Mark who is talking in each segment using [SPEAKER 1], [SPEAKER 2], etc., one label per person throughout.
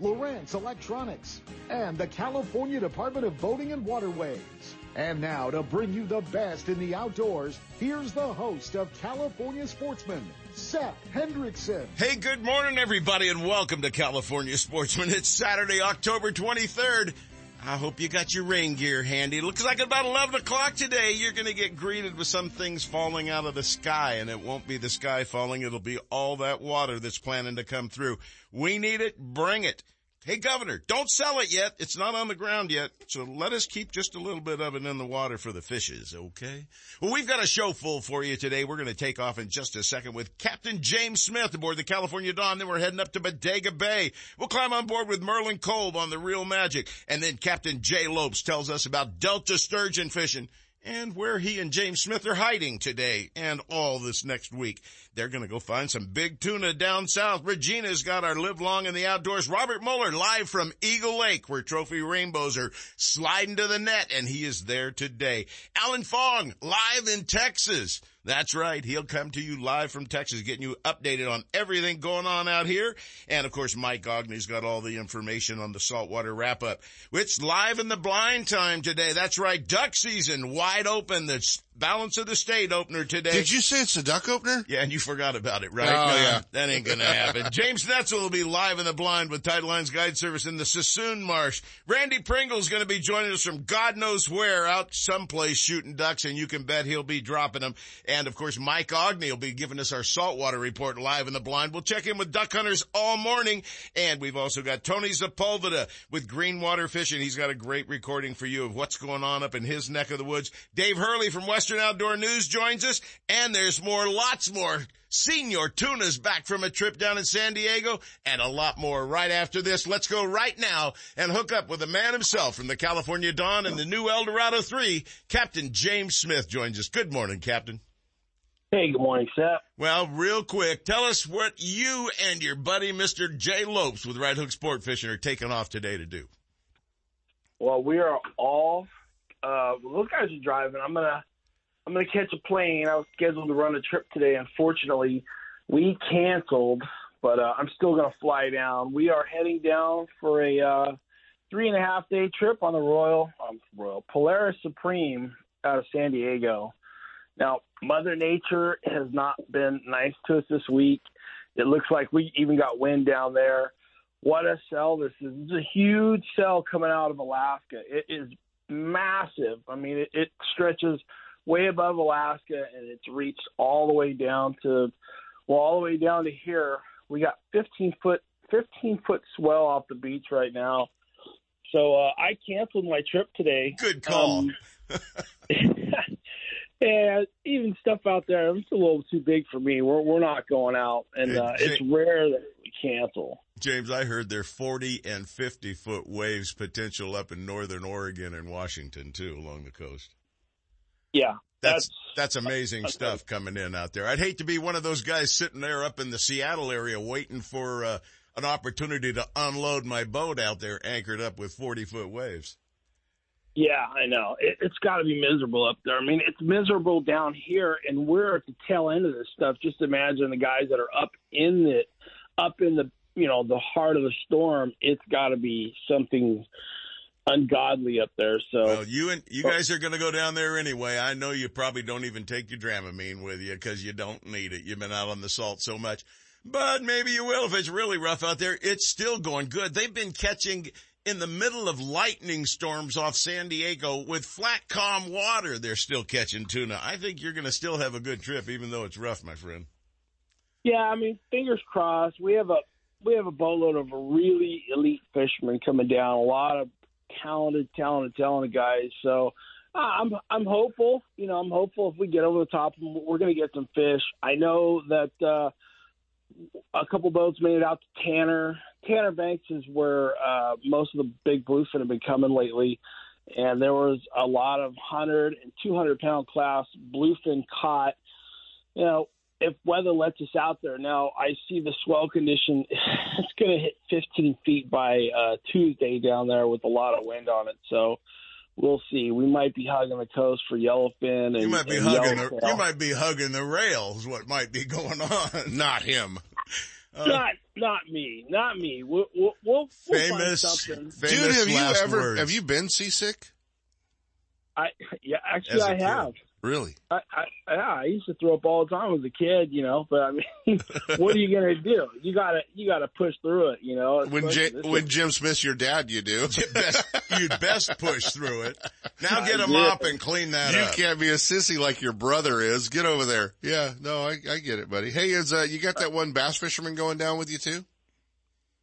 [SPEAKER 1] Lowrance Electronics, and the California Department of Boating and Waterways. And now to bring you the best in the outdoors, here's the host of California Sportsman, Seth Hendrickson.
[SPEAKER 2] Hey, good morning everybody and welcome to California Sportsman. It's Saturday, October 23rd. I hope you got your rain gear handy. Looks like about 11 o'clock today, you're going to get greeted with some things falling out of the sky, and it won't be the sky falling. It'll be all that water that's planning to come through. We need it. Bring it. Hey, Governor, don't sell it yet. It's not on the ground yet. So let us keep just a little bit of it in the water for the fishes, okay? Well, we've got a show full for you today. We're going to take off in just a second with Captain James Smith aboard the California Dawn. Then we're heading up to Bodega Bay. We'll climb on board with Merlin Kolb on the Real Magic. And then Captain Jay Lopes tells us about Delta sturgeon fishing and where he and James Smith are hiding today and all this next week. They're going to go find some big tuna down south. Regina's got our live long in the outdoors. Robert Mueller live from Eagle Lake where trophy rainbows are sliding to the net and he is there today. Alan Fong live in Texas. That's right. He'll come to you live from Texas, getting you updated on everything going on out here. And of course, Mike Ogney's got all the information on the saltwater wrap up. It's live in the blind time today. That's right. Duck season wide open. The balance of the state opener today.
[SPEAKER 3] Did you say it's a duck opener?
[SPEAKER 2] Yeah, and you forgot about it, right?
[SPEAKER 3] Oh,
[SPEAKER 2] no,
[SPEAKER 3] yeah.
[SPEAKER 2] That ain't gonna happen. James Netzel will be live in the blind with Title Lines Guide Service in the Suisun Marsh. Randy Pringle's gonna be joining us from God knows where out someplace shooting ducks and you can bet he'll be dropping them. And of course, Mike Ogney will be giving us our saltwater report live in the blind. We'll check in with duck hunters all morning. And we've also got Tony Sepulveda with Greenwater Fishing. He's got a great recording for you of what's going on up in his neck of the woods. Dave Hurley from Western Outdoor News joins us. And there's more, lots more. Senior Tuna's back from a trip down in San Diego and a lot more right after this. Let's go right now and hook up with the man himself from the California Dawn and the new El Dorado 3. Captain James Smith joins us. Good morning, Captain.
[SPEAKER 4] Hey, good morning, Seth.
[SPEAKER 2] Well, real quick, tell us what you and your buddy, Mr. Jay Lopes with Right Hook Sport Fishing are taking off today to do.
[SPEAKER 4] Well, we are all, uh, those guys are driving. I'm going to, I'm going to catch a plane. I was scheduled to run a trip today. Unfortunately, we canceled, but uh, I'm still going to fly down. We are heading down for a uh, three and a half day trip on the Royal, um, Royal Polaris Supreme out of San Diego. Now, Mother Nature has not been nice to us this week. It looks like we even got wind down there. What a cell this is. It's a huge cell coming out of Alaska. It is massive. I mean, it, it stretches way above Alaska and it's reached all the way down to, well, all the way down to here. We got 15 foot, 15 foot swell off the beach right now. So uh, I canceled my trip today.
[SPEAKER 2] Good call.
[SPEAKER 4] Um, and even stuff out there, it's a little too big for me. We're we're not going out, and uh, it's rare that we cancel.
[SPEAKER 2] James, I heard there are 40 and 50 foot waves potential up in northern Oregon and Washington too along the coast.
[SPEAKER 4] Yeah.
[SPEAKER 2] That's, that's amazing that's stuff coming in out there. I'd hate to be one of those guys sitting there up in the Seattle area waiting for, uh, an opportunity to unload my boat out there anchored up with 40 foot waves.
[SPEAKER 4] Yeah, I know. It, it's got to be miserable up there. I mean, it's miserable down here, and we're at the tail end of this stuff. Just imagine the guys that are up in the, up in the, you know, the heart of the storm. It's got to be something ungodly up there. So,
[SPEAKER 2] well, you and you guys are going to go down there anyway. I know you probably don't even take your Dramamine with you because you don't need it. You've been out on the salt so much, but maybe you will if it's really rough out there. It's still going good. They've been catching in the middle of lightning storms off San Diego with flat, calm water. They're still catching tuna. I think you're going to still have a good trip, even though it's rough, my friend.
[SPEAKER 4] Yeah, I mean, fingers crossed. We have a we have a boatload of really elite fishermen coming down. A lot of talented, talented, talented guys. So uh, I'm I'm hopeful. You know, I'm hopeful if we get over the top, we're going to get some fish. I know that uh, a couple boats made it out to Tanner. Tanner Banks is where uh, most of the big bluefin have been coming lately. and there was a lot of 100 and 200 pound class bluefin caught. You know, if weather lets us out there now, I see the swell condition. It's going to hit 15 feet by uh, Tuesday down there with a lot of wind on it. So we'll see. We might be hugging the coast for yellowfin. And,
[SPEAKER 2] You might be
[SPEAKER 4] and
[SPEAKER 2] hugging the, you might be hugging the rails, what might be going on.
[SPEAKER 3] Not him.
[SPEAKER 4] not not me, not me. We'll we'll, we'll, we'll find
[SPEAKER 2] Famous,
[SPEAKER 4] something.
[SPEAKER 2] famous
[SPEAKER 3] Dude, have you ever,
[SPEAKER 2] words.
[SPEAKER 3] have you been seasick?
[SPEAKER 4] I yeah, actually I
[SPEAKER 2] kid.
[SPEAKER 4] have.
[SPEAKER 3] Really?
[SPEAKER 4] I, I yeah, I used to throw up all the time as a kid, you know. But I mean, what are you gonna do? You gotta you gotta push through it, you know.
[SPEAKER 3] When, J-
[SPEAKER 4] this
[SPEAKER 3] when
[SPEAKER 4] is-
[SPEAKER 3] Jim Smith's your dad, you do.
[SPEAKER 2] best, you'd best push through it. Now get a
[SPEAKER 4] I
[SPEAKER 2] mop and clean that
[SPEAKER 3] You
[SPEAKER 2] up.
[SPEAKER 3] can't be a sissy like your brother is. Get over there. Yeah, no, I, I get it, buddy. Hey, is, uh, you got that one bass fisherman going down with you too?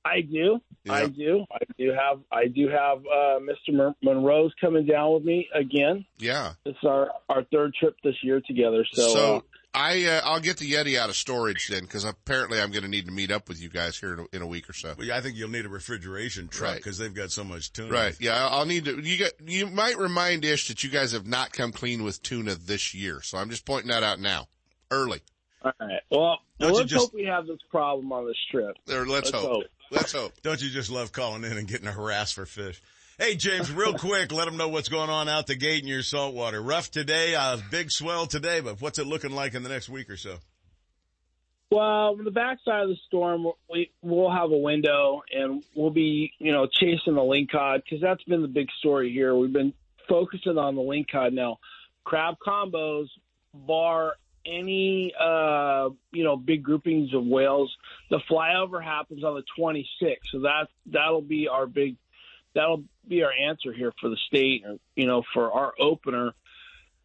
[SPEAKER 4] I do, I do, I do have I do have uh, Mr. Mon- Monroe's coming down with me again.
[SPEAKER 3] Yeah.
[SPEAKER 4] It's our our third trip this year together. So,
[SPEAKER 3] So,
[SPEAKER 4] uh,
[SPEAKER 3] I, uh, I'll get the Yeti out of storage then, cause apparently I'm going to need to meet up with you guys here in a, in a week or so.
[SPEAKER 2] Well, yeah, I think you'll need a refrigeration truck
[SPEAKER 3] Right.
[SPEAKER 2] because they've got so much tuna.
[SPEAKER 3] Right. Yeah. I'll I'll need to, you got, you might remind Ish that you guys have not come clean with tuna this year. So I'm just pointing that out now. Early.
[SPEAKER 4] all right. Well,
[SPEAKER 2] Don't
[SPEAKER 4] well let's
[SPEAKER 2] just-
[SPEAKER 4] hope we have this problem on this trip.
[SPEAKER 3] There, let's,
[SPEAKER 4] Let's
[SPEAKER 3] hope.
[SPEAKER 4] hope.
[SPEAKER 3] Let's hope.
[SPEAKER 2] Don't you just love calling in and getting harassed for fish? Hey, James, real quick, let them know what's going on out the gate in your saltwater. Rough today, uh, big swell today, but what's it looking like in the next week or so?
[SPEAKER 4] Well, on the backside of the storm, we we'll have a window, and we'll be you know chasing the lingcod because that's been the big story here. We've been focusing on the lingcod now. Crab combos, bar any uh you know big groupings of whales. The flyover happens on the 26th, so that that'll be our big that'll be our answer here for the state, or you know for our opener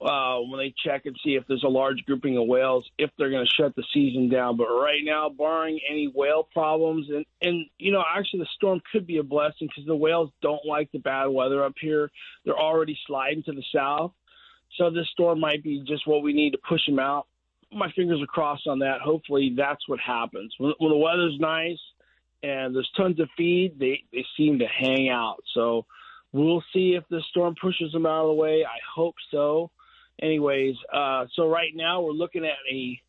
[SPEAKER 4] uh, when they check and see if there's a large grouping of whales, if they're going to shut the season down. But right now, barring any whale problems, and and you know, actually, the storm could be a blessing because the whales don't like the bad weather up here. They're already sliding to the south, so this storm might be just what we need to push them out. My fingers are crossed on that. Hopefully, that's what happens when, when the weather's nice and there's tons of feed. They they seem to hang out. So. We'll see if the storm pushes them out of the way. I hope so anyways, uh, so right now we're looking at a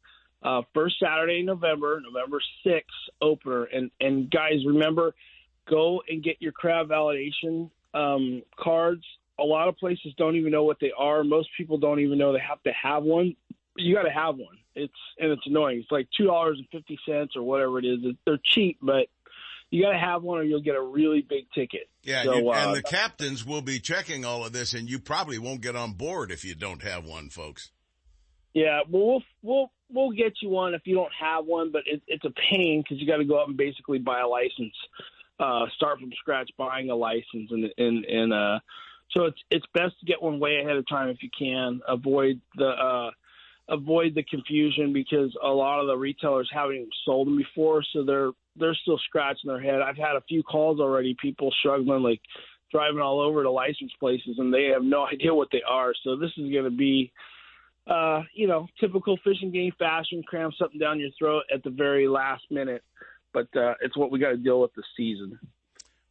[SPEAKER 4] uh, first Saturday in November, November 6th opener. And, and guys, remember, go and get your crab validation um, cards. A lot of places don't even know what they are. Most people don't even know they have to have one. You got to have one. It's and it's annoying. It's like two dollars and fifty cents or whatever it is. They're cheap, but you got to have one or you'll get a really big ticket.
[SPEAKER 2] Yeah,
[SPEAKER 4] So,
[SPEAKER 2] and,
[SPEAKER 4] uh,
[SPEAKER 2] and the captains will be checking all of this, and you probably won't get on board if you don't have one, folks.
[SPEAKER 4] Yeah, well, we'll we'll we'll get you one if you don't have one, but it, it's a pain because you got to go out and basically buy a license, uh, start from scratch buying a license, and and and uh, so it's it's best to get one way ahead of time if you can. Avoid the uh, avoid the confusion because a lot of the retailers haven't even sold them before, so they're they're still scratching their head. I've had a few calls already, people struggling like driving all over to license places and they have no idea what they are. So this is going to be uh, you know, typical fishing game fashion, cram something down your throat at the very last minute. But uh, it's what we got to deal with this season.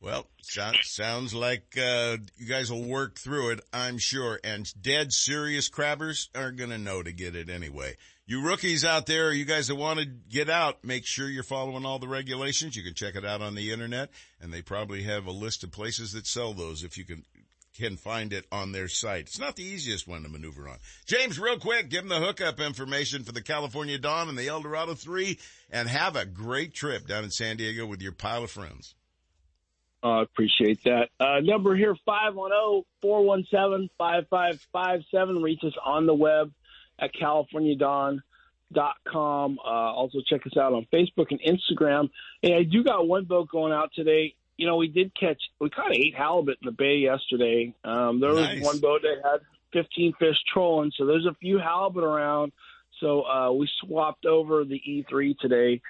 [SPEAKER 2] Well, so, sounds like uh, you guys will work through it, I'm sure. And dead serious crabbers are going to know to get it anyway. You rookies out there, you guys that want to get out, make sure you're following all the regulations. You can check it out on the internet, and they probably have a list of places that sell those if you can can find it on their site. It's not the easiest one to maneuver on. James, real quick, give them the hookup information for the California Dawn and the El Dorado 3, and have a great trip down in San Diego with your pile of friends.
[SPEAKER 4] I uh, appreciate that. Uh, number here, 510-417-5557. Reach us on the web at californiadawn.com. Uh, also check us out on Facebook and Instagram. And I do got one boat going out today. You know, we did catch, we caught eight halibut in the bay yesterday. Um, there
[SPEAKER 2] Nice.
[SPEAKER 4] was one boat that had 15 fish trolling, so there's a few halibut around. So uh, we swapped over the E3 today.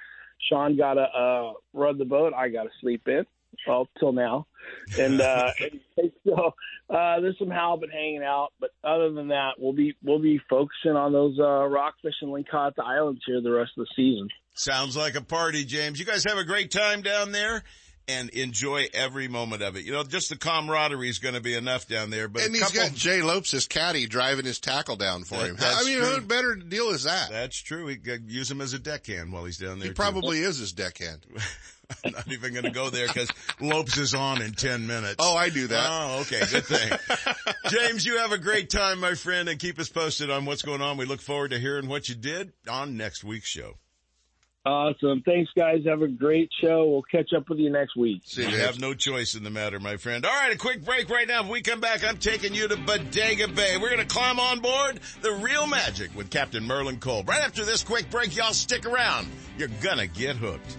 [SPEAKER 4] Sean got to uh, run the boat. I got to sleep in. Well, till now, and uh, and so uh, there's some halibut hanging out. But other than that, we'll be we'll be focusing on those uh, rockfish and lingcod the islands here the rest of the season.
[SPEAKER 2] Sounds like a party, James. You guys have a great time down there.
[SPEAKER 5] and enjoy every moment of it. You know, just the camaraderie is going to be enough down there. But
[SPEAKER 3] and
[SPEAKER 5] a
[SPEAKER 3] he's
[SPEAKER 5] couple,
[SPEAKER 3] got Jay Lopes, his caddy, driving his tackle down for
[SPEAKER 5] That-
[SPEAKER 3] him. I mean,
[SPEAKER 5] true.
[SPEAKER 3] what better deal is that?
[SPEAKER 5] that's true. He could use him as a deckhand while he's down there.
[SPEAKER 3] He
[SPEAKER 5] too.
[SPEAKER 3] probably is his deckhand.
[SPEAKER 5] I'm not even going to go there because Lopes is on in 10 minutes.
[SPEAKER 3] Oh, I do that.
[SPEAKER 5] Oh, okay. Good thing. James, you have a great time, my friend, and keep us posted on what's going on. We look forward to hearing what you did on next week's show.
[SPEAKER 4] Awesome. Thanks, guys. Have a great show. We'll catch up with you next week.
[SPEAKER 3] See you,
[SPEAKER 5] You have no choice in the matter, my friend. All right, a quick break right now. When we come back, I'm taking you to Bodega Bay. We're going to climb on board the real magic with Captain Merlin Kolb. Right after this quick break, y'all stick around. You're going to get hooked.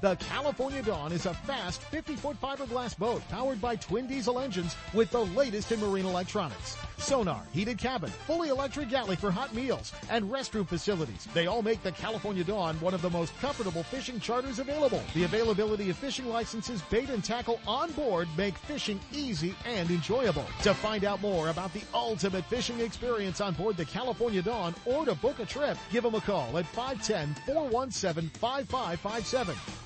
[SPEAKER 6] the California Dawn is a fast 50-foot fiberglass boat powered by twin diesel engines with the latest in marine electronics. Sonar, heated cabin, fully electric galley for hot meals, and restroom facilities. They all make the California Dawn one of the most comfortable fishing charters available. The availability of fishing licenses, bait and tackle on board make fishing easy and enjoyable. To find out more about the ultimate fishing experience on board the California Dawn or to book a trip, give them a call at 510-417-5557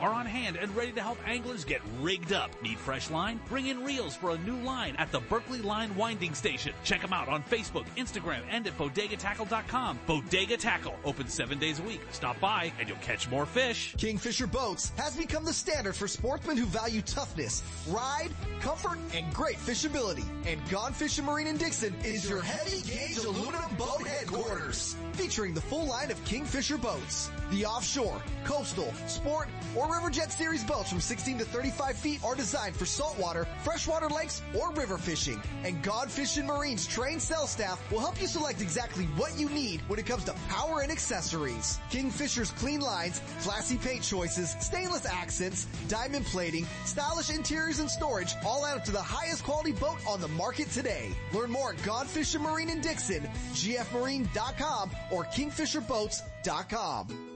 [SPEAKER 7] are on hand and ready to help anglers get rigged up. Need fresh line? Bring in reels for a new line at the Berkley Line Winding Station. Check them out on Facebook, Instagram, and at bodegatackle.com. Bodega Tackle, open seven days a week. Stop by and you'll catch more fish.
[SPEAKER 8] Kingfisher Boats has become the standard for sportsmen who value toughness, ride, comfort, and great fishability. And Gone Fishing Marine in Dixon is your heavy gauge aluminum boat headquarters. Featuring the full line of Kingfisher boats. The offshore, coastal, sport, or Riverjet series boats from 16 to 35 feet are designed for saltwater, freshwater lakes, or river fishing. And Gone Fishing Marine's trained sales staff will help you select exactly what you need when it comes to power and accessories. Kingfisher's clean lines, classy paint choices, stainless accents, diamond plating, stylish interiors and storage all add up to the highest quality boat on the market today. Learn more at Gone Fishing Marine in Dixon, gfmarine.com or kingfisherboats.com.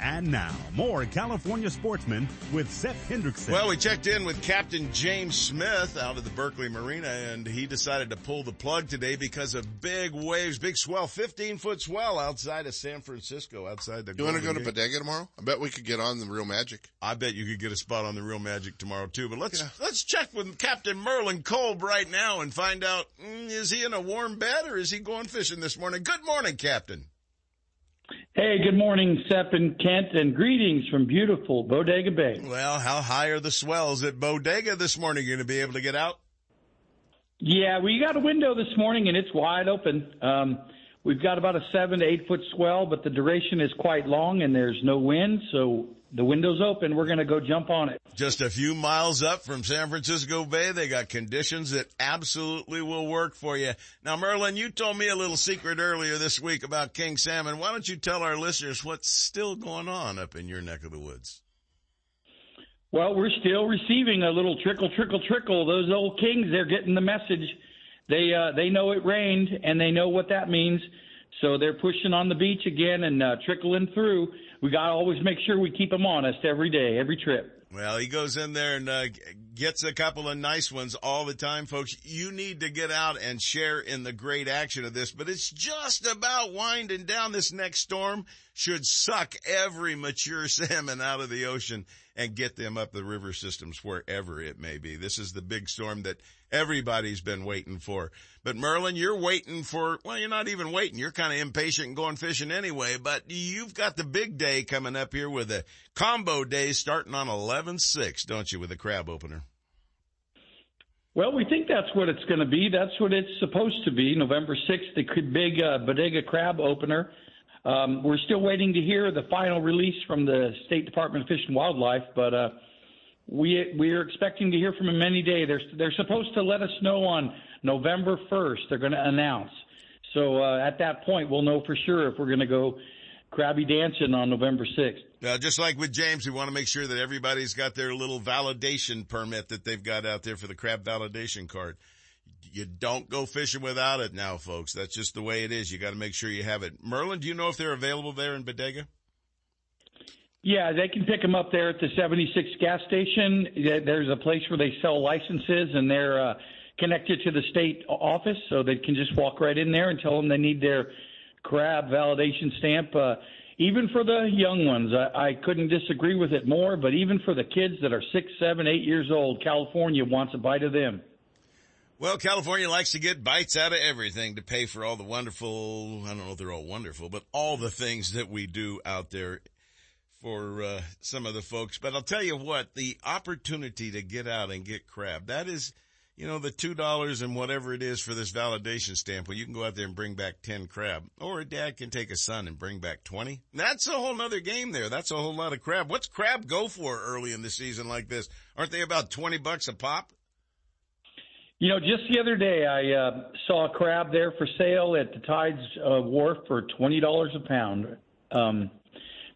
[SPEAKER 9] And now, more California sportsmen with Seth Hendrickson.
[SPEAKER 2] Well, we checked in with Captain James Smith out of the Berkeley Marina, and he decided to pull the plug today because of big waves, big swell, 15 foot swell outside of San Francisco, outside the.
[SPEAKER 3] You want to go to
[SPEAKER 2] Gate.
[SPEAKER 3] Bodega tomorrow? I bet we could get on the Real Magic.
[SPEAKER 2] I bet you could get a spot on the Real Magic tomorrow too. But let's let's check with Captain Merlin Kolb right now and find out mm, is he in a warm bed or is he going fishing this morning? Good morning, Captain.
[SPEAKER 10] Hey, good morning, Sepp and Kent, and greetings from beautiful Bodega Bay.
[SPEAKER 2] Well, how high are the swells at Bodega this morning? You going to be able to get out?
[SPEAKER 10] Yeah, we got a window this morning and it's wide open. Um, we've got about a seven to eight foot swell, but the duration is quite long and there's no wind, so the window's open. We're going to go jump on it.
[SPEAKER 2] Just a few miles up from San Francisco Bay, they got conditions that absolutely will work for you. Now, Merlin, you told me a little secret earlier this week about king salmon. Why don't you tell our listeners what's still going on up in your neck of the woods?
[SPEAKER 10] Well, we're still receiving a little trickle, trickle, trickle. Those old kings, they're getting the message. They uh, they know it rained and they know what that means, so they're pushing on the beach again and uh, trickling through. We got to always make sure we keep them honest every day, every trip.
[SPEAKER 2] Well, he goes in there and uh, gets a couple of nice ones all the time, folks. You need to get out and share in the great action of this, but it's just about winding down. This next storm should suck every mature salmon out of the ocean and get them up the river systems wherever it may be. This is the big storm that everybody's been waiting for. But Merlin, you're waiting for, well, you're not even waiting. You're kind of impatient and going fishing anyway, but you've got the big day coming up here with a combo day starting on 11-6, don't you, with a crab opener?
[SPEAKER 10] Well, we think that's what it's going to be. That's what it's supposed to be. November 6th, the big uh, Bodega crab opener. Um, we're still waiting to hear the final release from the State Department of Fish and Wildlife, but uh, we we're expecting to hear from them any day. They're they're supposed to let us know on November 1st. They're going to announce. So uh, at that point, we'll know for sure if we're going to go crabby dancing on November 6th.
[SPEAKER 2] Now, just like with James, we want to make sure that everybody's got their little validation permit that they've got out there for the crab validation card. You don't go fishing without it now, folks. That's just the way it is. You got to make sure you have it. Merlin, do you know if they're available there in Bodega?
[SPEAKER 10] Yeah, they can pick them up there at the 76 gas station. There's a place where they sell licenses, and they're uh, connected to the state office, so they can just walk right in there and tell them they need their crab validation stamp. Uh, even for the young ones, I, I couldn't disagree with it more. But even for the kids that are six, seven, eight years old, California wants a bite of them.
[SPEAKER 2] Well, California likes to get bites out of everything to pay for all the wonderful, I don't know if they're all wonderful, but all the things that we do out there for uh, some of the folks. But I'll tell you what, the opportunity to get out and get crab, that is, you know, the $2 and whatever it is for this validation stamp, well, you can go out there and bring back 10 crab. Or a dad can take a son and bring back 20. That's a whole nother game there. That's a whole lot of crab. What's crab go for early in the season like this? Aren't they about 20 bucks a pop?
[SPEAKER 10] You know, just the other day, I uh, saw a crab there for sale at the Tides uh, Wharf for twenty dollars a pound. Um,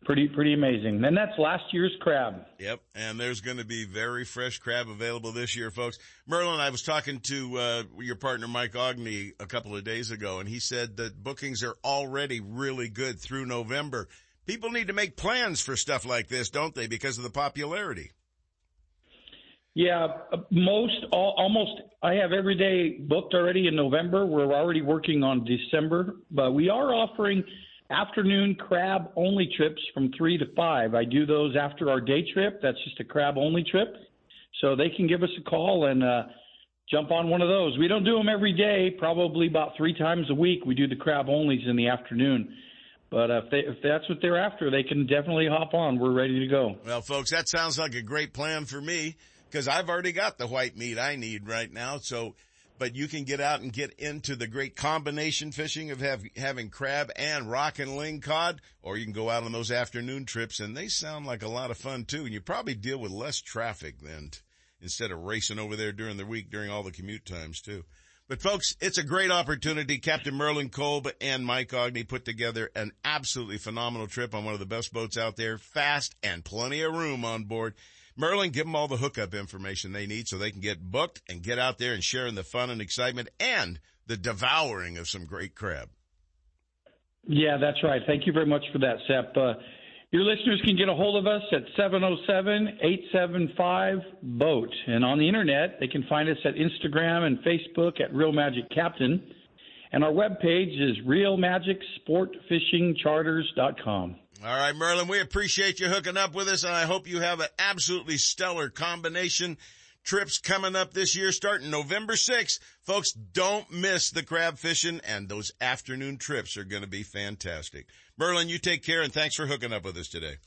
[SPEAKER 10] pretty pretty amazing. And that's last year's crab.
[SPEAKER 2] Yep, and there's going to be very fresh crab available this year, folks. Merlin, I was talking to uh, your partner Mike Ogney a couple of days ago, and he said that bookings are already really good through November. People need to make plans for stuff like this, don't they, because of the popularity?
[SPEAKER 10] Yeah, most, all, almost, I have every day booked already in November. We're already working on December, but we are offering afternoon crab only trips from three to five. I do those after our day trip. That's just a crab only trip. So they can give us a call and, uh, jump on one of those. We don't do them every day, probably about three times a week. We do the crab onlys in the afternoon. But uh, if, they, if that's what they're after, they can definitely hop on. We're ready to go.
[SPEAKER 2] Well, folks, that sounds like a great plan for me because I've already got the white meat I need right now. So, but you can get out and get into the great combination fishing of have, having crab and rock and ling cod, or you can go out on those afternoon trips and they sound like a lot of fun too. And you probably deal with less traffic than instead of racing over there during the week during all the commute times too. But folks, it's a great opportunity. Captain Merlin Kolb and Mike Ogney put together an absolutely phenomenal trip on one of the best boats out there, fast and plenty of room on board. Merlin, give them all the hookup information they need so they can get booked and get out there and share in the fun and excitement and the devouring of some great crab.
[SPEAKER 10] Yeah, that's right. Thank you very much for that, Sep. Uh, Your listeners can get a hold of us at 707-875-BOAT. And on the internet, they can find us at Instagram and Facebook at Real Magic Captain. And our webpage is realmagicsportfishingcharters.com.
[SPEAKER 2] All right, Merlin, we appreciate you hooking up with us, and I hope you have an absolutely stellar combination trips coming up this year starting November 6th. Folks, don't miss the crab fishing, and those afternoon trips are going to be fantastic. Merlin, you take care, and thanks for hooking up with us today.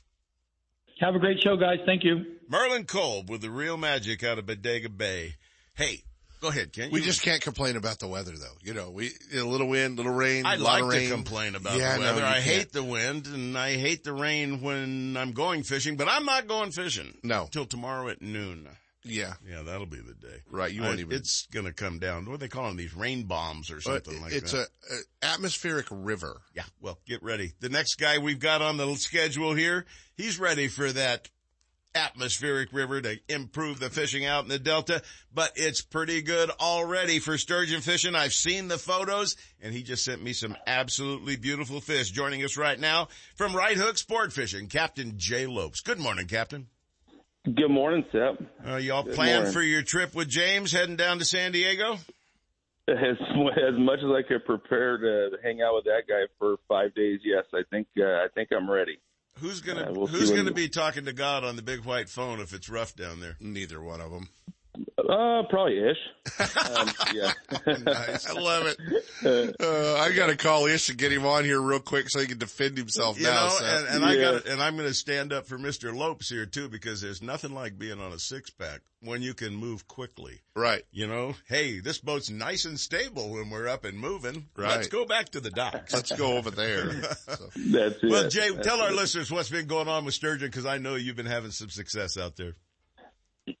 [SPEAKER 10] Have a great show, guys. Thank you.
[SPEAKER 2] Merlin Kolb with the Real Magic out of Bodega Bay. Hey, Go ahead, Ken.
[SPEAKER 3] We just can't complain about the weather, though. You know, we a little wind, a little rain.
[SPEAKER 2] I
[SPEAKER 3] like
[SPEAKER 2] to
[SPEAKER 3] rain.
[SPEAKER 2] complain about
[SPEAKER 3] yeah,
[SPEAKER 2] the weather.
[SPEAKER 3] No,
[SPEAKER 2] I
[SPEAKER 3] can't.
[SPEAKER 2] hate the wind and I hate the rain when I'm going fishing, but I'm not going fishing.
[SPEAKER 3] No,
[SPEAKER 2] till tomorrow at noon.
[SPEAKER 3] Yeah,
[SPEAKER 2] yeah, that'll be the day.
[SPEAKER 3] Right, you won't even.
[SPEAKER 2] It's going to come down. What are they calling these rain bombs or uh, something like
[SPEAKER 3] it's
[SPEAKER 2] that?
[SPEAKER 3] It's a, a atmospheric river.
[SPEAKER 2] Yeah. Well, get ready. The next guy we've got on the schedule here, he's ready for that atmospheric river to improve the fishing out in the Delta, but it's pretty good already for sturgeon fishing. I've seen the photos and he just sent me some absolutely beautiful fish. Joining us right now from Right Hook Sport Fishing, Captain Jay Lopes. Good morning, Captain.
[SPEAKER 11] Good morning, Sep.
[SPEAKER 2] Uh, y'all
[SPEAKER 11] Good
[SPEAKER 2] plan
[SPEAKER 11] morning.
[SPEAKER 2] for your trip with James heading down to San Diego?
[SPEAKER 11] As as much as I could prepare to hang out with that guy for five days, yes, I think uh, I think I'm ready.
[SPEAKER 2] Who's gonna
[SPEAKER 11] Uh, we'll
[SPEAKER 2] Who's gonna be talking to God on the big white phone if it's rough down there?
[SPEAKER 3] Neither one of them.
[SPEAKER 11] Uh, probably ish. um, yeah.
[SPEAKER 3] nice. I love it. Uh, I got to call Ish and get him on here real quick so he can defend himself
[SPEAKER 2] You
[SPEAKER 3] now.
[SPEAKER 2] know,
[SPEAKER 3] so.
[SPEAKER 2] and, and I got and I'm going to stand up for Mr. Lopes here too because there's nothing like being on a six pack when you can move quickly.
[SPEAKER 3] Right.
[SPEAKER 2] You know, hey, this boat's nice and stable when we're up and moving.
[SPEAKER 3] Right.
[SPEAKER 2] Let's go back to the docks.
[SPEAKER 3] Let's go over there. So.
[SPEAKER 11] That's it.
[SPEAKER 2] Well, Jay,
[SPEAKER 11] That's
[SPEAKER 2] tell our listeners what's been going on with sturgeon because I know you've been having some success out there.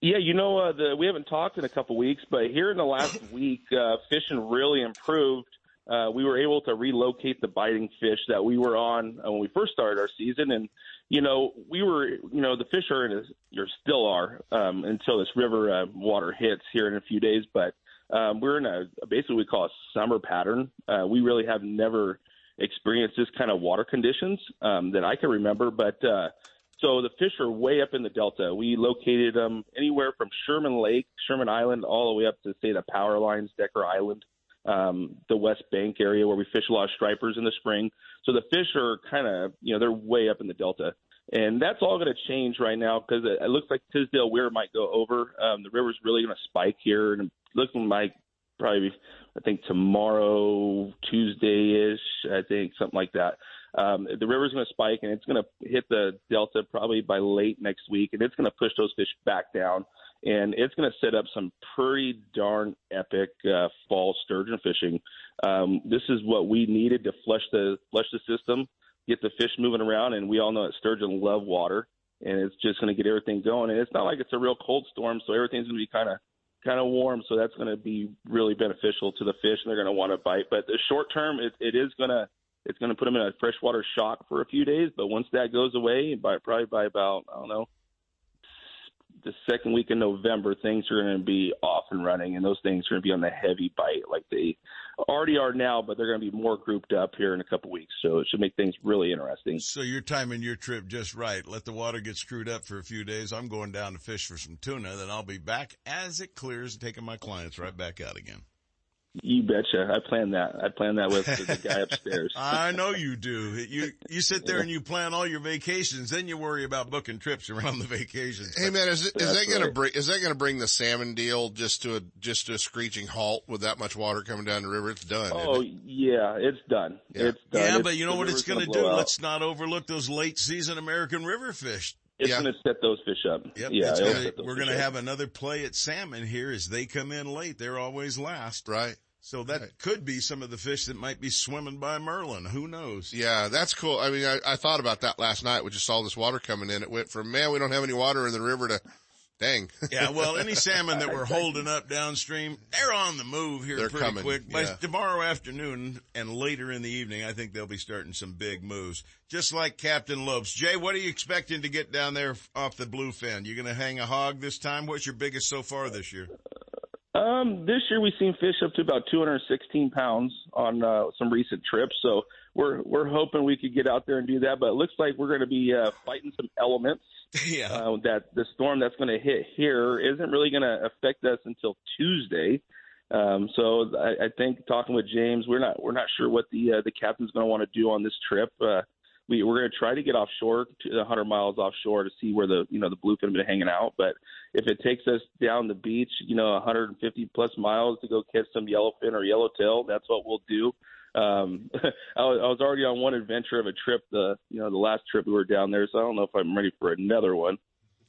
[SPEAKER 11] Yeah, you know, uh, the, we haven't talked in a couple weeks, but here in the last week, uh, fishing really improved. Uh, we were able to relocate the biting fish that we were on uh, when we first started our season, and you know, we were, you know, the fish are in a, or still are um, until this river uh, water hits here in a few days. But um, we're in a basically we call a summer pattern. Uh, we really have never experienced this kind of water conditions um, that I can remember, but. Uh, so the fish are way up in the delta. We located them anywhere from Sherman Lake, Sherman Island, all the way up to say the Power Lines, Decker Island, um, the West Bank area where we fish a lot of stripers in the spring. So the fish are kind of you know they're way up in the delta, and that's all going to change right now because it, it looks like Tisdale Weir might go over. Um, the river's really going to spike here, and looking like probably I think tomorrow Tuesday ish. I think something like that um, the river's going to spike and it's going to hit the delta probably by late next week, and it's going to push those fish back down, and it's going to set up some pretty darn epic uh, fall sturgeon fishing. Um, this is what we needed to flush the flush the system, get the fish moving around, and we all know that sturgeon love water, and it's just going to get everything going. And it's not like it's a real cold storm, so everything's going to be kind of kind of warm, so that's going to be really beneficial to the fish, and they're going to want to bite. But the short term, it, it is going to it's going to put them in a freshwater shock for a few days. But once that goes away, by probably by about I don't know the second week in November, things are going to be off and running, and those things are going to be on the heavy bite like they already are now. But they're going to be more grouped up here in a couple weeks, so it should make things really interesting.
[SPEAKER 2] So you're timing your trip just right. Let the water get screwed up for a few days. I'm going down to fish for some tuna, then I'll be back as it clears and taking my clients right back out again.
[SPEAKER 11] You betcha. I plan that. I plan that with the guy upstairs.
[SPEAKER 2] I know you do. You you sit there and you plan all your vacations, then you worry about booking trips around the vacations.
[SPEAKER 3] Hey man, is, is
[SPEAKER 11] That's
[SPEAKER 3] that going to
[SPEAKER 11] right.
[SPEAKER 3] bring is that going to bring the salmon deal just to a just to a screeching halt with that much water coming down the river? It's done.
[SPEAKER 11] Oh
[SPEAKER 3] it?
[SPEAKER 11] yeah, it's done.
[SPEAKER 3] Yeah.
[SPEAKER 11] It's done.
[SPEAKER 2] yeah,
[SPEAKER 11] It's-
[SPEAKER 2] but you know what it's
[SPEAKER 11] river's
[SPEAKER 2] going to do?
[SPEAKER 11] out.
[SPEAKER 2] Let's not overlook those late season American river fish.
[SPEAKER 11] It's
[SPEAKER 3] Yeah.
[SPEAKER 11] going to set those fish up.
[SPEAKER 2] Yep,
[SPEAKER 11] yeah,
[SPEAKER 2] gonna- we're going to have another play at salmon here as they come in late. They're always last.
[SPEAKER 3] Right.
[SPEAKER 2] So that
[SPEAKER 3] Right.
[SPEAKER 2] could be some of the fish that might be swimming by Merlin. Who knows?
[SPEAKER 3] Yeah, that's cool. I mean, I, I thought about that last night. We just saw this water coming in. It went from man, we don't have any water in the river to dang.
[SPEAKER 2] Yeah, well, any salmon that we're holding up downstream, they're on the move here
[SPEAKER 3] They're
[SPEAKER 2] pretty
[SPEAKER 3] coming,
[SPEAKER 2] quick. By
[SPEAKER 3] yeah.
[SPEAKER 2] tomorrow afternoon and later in the evening, I think they'll be starting some big moves. Just like Captain Lopes. Jay, what are you expecting to get down there off the bluefin? You going to hang a hog this time? What's your biggest so far this year?
[SPEAKER 11] Um, this year we've seen fish up to about 216 pounds on uh, some recent trips, so we're we're hoping we could get out there and do that. But it looks like we're going to be uh, fighting some elements.
[SPEAKER 2] Yeah.
[SPEAKER 11] Uh, that the storm that's going to hit here isn't really going to affect us until Tuesday. Um, so I, I think talking with James, we're not we're not sure what the uh, the captain's going to want to do on this trip. Uh, we we're going to try to get offshore, to 100 miles offshore, to see where the you know the bluefin been hanging out. But if it takes us down the beach, you know, 150 plus miles to go catch some yellowfin or yellowtail, that's what we'll do. Um, I, was, I was already on one adventure of a trip, the you know the last trip we were down there, so I don't know if I'm ready for another one.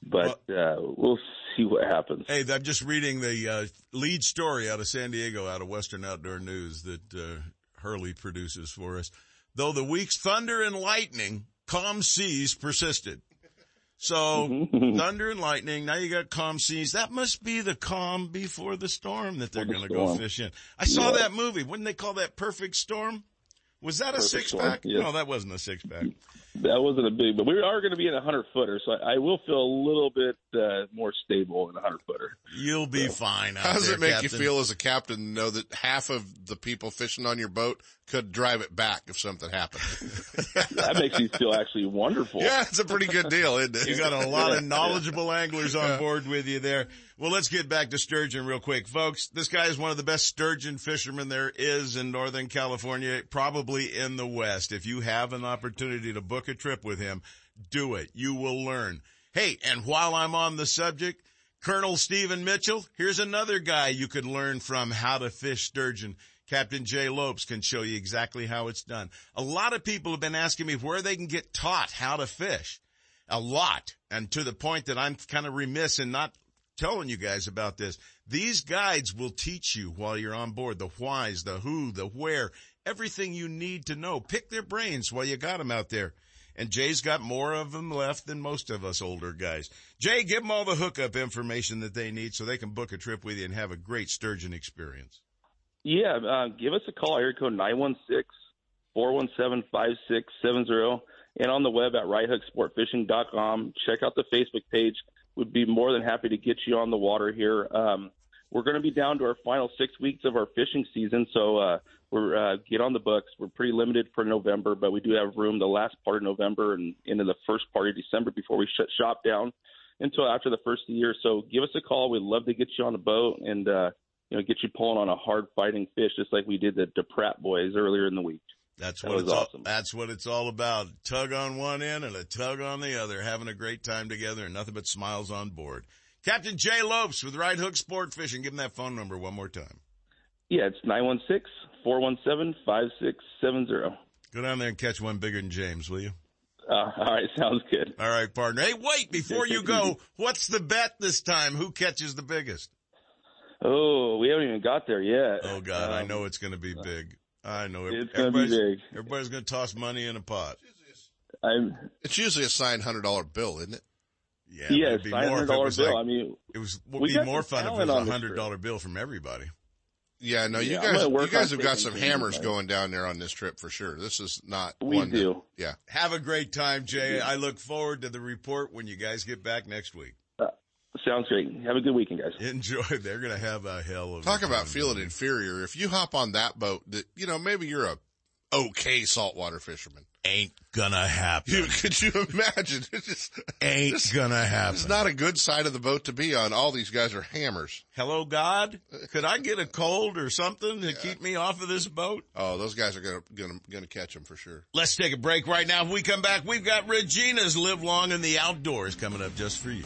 [SPEAKER 11] But uh, we'll see what happens.
[SPEAKER 2] Hey, I'm just reading the uh, lead story out of San Diego, out of Western Outdoor News that uh, Hurley produces for us. Though the week's thunder and lightning, calm seas persisted. So thunder and lightning. Now you got calm seas. That must be the calm before the storm that they're going to go fish in. I saw
[SPEAKER 11] Yeah.
[SPEAKER 2] that movie. Wouldn't they call that Perfect Storm? Was that a six
[SPEAKER 11] Storm,
[SPEAKER 2] pack?
[SPEAKER 11] yeah.
[SPEAKER 2] No, that wasn't a six pack.
[SPEAKER 11] That wasn't a big, but we are going to be in a hundred footer, so I, I will feel a little bit uh, more stable in a hundred footer.
[SPEAKER 2] You'll be fine. Out
[SPEAKER 3] How does
[SPEAKER 2] there,
[SPEAKER 3] it make you feel as a captain to know that half of the people fishing on your boat could drive it back if something happened?
[SPEAKER 11] That makes me feel actually wonderful.
[SPEAKER 3] yeah, it's a pretty good deal, isn't it?
[SPEAKER 2] You got a lot of knowledgeable anglers on board with you there. Well, let's get back to sturgeon real quick. Folks, this guy is one of the best sturgeon fishermen there is in Northern California, probably in the West. If you have an opportunity to book a trip with him, do it. You will learn. Hey, and while I'm on the subject, Colonel Stephen Mitchell, here's another guy you could learn from how to fish sturgeon. Captain Jay Lopes can show you exactly how it's done. A lot of people have been asking me where they can get taught how to fish. A lot. And to the point that I'm kind of remiss in not telling you guys about this. These guides will teach you while you're on board the whys, the who, the where, everything you need to know. Pick their brains while you got them out there. And Jay's got more of them left than most of us older guys. Jay, give them all the hookup information that they need so they can book a trip with you and have a great sturgeon experience.
[SPEAKER 11] Yeah, uh, give us a call, area code 916-417-5670, and on the web at righthooksportfishing.com. Check out the Facebook page. We'd be more than happy to get you on the water here. Um, we're going to be down to our final six weeks of our fishing season, so uh, we're uh, get on the books. We're pretty limited for November, but we do have room the last part of November and into the first part of December before we shut shop down until after the first of the year. So give us a call. We'd love to get you on a boat and uh, you know get you pulling on a hard fighting fish, just like we did the DePratt boys earlier in the week.
[SPEAKER 2] That's what
[SPEAKER 11] was
[SPEAKER 2] it's
[SPEAKER 11] awesome.
[SPEAKER 2] all, that's what it's all about. Tug on one end and a tug on the other, having a great time together and nothing but smiles on board. Captain Jay Lopes with Right Hook Sport Fishing. Give him that phone number one more time.
[SPEAKER 11] Yeah, it's 916-417-5670.
[SPEAKER 2] Go down there and catch one bigger than James, will you?
[SPEAKER 11] Uh, all right, sounds good.
[SPEAKER 2] All right, partner. Hey, wait, before you go, what's the bet this time? Who catches the biggest?
[SPEAKER 11] Oh, we haven't even got there yet.
[SPEAKER 2] Oh God, I
[SPEAKER 11] Um,
[SPEAKER 2] know it's going to be big. I know
[SPEAKER 11] It's gonna be
[SPEAKER 2] everybody's,
[SPEAKER 11] big.
[SPEAKER 2] everybody's going to toss money in a pot.
[SPEAKER 11] I'm,
[SPEAKER 3] It's usually a signed hundred dollar bill, isn't it?
[SPEAKER 2] Yeah,
[SPEAKER 11] yeah,
[SPEAKER 2] it'd be more
[SPEAKER 11] hundred
[SPEAKER 2] if it
[SPEAKER 11] dollar
[SPEAKER 2] was
[SPEAKER 11] bill.
[SPEAKER 2] like-
[SPEAKER 11] I mean,
[SPEAKER 2] It was
[SPEAKER 11] We
[SPEAKER 2] would be
[SPEAKER 11] got
[SPEAKER 2] more fun if it
[SPEAKER 11] talent
[SPEAKER 2] was a hundred dollar bill from everybody.
[SPEAKER 3] Yeah, no, you
[SPEAKER 11] Yeah,
[SPEAKER 3] guys, you guys have got some hammers
[SPEAKER 11] like-
[SPEAKER 3] going down there on this trip for sure. This is not
[SPEAKER 11] We
[SPEAKER 3] one that-
[SPEAKER 11] do.
[SPEAKER 3] yeah.
[SPEAKER 2] Have a great time, Jay. I look forward to the report when you guys get back next week.
[SPEAKER 11] Uh, sounds great. Have a good weekend, guys.
[SPEAKER 2] Enjoy. They're going to have a hell of a
[SPEAKER 3] Talk about
[SPEAKER 2] time.
[SPEAKER 3] feeling inferior. If you hop on that boat, that you know maybe you're a okay saltwater fisherman.
[SPEAKER 2] Ain't gonna happen.
[SPEAKER 3] You, could you imagine? It's just
[SPEAKER 2] Ain't
[SPEAKER 3] this-
[SPEAKER 2] gonna happen.
[SPEAKER 3] It's not a good side of the boat to be on. All these guys are hammers.
[SPEAKER 2] Hello, God. Uh, could I get a cold or something to keep me off of this boat?
[SPEAKER 3] Oh, those guys are gonna gonna gonna catch them for sure.
[SPEAKER 2] Let's take a break right now. If we come back, we've got Regina's Live Long in the Outdoors coming up just for you.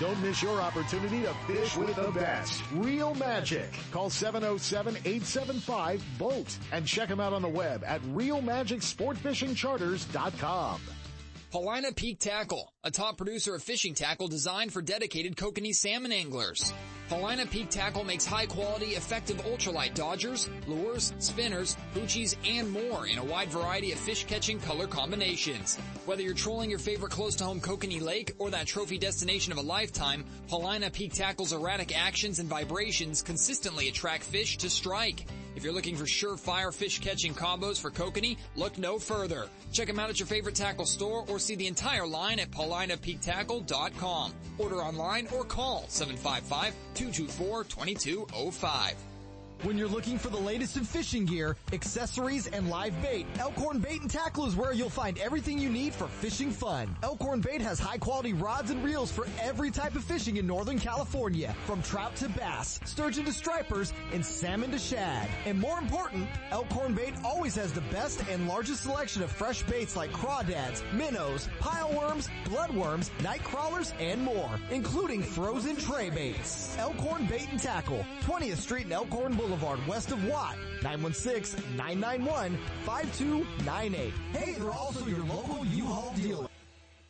[SPEAKER 1] Don't miss your opportunity to fish with the best. Real Magic. Call 707-875-BOAT and check them out on the web at realmagicsportfishingcharters.com.
[SPEAKER 12] Paulina Peak Tackle, a top producer of fishing tackle designed for dedicated kokanee salmon anglers. Paulina Peak Tackle makes high quality, effective ultralight dodgers, lures, spinners, poochies, and more in a wide variety of fish catching color combinations. Whether you're trolling your favorite close to home kokanee lake or that trophy destination of a lifetime, Paulina Peak Tackle's erratic actions and vibrations consistently attract fish to strike. If you're looking for surefire fish catching combos for kokanee, look no further. Check them out at your favorite tackle store or see the entire line at paulinapeaktackle.com. Order online or call 755-224-2205.
[SPEAKER 8] When you're looking for the latest in fishing gear, accessories, and live bait, Elkhorn Bait and Tackle is where you'll find everything you need for fishing fun. Elkhorn Bait has high quality rods and reels for every type of fishing in Northern California, from trout to bass, sturgeon to stripers, and salmon to shad. And more important, Elkhorn Bait always has the best and largest selection of fresh baits like crawdads, minnows, pileworms, bloodworms, night crawlers, and more, including frozen tray baits. Elkhorn Bait and Tackle, 20th Street in Elkhorn Boulevard. Boulevard, west of Watt. 916-991-5298. Hey, they're also your local U-Haul dealer.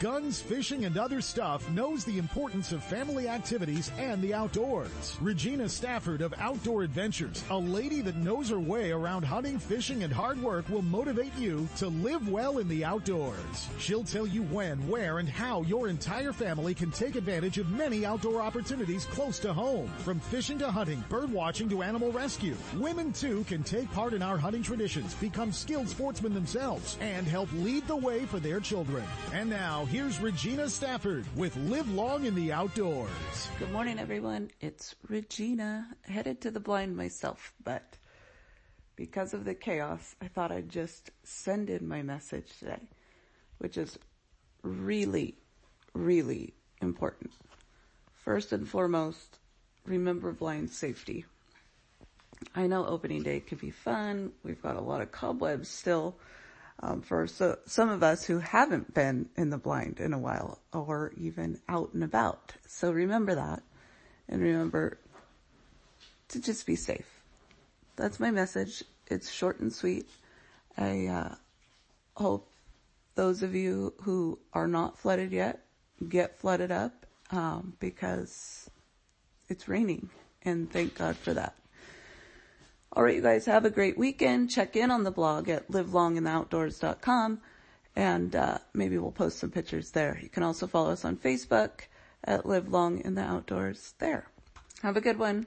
[SPEAKER 1] Guns, fishing, and other stuff knows the importance of family activities and the outdoors. Regina Stafford of Outdoor Adventures, a lady that knows her way around hunting, fishing, and hard work will motivate you to live well in the outdoors. She'll tell you when, where, and how your entire family can take advantage of many outdoor opportunities close to home. From fishing to hunting, bird watching to animal rescue. Women too can take part in our hunting traditions, become skilled sportsmen themselves, and help lead the way for their children. And now, here's Regina Stafford with Live Long in the Outdoors.
[SPEAKER 13] Good morning, everyone. It's Regina, headed to the blind myself, but because of the chaos, I thought I'd just send in my message today, which is really, really important. First and foremost, remember blind safety. I know opening day can be fun. We've got a lot of cobwebs still um, for so, some of us who haven't been in the blind in a while or even out and about. So remember that and remember to just be safe. That's my message. It's short and sweet. I uh, hope those of you who are not flooded yet get flooded up um, because it's raining and thank God for that. All right, you guys have a great weekend. Check in on the blog at livelongintheoutdoors.com and uh, maybe we'll post some pictures there. You can also follow us on Facebook at Live Long in the Outdoors there. Have a good one.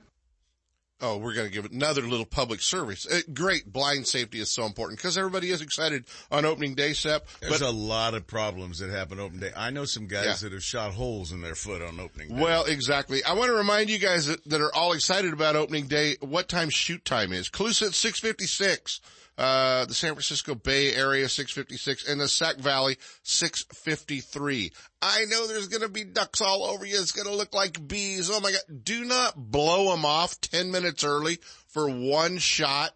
[SPEAKER 3] Oh, we're going to give another little public service. Uh, great. Blind safety is so important because everybody is excited on opening day, Sep.
[SPEAKER 2] There's a lot of problems that happen opening day. I know some guys
[SPEAKER 3] Yeah.
[SPEAKER 2] that have shot holes in their foot on opening day.
[SPEAKER 3] Well, exactly. I want to remind you guys that, that are all excited about opening day what time shoot time is. Colusa at 656. Uh, the San Francisco Bay Area 656 and the Sac Valley 653. I know there's going to be ducks all over you. It's going to look like bees. Oh my God. Do not blow them off 10 minutes early for one shot.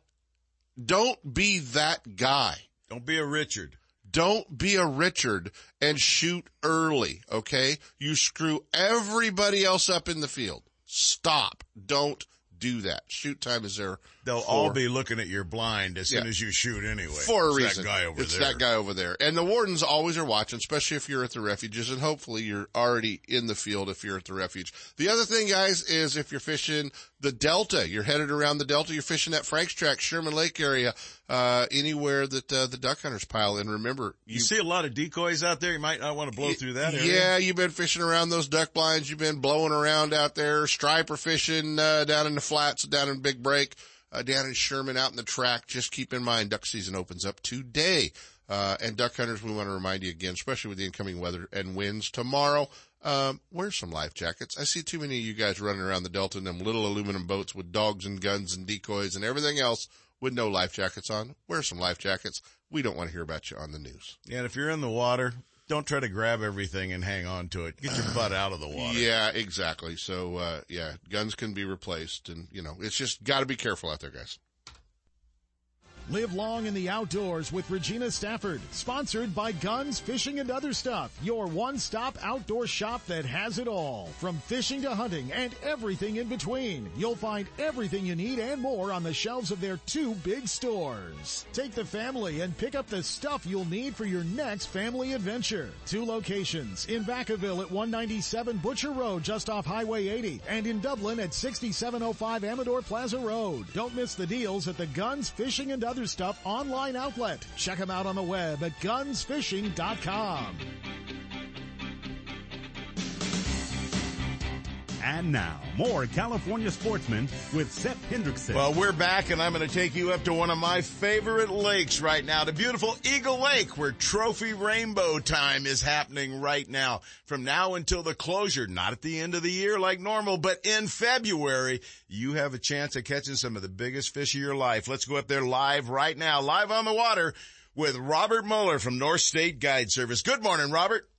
[SPEAKER 3] Don't be that guy.
[SPEAKER 2] Don't be a Richard.
[SPEAKER 3] Don't be a Richard and shoot early, okay? You screw everybody else up in the field. Stop. Don't do that. Shoot time is there.
[SPEAKER 2] They'll
[SPEAKER 3] for-
[SPEAKER 2] all be looking at your blind as soon as you shoot anyway.
[SPEAKER 3] for a
[SPEAKER 2] It's
[SPEAKER 3] reason.
[SPEAKER 2] That guy over
[SPEAKER 3] it's
[SPEAKER 2] there.
[SPEAKER 3] that guy over there. And the wardens always are watching, especially if you're at the refuges, and hopefully you're already in the field if you're at the refuge. The other thing, guys, is if you're fishing the Delta, you're headed around the Delta, you're fishing that Franks Tract, Sherman Lake area, uh, anywhere that uh, the duck hunters pile in. Remember,
[SPEAKER 2] You see a lot of decoys out there. You might not want to blow through that area.
[SPEAKER 3] yeah, you've been fishing around those duck blinds. You've been blowing around out there, striper fishing, uh, down in the flats, down in Big Break, uh, down in Sherman, out in the track. Just keep in mind, duck season opens up today. Uh, and duck hunters, we want to remind you again, especially with the incoming weather and winds tomorrow, um, wear some life jackets. I see too many of you guys running around the Delta in them little aluminum boats with dogs and guns and decoys and everything else with no life jackets on. Wear some life jackets. We don't want to hear about you on the news.
[SPEAKER 2] Yeah, and if you're in the water, don't try to grab everything and hang on to it. Get your butt out of the water.
[SPEAKER 3] Yeah, exactly. So, uh, yeah, guns can be replaced and, you know, it's just gotta be careful out there, guys.
[SPEAKER 6] Live long in the outdoors with Regina Stafford, sponsored by Guns, Fishing, and Other Stuff, your one-stop outdoor shop that has it all. From fishing to hunting and everything in between, you'll find everything you need and more on the shelves of their two big stores. Take the family and pick up the stuff you'll need for your next family adventure. Two locations, in Vacaville at 197 Butcher Road just off Highway 80, and in Dublin at 6705 Amador Plaza Road. Don't miss the deals at the Guns, Fishing, and Other Stuff online outlet. Check them out on the web at gunsfishing.com.
[SPEAKER 9] And now, more California sportsmen with Seth Hendrickson.
[SPEAKER 2] Well, we're back and I'm going to take you up to one of my favorite lakes right now, the beautiful Eagle Lake, where trophy rainbow time is happening right now. From now until the closure, not at the end of the year like normal, but in February, you have a chance of catching some of the biggest fish of your life. Let's go up there live right now, live on the water with Robert Muller from North State Guide Service. Good morning, Robert.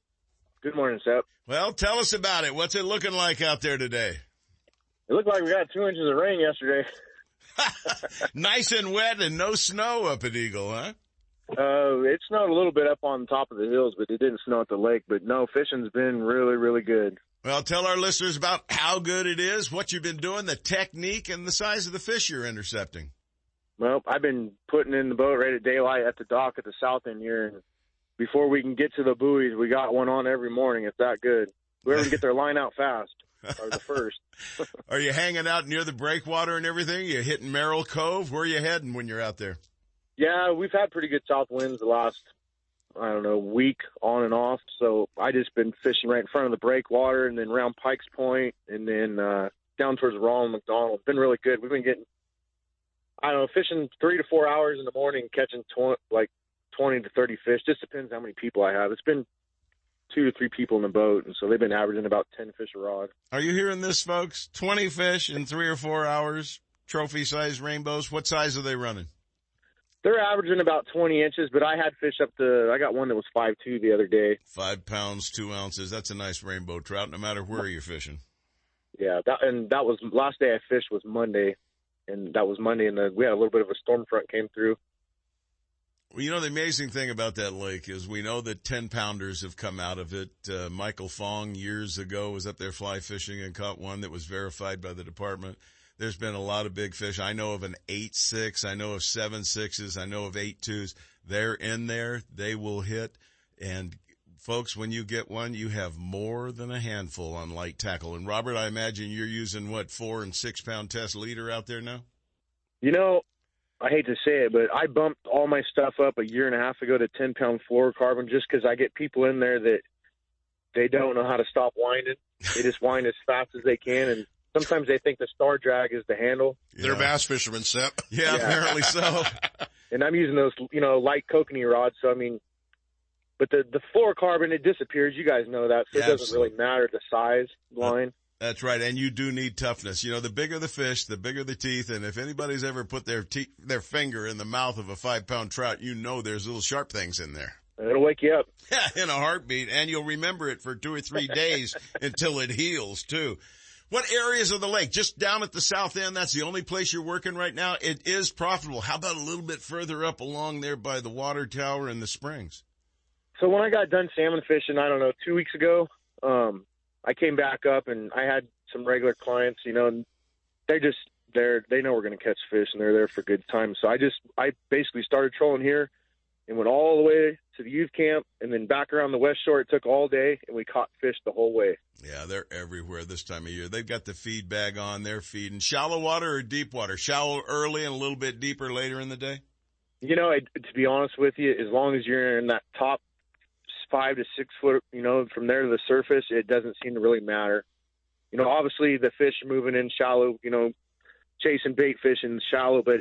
[SPEAKER 14] Good morning, Seth.
[SPEAKER 2] Well, tell us about it. What's it looking like out there today?
[SPEAKER 14] It looked like we got two inches of rain yesterday.
[SPEAKER 2] nice and wet and no snow up at Eagle, huh?
[SPEAKER 14] Uh, it snowed a little bit up on top of the hills, but it didn't snow at the lake. But no, fishing's been really, really good.
[SPEAKER 2] Well, tell our listeners about how good it is, what you've been doing, the technique, and the size of the fish you're intercepting.
[SPEAKER 14] Well, I've been putting in the boat right at daylight at the dock at the south end here, and before we can get to the buoys, we got one on every morning. It's that good. Whoever can get their line out fast are the first.
[SPEAKER 2] Are you hanging out near the breakwater and everything? You hitting Merrill Cove? Where are you heading when you're out there?
[SPEAKER 14] Yeah, we've had pretty good south winds the last, I don't know, week on and off. So I just been fishing right in front of the breakwater and then around Pikes Point and then uh, down towards Ronald McDonald. It's been really good. We've been getting, I don't know, fishing three to four hours in the morning, catching tw- like 20 to 30 fish. Just depends how many people I have. It's been two to three people in the boat, and so they've been averaging about 10 fish a rod.
[SPEAKER 2] Are you hearing this, folks? 20 fish in three or four hours, trophy size rainbows. What size are they running?
[SPEAKER 14] They're averaging about 20 inches, but I had fish up to, I got one that was five two the other day.
[SPEAKER 2] Five pounds, two ounces. That's a nice rainbow trout, no matter where you're fishing.
[SPEAKER 14] Yeah, that and that was last day I fished was Monday, and that was Monday, and the, we had a little bit of a storm front came through.
[SPEAKER 2] You know, the amazing thing about that lake is we know that 10 pounders have come out of it. Uh, Michael Fong years ago was up there fly fishing and caught one that was verified by the department. There's been a lot of big fish. I know of an eight six. I know of seven sixes. I know of eight twos. They're in there. They will hit. And folks, when you get one, you have more than a handful on light tackle. And Robert, I imagine you're using what four and six pound test leader out there now.
[SPEAKER 14] You know, I hate to say it, but I bumped all my stuff up a year and a half ago to 10 pound fluorocarbon just because I get people in there that they don't know how to stop winding. They just wind as fast as they can, and sometimes they think the star drag is the handle.
[SPEAKER 3] They're bass fishermen, Sep.
[SPEAKER 2] Yeah, apparently so.
[SPEAKER 14] and I'm using those, you know, light kokanee rods. So I mean, but the the fluorocarbon it disappears. You guys know that, so it doesn't really matter the size line.
[SPEAKER 2] That's right, and you do need toughness. You know, the bigger the fish, the bigger the teeth, and if anybody's ever put their te- their finger in the mouth of a five pound trout, you know there's little sharp things in there.
[SPEAKER 14] It'll wake you up.
[SPEAKER 2] Yeah, in a heartbeat, and you'll remember it for two or three days until it heals too. What areas of the lake? Just down at the south end, that's the only place you're working right now? It is profitable. How about a little bit further up along there by the water tower and the springs?
[SPEAKER 14] So when I got done salmon fishing, I don't know, two weeks ago, um, I came back up and I had some regular clients, you know, and they just they're they know we're going to catch fish and they're there for good time. So I just I basically started trolling here and went all the way to the youth camp and then back around the west shore. It took all day and we caught fish the whole way.
[SPEAKER 2] Yeah, they're everywhere this time of year. They've got the feed bag on. They're feeding shallow water or deep water. Shallow early and a little bit deeper later in the day.
[SPEAKER 14] You know, I, to be honest with you, as long as you're in that top five to six foot, you know, from there to the surface, it doesn't seem to really matter. You know, obviously the fish are moving in shallow, you know, chasing bait fish in shallow, but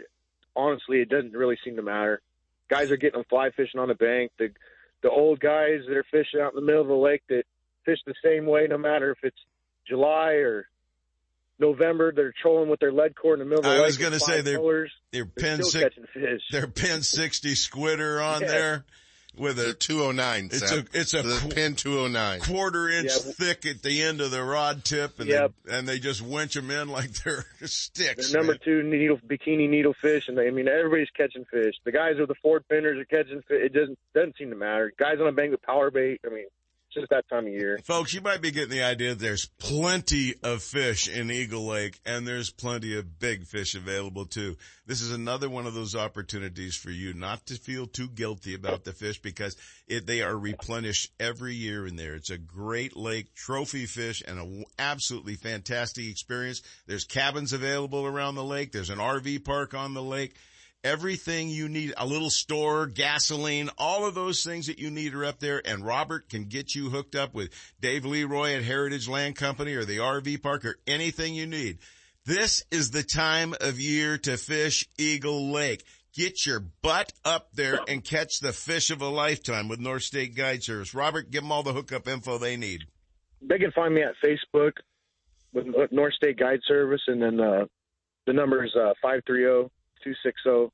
[SPEAKER 14] honestly, it doesn't really seem to matter. Guys are getting them fly fishing on the bank. The the old guys that are fishing out in the middle of the lake that fish the same way, no matter if it's July or November. They're trolling with their lead core in the middle of the
[SPEAKER 2] I
[SPEAKER 14] lake.
[SPEAKER 2] was going to say they're
[SPEAKER 14] colors.
[SPEAKER 2] they're
[SPEAKER 14] They're
[SPEAKER 2] pin six, they're pin sixty squitter on
[SPEAKER 14] Yeah.
[SPEAKER 2] there with a
[SPEAKER 3] The 209.
[SPEAKER 2] It's
[SPEAKER 3] Seth.
[SPEAKER 2] a it's a
[SPEAKER 3] the
[SPEAKER 2] qu-
[SPEAKER 3] pin 209.
[SPEAKER 2] quarter inch
[SPEAKER 14] Yeah.
[SPEAKER 2] thick at the end of the rod tip, and
[SPEAKER 14] Yep.
[SPEAKER 2] they, and they just winch them in like they're sticks.
[SPEAKER 14] They're number
[SPEAKER 2] man.
[SPEAKER 14] two needle bikini needle fish, and they, I mean everybody's catching fish. The guys with the Ford Fenders are catching fish. It doesn't doesn't seem to matter. Guys on a bank with power bait. I mean, just that time of year.
[SPEAKER 2] Folks, you might be getting the idea there's plenty of fish in Eagle Lake and there's plenty of big fish available too. This is another one of those opportunities for you not to feel too guilty about the fish because it, they are replenished every year in there. It's a great lake, trophy fish and an absolutely fantastic experience. There's cabins available around the lake. There's an RV park on the lake. Everything you need, a little store, gasoline, all of those things that you need are up there and Robert can get you hooked up with Dave Leroy at Heritage Land Company or the RV park or anything you need. This is the time of year to fish Eagle Lake. Get your butt up there and catch the fish of a lifetime with North State Guide Service. Robert, give them all the hookup info they need.
[SPEAKER 14] They can find me at Facebook with North State Guide Service, and then uh, the number is uh, five three zero two six zero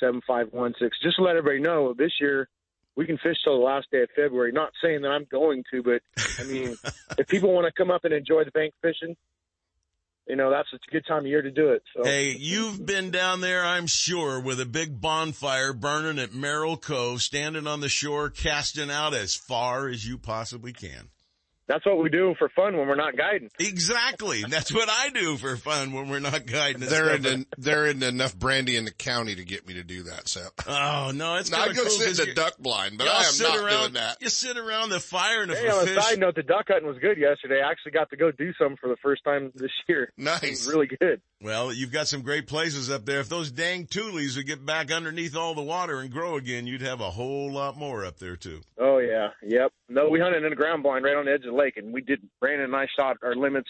[SPEAKER 14] seven five one six. Just to let everybody know, this year we can fish till the last day of February. Not saying that I'm going to, but I mean, if people want to come up and enjoy the bank fishing, you know, that's a good time of year to do it. So.
[SPEAKER 2] Hey, you've been down there, I'm sure, with a big bonfire burning at Merrill Cove, standing on the shore, casting out as far as you possibly can.
[SPEAKER 14] That's what we do for fun when we're not guiding.
[SPEAKER 2] Exactly. That's what I do for fun when we're not guiding. and
[SPEAKER 3] There
[SPEAKER 2] stuff.
[SPEAKER 3] isn't, there isn't enough brandy in the county to get me to do that, so.
[SPEAKER 2] Oh no, it's
[SPEAKER 3] Now, I
[SPEAKER 2] kinda
[SPEAKER 3] go
[SPEAKER 2] cool
[SPEAKER 3] sit
[SPEAKER 2] 'cause
[SPEAKER 3] in the
[SPEAKER 2] you-
[SPEAKER 3] duck blind, but
[SPEAKER 2] y'all
[SPEAKER 3] I am not
[SPEAKER 2] around,
[SPEAKER 3] doing that.
[SPEAKER 2] You sit around the fire and if
[SPEAKER 14] Hey,
[SPEAKER 2] a
[SPEAKER 14] on a
[SPEAKER 2] fish,
[SPEAKER 14] side note, the duck hunting was good yesterday. I actually got to go do some for the first time this year.
[SPEAKER 3] Nice.
[SPEAKER 14] It was really good.
[SPEAKER 2] Well, you've got some great places up there. If those dang tules would get back underneath all the water and grow again, you'd have a whole lot more up there too.
[SPEAKER 14] Oh yeah, yep. No, we hunted in a ground blind right on the edge of the lake, and we did. Brandon and I shot our limits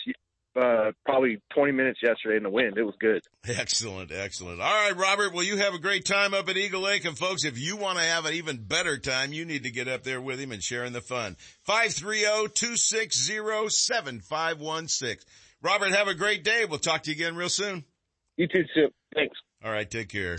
[SPEAKER 14] uh, probably 20 minutes yesterday in the wind. It was good.
[SPEAKER 2] Excellent, excellent. All right, Robert. Well, you have a great time up at Eagle Lake. And folks, if you want to have an even better time, you need to get up there with him and share in the fun. 530-260-7516. Robert, have a great day. We'll talk to you again real soon.
[SPEAKER 14] You too, Sip. Thanks.
[SPEAKER 2] All right, take care.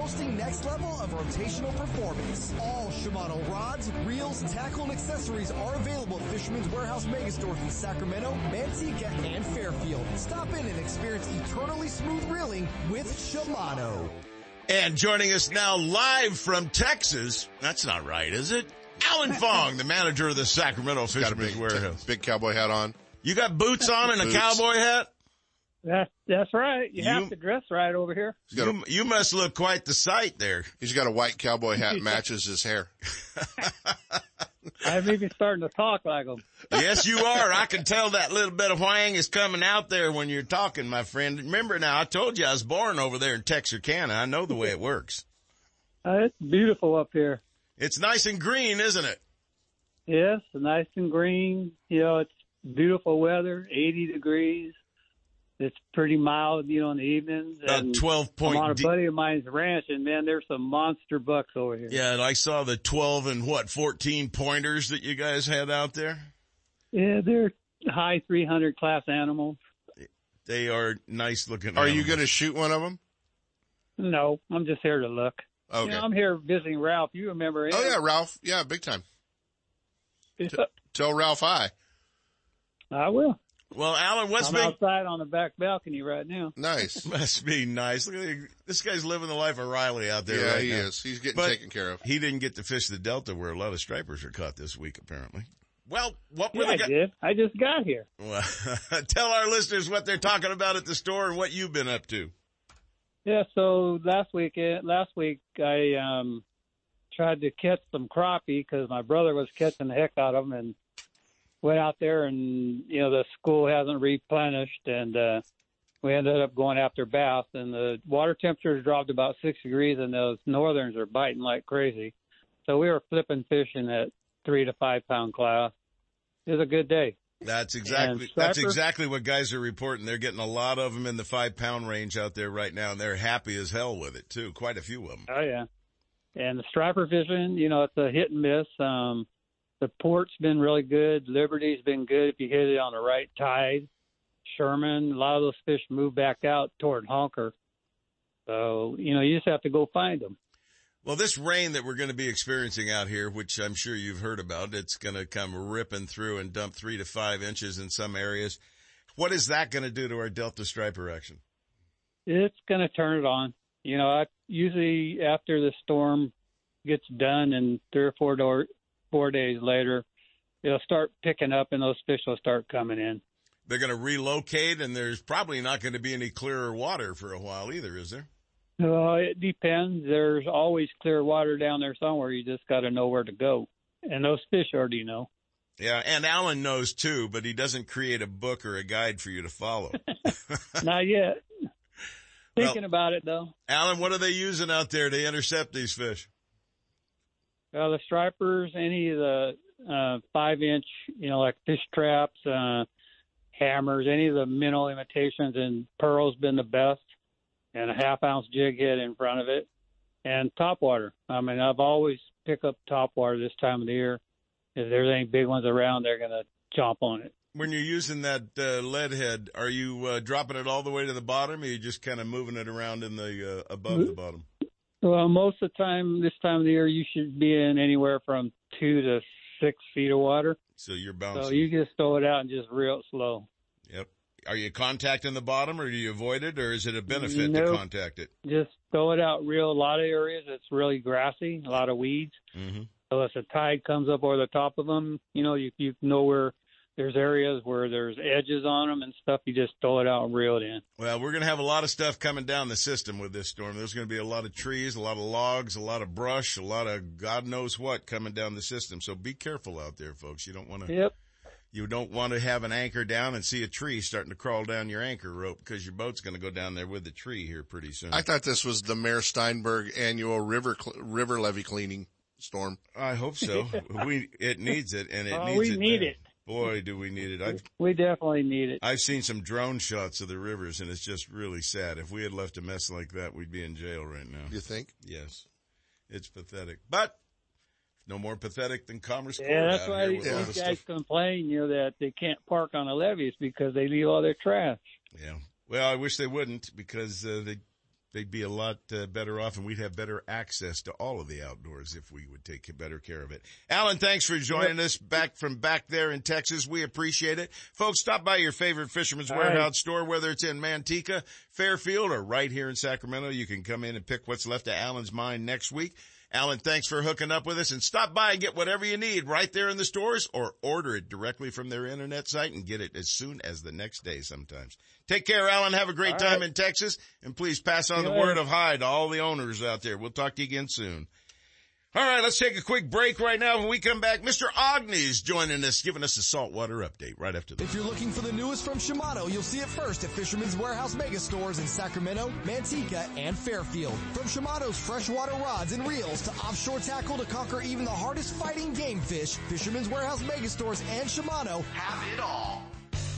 [SPEAKER 8] boasting next level of rotational performance. All Shimano rods, reels, tackle, and accessories are available at Fisherman's Warehouse Megastores in Sacramento, Manteca, and Fairfield. Stop in and experience eternally smooth reeling with Shimano.
[SPEAKER 2] And joining us now live from Texas. That's not right, is it? Alan Fong, the manager of the Sacramento Fisherman's
[SPEAKER 3] big,
[SPEAKER 2] Warehouse.
[SPEAKER 3] big cowboy hat on.
[SPEAKER 2] You got boots on and a cowboy hat?
[SPEAKER 15] That's that's right. You,
[SPEAKER 2] You-
[SPEAKER 15] have to dress right over here.
[SPEAKER 3] A,
[SPEAKER 2] You, you must look quite the sight there.
[SPEAKER 3] he's got a white cowboy hat matches his hair.
[SPEAKER 15] I'm even starting to talk like him.
[SPEAKER 2] Yes, you are. I can tell that little bit of whang is coming out there when you're talking, my friend. Remember now, I told you I was born over there in Texarkana. I know the way it works.
[SPEAKER 15] Uh, it's beautiful up here.
[SPEAKER 2] It's nice and green, isn't it?
[SPEAKER 15] Yes, nice and green. You know, it's beautiful weather, 80 degrees. It's pretty mild, you know, in the evenings.
[SPEAKER 2] About
[SPEAKER 15] And
[SPEAKER 2] 12 point
[SPEAKER 15] I'm on a buddy of mine's ranch, and man, there's some monster bucks over here.
[SPEAKER 2] Yeah, and I saw the 12 and what, 14 pointers that you guys had out there?
[SPEAKER 15] Yeah, they're high 300 class animals.
[SPEAKER 2] They are nice looking.
[SPEAKER 3] Are you going to shoot one of them?
[SPEAKER 15] No, I'm just here to look.
[SPEAKER 3] Okay.
[SPEAKER 15] You know, I'm here visiting Ralph. You remember him?
[SPEAKER 3] Oh yeah, Ralph. Yeah, big time. T- tell Ralph hi.
[SPEAKER 15] I will.
[SPEAKER 2] Well, Alan, what's
[SPEAKER 15] I'm
[SPEAKER 2] been
[SPEAKER 15] outside on the back balcony right now.
[SPEAKER 3] Nice.
[SPEAKER 2] Must be nice. Look at this guy's living the life of Riley out there.
[SPEAKER 3] Yeah,
[SPEAKER 2] right
[SPEAKER 3] he
[SPEAKER 2] now.
[SPEAKER 3] is. He's getting
[SPEAKER 2] But
[SPEAKER 3] taken care of.
[SPEAKER 2] He didn't get to fish the Delta where a lot of stripers are caught this week, apparently. Well, what were
[SPEAKER 15] Yeah, I
[SPEAKER 2] the guys?
[SPEAKER 15] did. I just got here.
[SPEAKER 2] Well, tell our listeners what they're talking about at the store and what you've been up to.
[SPEAKER 15] Yeah, so last week, last week I um tried to catch some crappie because my brother was catching the heck out of them, and went out there, and you know the school hasn't replenished, and uh, we ended up going after bass, and the water temperatures dropped about six degrees, and those northerns are biting like crazy. So we were flipping fishing at three to five pound class. It was a good day.
[SPEAKER 2] That's exactly that's exactly what guys are reporting. They're getting a lot of them in the five pound range out there right now, and they're happy as hell with it too. Quite a few of them.
[SPEAKER 15] Oh yeah, and the striper fishing, you know, it's a hit and miss. Um, the port's been really good. Liberty's been good if you hit it on the right tide. Sherman, a lot of those fish move back out toward Honker. So you know, you just have to go find them.
[SPEAKER 2] Well, this rain that we're going to be experiencing out here, which I'm sure you've heard about, it's going to come ripping through and dump three to five inches in some areas. What is that going to do to our Delta striper action?
[SPEAKER 15] It's going to turn it on. You know, I usually after the storm gets done and three or four door, four days later, it'll start picking up and those fish will start coming in.
[SPEAKER 2] They're going to relocate, and there's probably not going to be any clearer water for a while either, is there?
[SPEAKER 15] Well, it depends. There's always clear water down there somewhere. You just got to know where to go. And those fish already know.
[SPEAKER 2] Yeah, and Alan knows too, but he doesn't create a book or a guide for you to follow.
[SPEAKER 15] Not yet. Thinking
[SPEAKER 2] Well-
[SPEAKER 15] about it though.
[SPEAKER 2] Alan, what are they using out there to intercept these fish?
[SPEAKER 15] Uh, the stripers, any of the uh, five inch, you know, like fish traps, uh, hammers, any of the minnow imitations, and pearl's been the best. And a half ounce jig head in front of it, and top water. I mean, I've always pick up top water this time of the year. If there's any big ones around, they're gonna chomp on it.
[SPEAKER 2] When you're using that uh, lead head, are you uh, dropping it all the way to the bottom, or are you just kind of moving it around in the uh, above the bottom?
[SPEAKER 15] Well, most of the time, this time of the year, you should be in anywhere from two to six feet of water.
[SPEAKER 2] So you're bouncing.
[SPEAKER 15] So you just throw it out and just reel it slow.
[SPEAKER 2] Yep. Are you contacting the bottom, or do you avoid it, or is it a benefit to contact it?
[SPEAKER 15] Just throw it out real. A lot of areas it's really grassy, a lot of weeds.
[SPEAKER 2] Mm-hmm.
[SPEAKER 15] So if the tide comes up over the top of them, you know, you you know where there's areas where there's edges on them and stuff. You just throw it out and reel it in.
[SPEAKER 2] Well, we're going to have a lot of stuff coming down the system with this storm. There's going to be a lot of trees, a lot of logs, a lot of brush, a lot of God knows what coming down the system. So be careful out there, folks. You don't want to.
[SPEAKER 15] Yep.
[SPEAKER 2] You don't want to have an anchor down and see a tree starting to crawl down your anchor rope because your boat's going to go down there with the tree here pretty soon.
[SPEAKER 3] I thought this was the Mayor Steinberg annual river cl- river levee cleaning storm.
[SPEAKER 2] I hope so. we it needs it, and it
[SPEAKER 15] Oh,
[SPEAKER 2] needs
[SPEAKER 15] we
[SPEAKER 2] it.
[SPEAKER 15] need
[SPEAKER 2] bad.
[SPEAKER 15] it.
[SPEAKER 2] Boy, do we need it! I've
[SPEAKER 15] We definitely need it.
[SPEAKER 2] I've seen some drone shots of the rivers, and it's just really sad. If we had left a mess like that, we'd be in jail right now.
[SPEAKER 3] You think?
[SPEAKER 2] Yes, it's pathetic, but no more pathetic than Commerce Court
[SPEAKER 15] Yeah, that's
[SPEAKER 2] out
[SPEAKER 15] why these
[SPEAKER 2] with all the
[SPEAKER 15] these guys
[SPEAKER 2] stuff.
[SPEAKER 15] complain, you know, that they can't park on the levees because they leave all their trash.
[SPEAKER 2] Yeah. Well, I wish they wouldn't because uh, they they'd be a lot uh, better off, and we'd have better access to all of the outdoors if we would take better care of it. Alan, thanks for joining us back from back there in Texas. We appreciate it, folks. Stop by your favorite Fisherman's
[SPEAKER 15] All
[SPEAKER 2] Warehouse
[SPEAKER 15] right.
[SPEAKER 2] store, whether it's in Manteca, Fairfield, or right here in Sacramento. You can come in and pick what's left of Alan's mind next week. Alan, thanks for hooking up with us and stop by and get whatever you need right there in the stores or order it directly from their internet site and get it as soon as the next day sometimes. Take care, Alan. Have a great
[SPEAKER 15] All
[SPEAKER 2] time
[SPEAKER 15] right.
[SPEAKER 2] in Texas and please pass on
[SPEAKER 15] See
[SPEAKER 2] the word of hi to all the owners out there. We'll talk to you again soon. All right, let's take a quick break right now. When we come back, Mr. Ogney's joining us, giving us a saltwater update right after this.
[SPEAKER 8] If you're looking for the newest from Shimano, you'll see it first at Fisherman's Warehouse mega stores in Sacramento, Manteca, and Fairfield. From Shimano's freshwater rods and reels to offshore tackle to conquer even the hardest fighting game fish, Fisherman's Warehouse mega stores and Shimano have it all.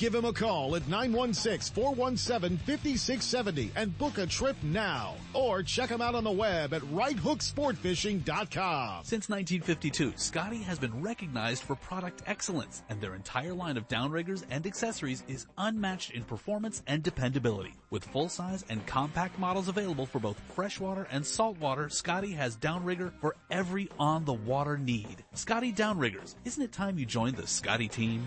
[SPEAKER 6] Give him a call at 916-417-5670 and book a trip now. Or check him out on the web at righthooksportfishing.com.
[SPEAKER 7] Since 1952, Scotty has been recognized for product excellence, and their entire line of downriggers and accessories is unmatched in performance and dependability. With full-size and compact models available for both freshwater and saltwater, Scotty has downrigger for every on-the-water need. Scotty Downriggers, isn't it time you joined the Scotty team?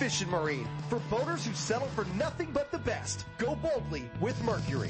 [SPEAKER 8] Fishing Marine. For boaters who settle for nothing but the best, go boldly with Mercury.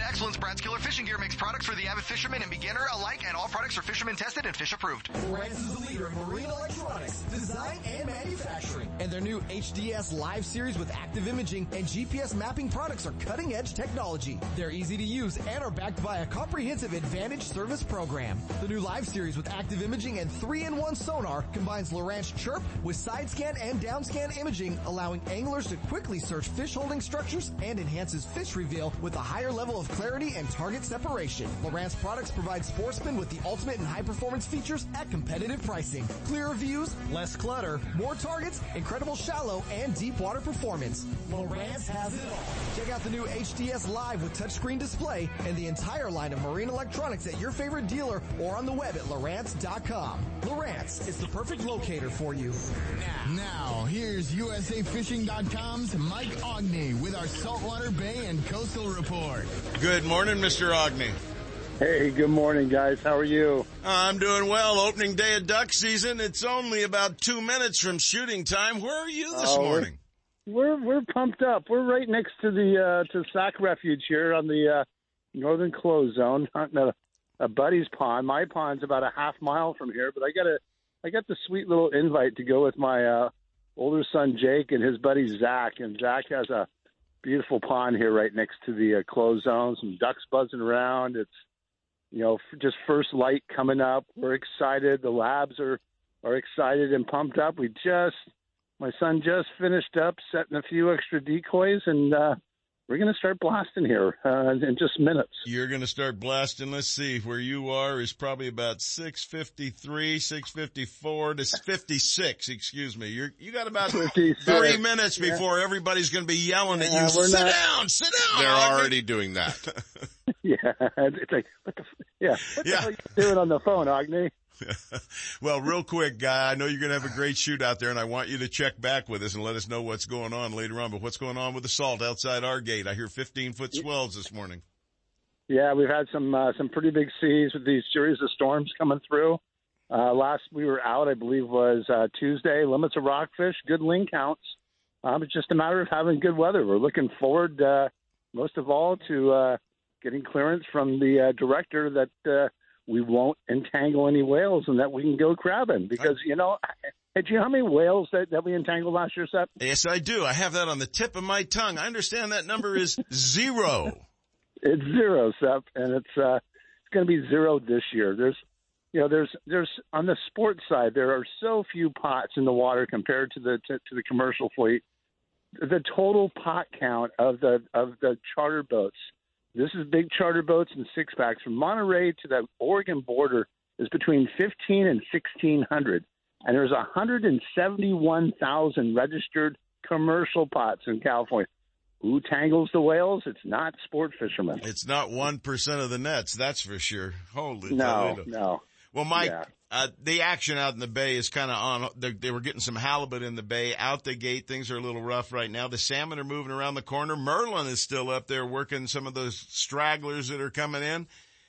[SPEAKER 16] to excellence, Brad's Killer Fishing Gear makes products for the avid fisherman and beginner alike, and all products are fisherman tested and fish approved.
[SPEAKER 8] Lowrance is the leader in marine electronics, design, and manufacturing. And their new HDS Live series with active imaging and GPS mapping products are cutting edge technology. They're easy to use and are backed by a comprehensive advantage service program. The new Live series with active imaging and 3-in-1 sonar combines Lowrance Chirp with side scan and down scan imaging, allowing anglers to quickly search fish holding structures and enhances fish reveal with a higher level of clarity and target separation. Lowrance products provide sportsmen with the ultimate and high performance features at competitive pricing. Clearer views, less clutter, more targets, incredible shallow and deep water performance. Lowrance has it all. Check out the new HDS Live with touchscreen display and the entire line of marine electronics at your favorite dealer or on the web at Lowrance.com. Lowrance is the perfect locator for you.
[SPEAKER 17] Now, here's USAFishing.com's Mike Ogney with our Saltwater Bay and Coastal Report.
[SPEAKER 2] Good morning, Mr. Ogney.
[SPEAKER 18] Hey, good morning, guys. How are you?
[SPEAKER 2] I'm doing well. Opening day of duck season. It's only about two minutes from shooting time. Where are you this
[SPEAKER 18] Oh,
[SPEAKER 2] morning?
[SPEAKER 18] We're we're pumped up. We're right next to the uh, to Sac Refuge here on the uh, northern close zone, hunting a, a buddy's pond. My pond's about a half mile from here, but I got a I got the sweet little invite to go with my uh, older son Jake and his buddy Zach. And Zach has a beautiful pond here right next to the uh, closed zone. Some ducks buzzing around. It's you know just first light coming up. We're excited. The labs are are excited and pumped up. We just my son just finished up setting a few extra decoys, and uh, we're going to start blasting here uh, in just minutes.
[SPEAKER 2] You're going to start blasting. Let's see. Where you are is probably about 653, 654 to 56. Excuse me. You're, you got about
[SPEAKER 18] 56.
[SPEAKER 2] three minutes
[SPEAKER 18] Yeah.
[SPEAKER 2] before everybody's going to be yelling at you.
[SPEAKER 18] we're
[SPEAKER 2] Sit
[SPEAKER 18] not-
[SPEAKER 2] down, sit down.
[SPEAKER 3] They're
[SPEAKER 2] Ogney."
[SPEAKER 3] already doing that.
[SPEAKER 18] yeah, it's like what the yeah, what the
[SPEAKER 2] Yeah.
[SPEAKER 18] hell are you doing on the phone, Agni?
[SPEAKER 2] well, real quick, guy, I know you're going to have a great shoot out there and I want you to check back with us and let us know what's going on later on. But what's going on with the salt outside our gate? I hear 15 foot swells this morning.
[SPEAKER 18] Yeah, we've had some uh, some pretty big seas with these series of storms coming through. Uh, last we were out, I believe, was uh, Tuesday. Limits of rockfish, good ling counts. Um, it's just a matter of having good weather. We're looking forward, uh, most of all, to uh, getting clearance from the uh, director that uh, we won't entangle any whales and that we can go crabbing. Because you know, do you know how many whales that, that we entangled last year, Seth?
[SPEAKER 2] Yes, I do. I have that on the tip of my tongue. I understand that number is zero.
[SPEAKER 18] It's zero, Sep, and it's uh, it's going to be zero this year. There's, you know, there's there's on the sports side there are so few pots in the water compared to the to, to the commercial fleet. The total pot count of the of the charter boats. This is big charter boats and six packs from Monterey to the Oregon border is between 15 and 1600 and there's 171,000 registered commercial pots in California. Who tangles the whales? It's not sport fishermen.
[SPEAKER 2] It's not 1% of the nets, that's for sure. Holy
[SPEAKER 18] No,
[SPEAKER 2] Toledo.
[SPEAKER 18] no.
[SPEAKER 2] Well, Mike,
[SPEAKER 18] Yeah.
[SPEAKER 2] Uh, the action out in the bay is kind of on. They, were getting some halibut in the bay. Out the gate, things are a little rough right now. The salmon are moving around the corner. Merlin is still up there working some of those stragglers that are coming in.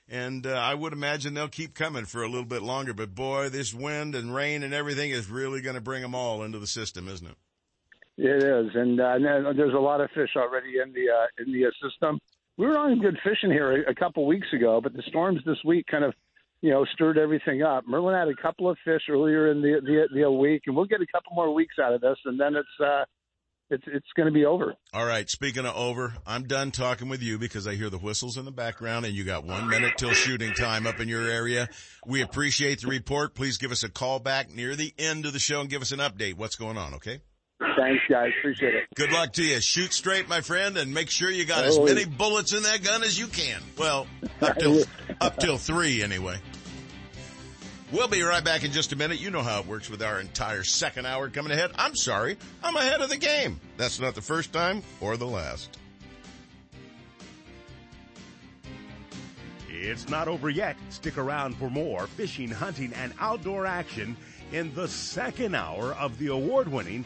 [SPEAKER 2] And uh, I would imagine they'll keep coming for a little bit longer. But boy, this wind and rain and everything is really going to bring them all into the system, isn't it?
[SPEAKER 18] It is, and, uh, and there's a lot of fish already in the uh, in the uh, system. We were on good fishing here a, a couple weeks ago, but the storms this week kind of, you know, stirred everything up. Merlin had a couple of fish earlier in the the, the week, and we'll get a couple more weeks out of this, and then it's uh, it's it's going to be over.
[SPEAKER 2] All right. Speaking of over, I'm done talking with you because I hear the whistles in the background and you got one minute till shooting time up in your area. We appreciate the report. Please give us a call back near the end of the show and give us an update. What's going on? Okay.
[SPEAKER 18] Thanks, guys. Appreciate it.
[SPEAKER 2] Good luck to you. Shoot straight, my friend, and make sure you got as many bullets in that gun as you can. Well, up till, up till three anyway. We'll be right back in just a minute. You know how it works with our entire second hour coming ahead. I'm sorry. I'm ahead of the game. That's not the first time or the last.
[SPEAKER 9] It's not over yet. Stick around for more fishing, hunting, and outdoor action in the second hour of the award-winning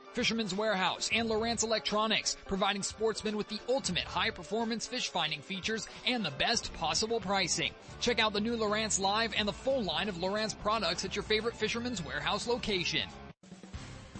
[SPEAKER 12] Fisherman's Warehouse and Lowrance Electronics, providing sportsmen with the ultimate high-performance fish finding features and the best possible pricing. Check out the new Lowrance Live and the full line of Lowrance products at your favorite Fisherman's Warehouse location.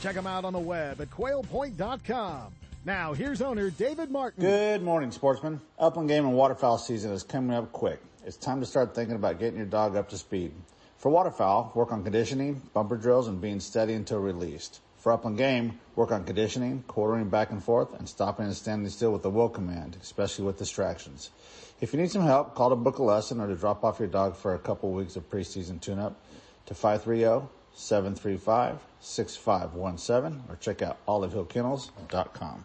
[SPEAKER 6] Check them out on the web at quailpoint.com. Now, here's owner David Martin.
[SPEAKER 19] Good morning, sportsmen. Upland game and waterfowl season is coming up quick. It's time to start thinking about getting your dog up to speed. For waterfowl, work on conditioning, bumper drills, and being steady until released. For upland game, work on conditioning, quartering back and forth, and stopping and standing still with the will command, especially with distractions. If you need some help, call to book a lesson or to drop off your dog for a couple weeks of preseason tune-up to oh, 530-735-6517 or check out olivehillkennels.com.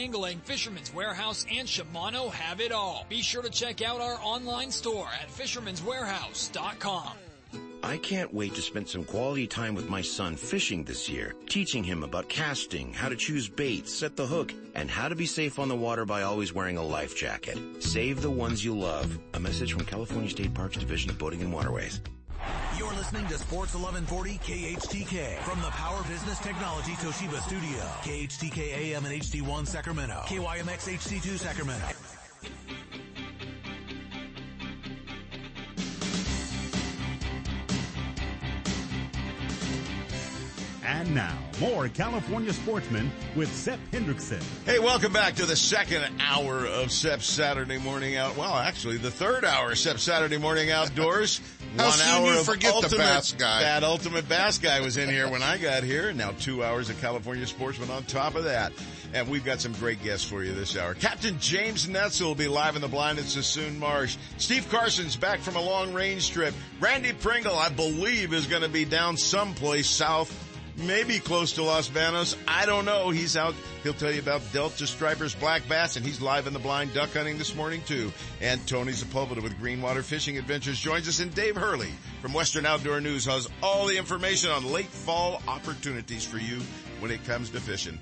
[SPEAKER 12] angling, Fisherman's Warehouse and Shimano have it all. Be sure to check out our online store at fishermanswarehouse.com.
[SPEAKER 20] I can't wait to spend some quality time with my son fishing this year, teaching him about casting, how to choose baits, set the hook, and how to be safe on the water by always wearing a life jacket. Save the ones you love. A message from California State Parks Division of Boating and Waterways.
[SPEAKER 21] You're listening to Sports 1140 KHTK from the Power Business Technology Toshiba Studio. KHTK AM and HD1 Sacramento. KYMX HD2 Sacramento.
[SPEAKER 9] And now, more California sportsmen with Sep Hendrickson.
[SPEAKER 2] Hey, welcome back to the second hour of SEP Saturday Morning Out. Well, actually, the third hour of SEP Saturday Morning Outdoors.
[SPEAKER 3] How
[SPEAKER 2] One
[SPEAKER 3] soon
[SPEAKER 2] hour
[SPEAKER 3] you
[SPEAKER 2] of
[SPEAKER 3] forget the bass guy.
[SPEAKER 2] That ultimate bass guy was in here when I got here. and Now two hours of California Sportsman on top of that. And we've got some great guests for you this hour. Captain James Netzel will be live in the blind at Suisun Marsh. Steve Carson's back from a long range trip. Randy Pringle, I believe, is going to be down someplace south maybe close to Los Banos. I don't know. He's out. He'll tell you about Delta Stripers Black Bass, and he's live in the blind duck hunting this morning too. And Tony Sepulveda with Greenwater Fishing Adventures joins us, and Dave Hurley from Western Outdoor News has all the information on late fall opportunities for you when it comes to fishing.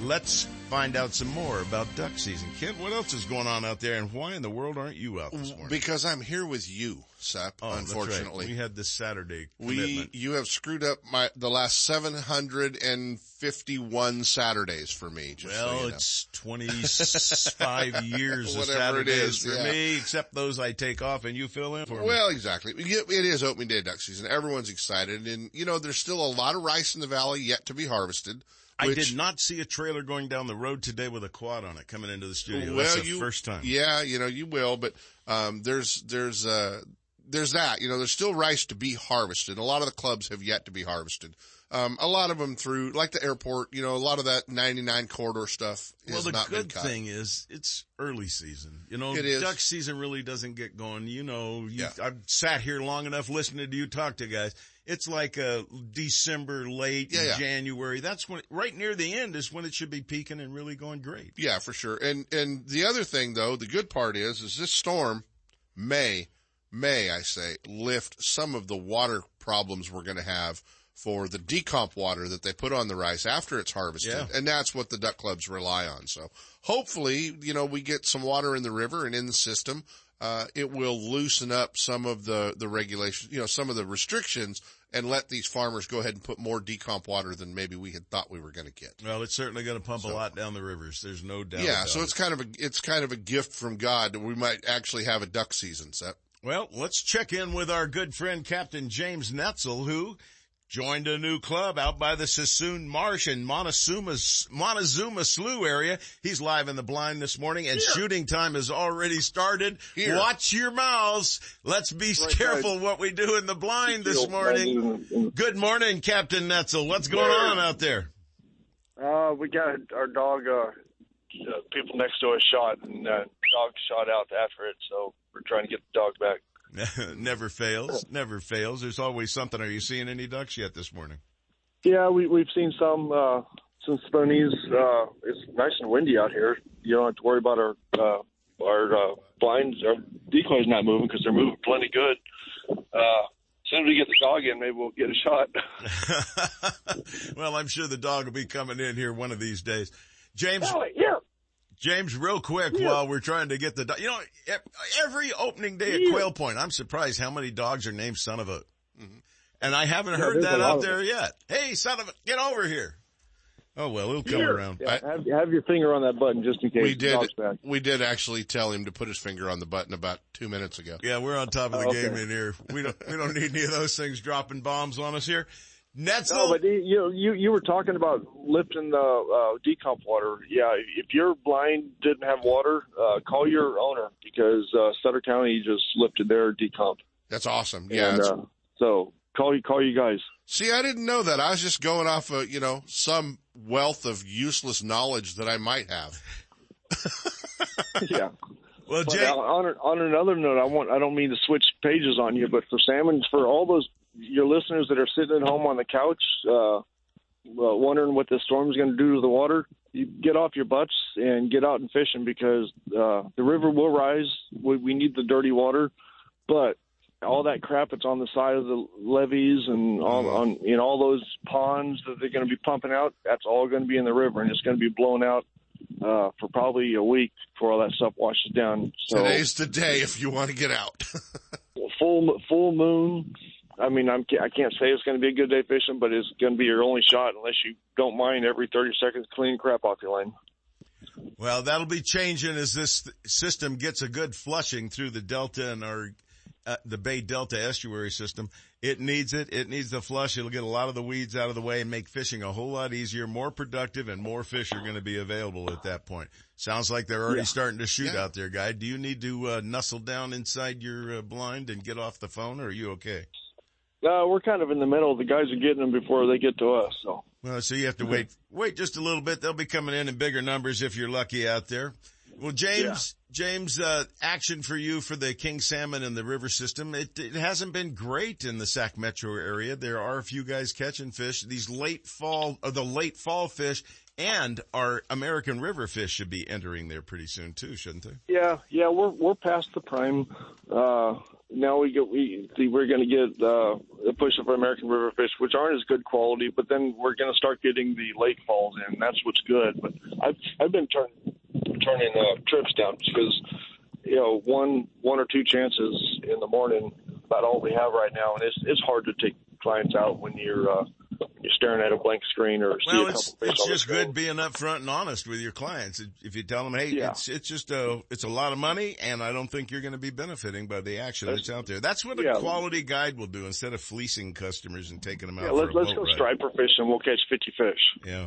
[SPEAKER 2] Let's find out some more about duck season. Kent, what else is going on out there, and why in the world aren't you out this morning?
[SPEAKER 3] Because I'm here with you, Sep,
[SPEAKER 2] Oh, that's right.
[SPEAKER 3] unfortunately.
[SPEAKER 2] we had this Saturday commitment.
[SPEAKER 3] We, you have screwed up my, the last 751 Saturdays for me, just so
[SPEAKER 2] Well,
[SPEAKER 3] you know.
[SPEAKER 2] it's 25 years of Saturdays for
[SPEAKER 3] yeah.
[SPEAKER 2] me, except those I take off and you fill in for me.
[SPEAKER 3] Well, exactly. It is opening day duck season. Everyone's excited. And, you know, there's still a lot of rice in the valley yet to be harvested.
[SPEAKER 2] I did not see a trailer going down the road today with a quad on it coming into the studio.
[SPEAKER 3] Well,
[SPEAKER 2] That's the
[SPEAKER 3] you,
[SPEAKER 2] first time.
[SPEAKER 3] Yeah, you know, you will, but, um, there's, there's, uh, there's that, you know, there's still rice to be harvested. A lot of the clubs have yet to be harvested. Um, a lot of them through, like the airport, you know, a lot of that 99 corridor stuff
[SPEAKER 2] Well, the good thing is it's early season. You know,
[SPEAKER 3] It is.
[SPEAKER 2] duck season really doesn't get going. You know, you,
[SPEAKER 3] Yeah.
[SPEAKER 2] I've sat here long enough listening to you talk to guys. It's like a December, late
[SPEAKER 3] Yeah, yeah.
[SPEAKER 2] January. That's when, right near the end is when it should be peaking and really going great.
[SPEAKER 3] Yeah, for sure. And, and the other thing though, the good part is, is this storm may, may I say, lift some of the water problems we're going to have for the decomp water that they put on the rice after it's harvested.
[SPEAKER 2] Yeah.
[SPEAKER 3] And that's what the duck clubs rely on. So hopefully, you know, we get some water in the river and in the system. Uh, it will loosen up some of the, the regulations, you know, some of the restrictions and let these farmers go ahead and put more decomp water than maybe we had thought we were going to get.
[SPEAKER 2] Well, it's certainly going to pump a lot down the rivers. There's no doubt.
[SPEAKER 3] Yeah, so
[SPEAKER 2] it.
[SPEAKER 3] it's kind of a it's kind of a gift from God that we might actually have a duck season set.
[SPEAKER 2] Well, let's check in with our good friend Captain James Netzel, who joined a new club out by the Suisun Marsh in Montezuma, Montezuma Slough area. He's live in the blind this morning and shooting time has already started.
[SPEAKER 3] Here.
[SPEAKER 2] Watch your mouths. Let's be careful what we do in the blind this morning. Good morning, Captain Netzel. What's going on out there?
[SPEAKER 22] Uh, we got our dog. Uh, uh, people next to us shot, and uh, dog shot out after it. So we're trying to get the dog back.
[SPEAKER 2] never fails. Never fails. There's always something. Are you seeing any ducks yet this morning?
[SPEAKER 22] Yeah, we we've seen some uh, some spoonies. Uh, it's nice and windy out here. You don't have to worry about our uh, our uh, blinds. Our decoys not moving because they're moving plenty good. Uh, as soon as we get the dog in, maybe we'll get a shot.
[SPEAKER 2] well, I'm sure the dog will be coming in here one of these days. James,
[SPEAKER 22] yeah.
[SPEAKER 2] James, real quick while we're trying to get the dog. You know, every opening day at Quail Point, I'm surprised how many dogs are named son of a. Mm-hmm, and I haven't
[SPEAKER 22] Yeah,
[SPEAKER 2] heard that out there yet. Hey, son of a, get over here. Oh well, he'll come around.
[SPEAKER 22] Yeah, have, have your finger on that button just in case
[SPEAKER 3] We did
[SPEAKER 22] back.
[SPEAKER 3] we did actually tell him to put his finger on the button about two minutes ago.
[SPEAKER 2] Yeah, we're on top of the
[SPEAKER 22] Oh, okay.
[SPEAKER 2] game in here. We don't we don't need any of those things dropping bombs on us here.
[SPEAKER 22] No, but you you you were talking about lifting the uh, decomp water. Yeah, if your blind didn't have water, uh, call your owner because uh, Sutter County just lifted their decomp.
[SPEAKER 3] That's awesome. Yeah.
[SPEAKER 22] And,
[SPEAKER 3] it's-
[SPEAKER 22] uh, so call you call you guys.
[SPEAKER 3] See, I didn't know that. I was just going off of, you know, some wealth of useless knowledge that I might have.
[SPEAKER 22] yeah.
[SPEAKER 2] Well, Jay,
[SPEAKER 22] on, on on another note, I want I don't mean to switch pages on you, but for salmon, for all those your listeners that are sitting at home on the couch, uh, wondering what this storm is going to do to the water, you get off your butts and get out and fishing because uh, the river will rise. We, we need the dirty water, but all that crap that's on the side of the levees and all on know all those ponds that they're going to be pumping out, that's all going to be in the river and it's going to be blown out uh, for probably a week before all that stuff washes down. So
[SPEAKER 3] Today's the day if you want to get out.
[SPEAKER 22] full full moon. I mean, I'm, I can't say it's going to be a good day fishing, but it's going to be your only shot unless you don't mind every 30 seconds cleaning crap off your line.
[SPEAKER 2] Well, that'll be changing as this system gets a good flushing through the delta and our uh, the Bay Delta estuary system. It needs it. It needs the flush. It'll get a lot of the weeds out of the way and make fishing a whole lot easier, more productive, and more fish are going to be available at that point. Sounds like they're already
[SPEAKER 22] Yeah.
[SPEAKER 2] starting to shoot
[SPEAKER 22] Yeah.
[SPEAKER 2] out there, guy. Do you need to uh, nuzzle down inside your uh, blind and get off the phone, or are you okay?
[SPEAKER 22] Uh, we're kind of in the middle. The guys are getting them before they get to us. So
[SPEAKER 2] Well, so you have to wait, wait just a little bit. They'll be coming in in bigger numbers if you're lucky out there. Well, James, James, uh, action for you for the king salmon and the river system. It, it hasn't been great in the Sac Metro area. There are a few guys catching fish. These late fall, or the late fall fish and our American river fish should be entering there pretty soon too, shouldn't they?
[SPEAKER 22] yeah, yeah, we're we're past the prime. Uh, now we get we we're going to get uh, a push of American river fish, which aren't as good quality, but then we're going to start getting the lake falls in. That's what's good. But I've I've been turning turning uh, trips down because you know one one or two chances in the morning about all we have right now, and it's it's hard to take clients out when you're uh, you're staring at a blank screen or
[SPEAKER 2] Well, it's, it's just good being upfront and honest with your clients. If you tell them, hey,
[SPEAKER 22] Yeah.
[SPEAKER 2] it's, it's just a, it's a lot of money and I don't think you're going to be benefiting by the action that's, out there. That's what a
[SPEAKER 22] yeah.
[SPEAKER 2] quality guide will do instead of fleecing customers and taking them out
[SPEAKER 22] Yeah,
[SPEAKER 2] a
[SPEAKER 22] let's go
[SPEAKER 2] ride.
[SPEAKER 22] striper fishing. We'll catch fifty fish.
[SPEAKER 2] Yeah.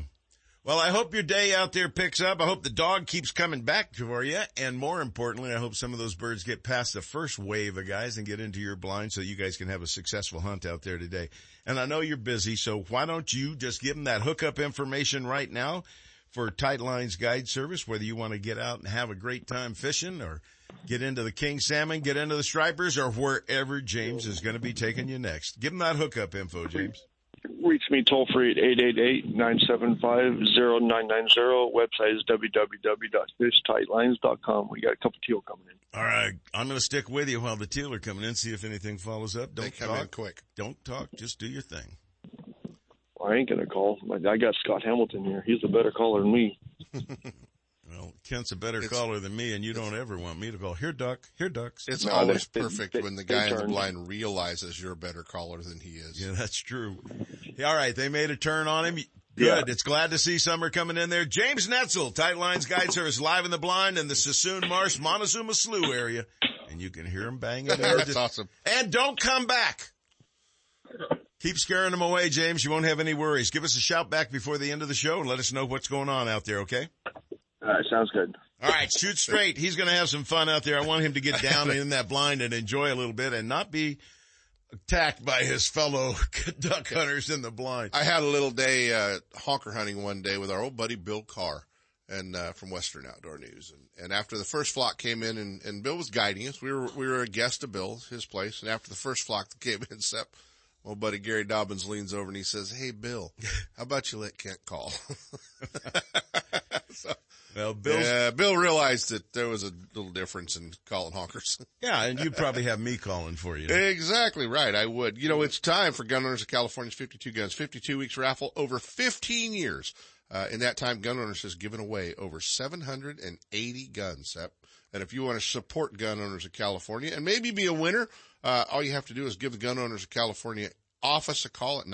[SPEAKER 2] Well, I hope your day out there picks up. I hope the dog keeps coming back for you. And more importantly, I hope some of those birds get past the first wave of guys and get into your blind so you guys can have a successful hunt out there today. And I know you're busy, so why don't you just give them that hookup information right now for Tight Lines Guide Service, whether you want to get out and have a great time fishing or get into the king salmon, get into the stripers or wherever James is going to be taking you next. Give them that hookup info, James.
[SPEAKER 22] Reach me toll free at 888-975-0990. Website is www.fishtightlines.com. We got a couple teal coming in.
[SPEAKER 2] All right, I'm going to stick with you while the teal are coming in. See if anything follows up. Don't
[SPEAKER 3] They come
[SPEAKER 2] talk
[SPEAKER 3] in quick.
[SPEAKER 2] Don't talk. Just do your thing.
[SPEAKER 22] Well, I ain't gonna call. I got Scott Hamilton here. He's a better caller than me.
[SPEAKER 2] Well, Kent's a better caller than me, and you don't ever want me to call. Here, duck. Here, ducks.
[SPEAKER 3] It's
[SPEAKER 22] No,
[SPEAKER 3] always
[SPEAKER 22] they- they-
[SPEAKER 3] perfect
[SPEAKER 22] they-
[SPEAKER 3] when the guy in the
[SPEAKER 22] turned.
[SPEAKER 3] blind realizes you're a better caller than he is.
[SPEAKER 2] Yeah, that's true. Yeah, all right, they made a turn on him. Good.
[SPEAKER 3] Yeah.
[SPEAKER 2] It's glad to see Summer coming in there. James Netzel, Tight Lines Guide Service, live in the blind in the Suisun Marsh, Montezuma Slough area. And you can hear him banging there.
[SPEAKER 3] That's awesome.
[SPEAKER 2] And don't come back. Keep scaring them away, James. You won't have any worries. Give us a shout back before the end of the show and let us know what's going on out there, okay?
[SPEAKER 22] All right, sounds good.
[SPEAKER 2] All right, shoot straight. He's going to have some fun out there. I want him to get down in that blind and enjoy a little bit and not be attacked by his fellow duck hunters in the blind.
[SPEAKER 3] I had a little day uh, honker hunting one day with our old buddy Bill Carr, and uh, from Western Outdoor News. And, and after the first flock came in, and, and Bill was guiding us, we were we were a guest of Bill's his place. And after the first flock that came in, Sep, old buddy Gary Dobbins leans over and he says, "Hey Bill, how about you let Kent call?" so,
[SPEAKER 2] well, Bill's-
[SPEAKER 3] yeah, Bill realized that there was a little difference in calling honkers.
[SPEAKER 2] Yeah, and you'd probably have me calling for you.
[SPEAKER 3] Exactly right. I would. You know, it's time for Gun Owners of California's 52 Guns 52 weeks raffle over 15 years. Uh, in that time, Gun Owners has given away over 780 guns. And if you want to support Gun Owners of California and maybe be a winner, uh, all you have to do is give the Gun Owners of California office a call at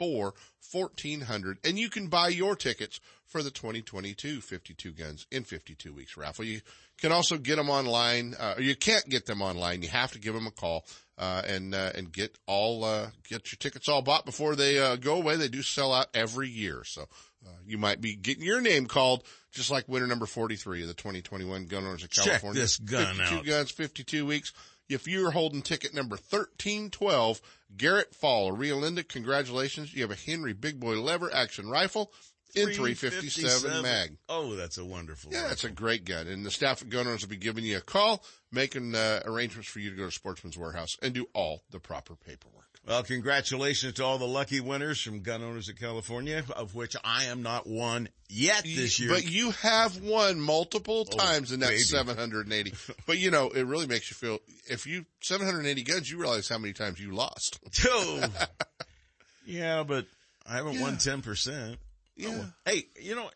[SPEAKER 3] 916-984-1400 and you can buy your tickets for the 2022 52 guns in 52 weeks raffle. You can also get them online. Uh, or you can't get them online. You have to give them a call, uh, and, uh, and get all, uh, get your tickets all bought before they, uh, go away. They do sell out every year. So, uh, you might be getting your name called just like winner number 43 of the 2021 Gun Owners of California.
[SPEAKER 2] Check this gun
[SPEAKER 3] 52
[SPEAKER 2] out.
[SPEAKER 3] guns, 52 weeks. If you're holding ticket number 1312, Garrett Fall, Rio Linda, congratulations. You have a Henry Big Boy lever action rifle in 357 mag.
[SPEAKER 2] Oh, that's a wonderful.
[SPEAKER 3] Yeah, it's a great gun. And the staff at Gun Owners will be giving you a call, making uh, arrangements for you to go to Sportsman's Warehouse and do all the proper paperwork.
[SPEAKER 2] Well, congratulations to all the lucky winners from Gun Owners of California, of which I am not one yet this year.
[SPEAKER 3] But you have won multiple
[SPEAKER 2] Oh,
[SPEAKER 3] times in that
[SPEAKER 2] baby.
[SPEAKER 3] 780. but you know, it really makes you feel, if you, 780 guns, you realize how many times you lost.
[SPEAKER 2] Oh. yeah, but I haven't won 10%.
[SPEAKER 3] Yeah.
[SPEAKER 2] Oh, hey, you know,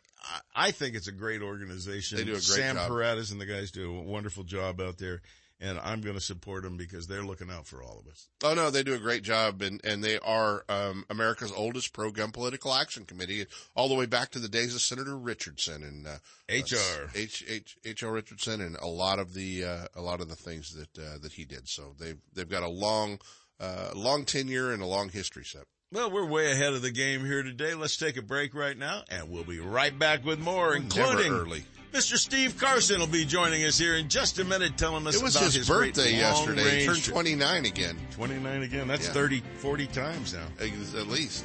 [SPEAKER 2] I, I think it's a great organization.
[SPEAKER 3] They do a great
[SPEAKER 2] Sam
[SPEAKER 3] job.
[SPEAKER 2] Paredes and the guys do a wonderful job out there. And I'm going to support them because they're looking out for all of us.
[SPEAKER 3] Oh no, they do a great job, and and they are um, America's oldest pro-gun political action committee, all the way back to the days of Senator Richardson and uh,
[SPEAKER 2] HR
[SPEAKER 3] H H H R Richardson, and a lot of the uh, a lot of the things that uh, that he did. So they've they've got a long uh, long tenure and a long history set.
[SPEAKER 2] Well, we're way ahead of the game here today. Let's take a break right now, and we'll be right back with more, including
[SPEAKER 3] early.
[SPEAKER 2] Mr. Steve Carson will be joining us here in just a minute, telling us
[SPEAKER 3] It was
[SPEAKER 2] about
[SPEAKER 3] his,
[SPEAKER 2] his
[SPEAKER 3] birthday yesterday. He turned 29 again.
[SPEAKER 2] 29 again. That's
[SPEAKER 3] Yeah.
[SPEAKER 2] 30, 40 times now.
[SPEAKER 3] At least.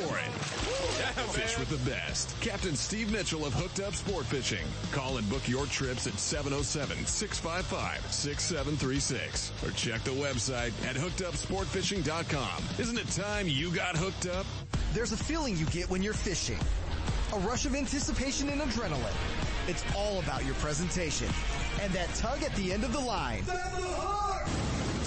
[SPEAKER 23] it. Fish with the best. Captain Steve Mitchell of Hooked Up Sport Fishing. Call and book your trips at 707-655-6736 or check the website at hookedupsportfishing.com. Isn't it time you got hooked up?
[SPEAKER 8] There's a feeling you get when you're fishing. A rush of anticipation and adrenaline. It's all about your presentation. And that tug at the end of the line.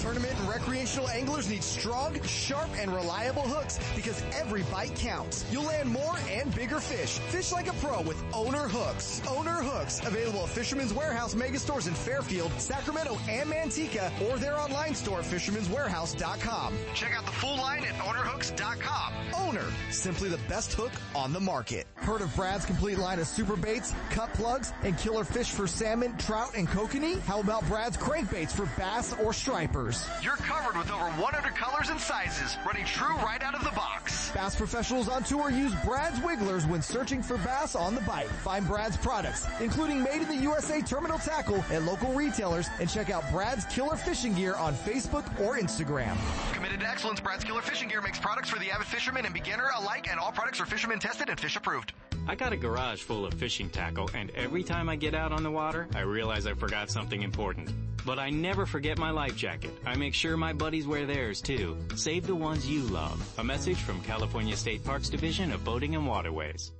[SPEAKER 8] Tournament and recreational anglers need strong, sharp, and reliable hooks because every bite counts. You'll land more and bigger fish. Fish like a pro with Owner Hooks. Owner Hooks, available at Fisherman's Warehouse mega stores in Fairfield, Sacramento, and Manteca, or their online store at fisherman'swarehouse.com.
[SPEAKER 16] Check out the full line at ownerhooks.com.
[SPEAKER 8] Owner, simply the best hook on the market. Heard of Brad's complete line of super baits, cut plugs, and killer fish for salmon, trout, and kokanee? How about Brad's crankbaits for bass or stripers?
[SPEAKER 16] You're covered with over 100 colors and sizes, running true right out of the box.
[SPEAKER 8] Bass professionals on tour use Brad's Wigglers when searching for bass on the bite. Find Brad's products, including made in the USA terminal tackle at local retailers and check out Brad's Killer Fishing Gear on Facebook or Instagram.
[SPEAKER 16] Committed to excellence, Brad's Killer Fishing Gear makes products for the avid fisherman and beginner alike, and all products are fisherman tested and fish approved.
[SPEAKER 24] I got a garage full of fishing tackle, and every time I get out on the water, I realize I forgot something important. But I never forget my life jacket. I make sure my buddies wear theirs too. Save the ones you love. A message from California State Parks Division of Boating and Waterways.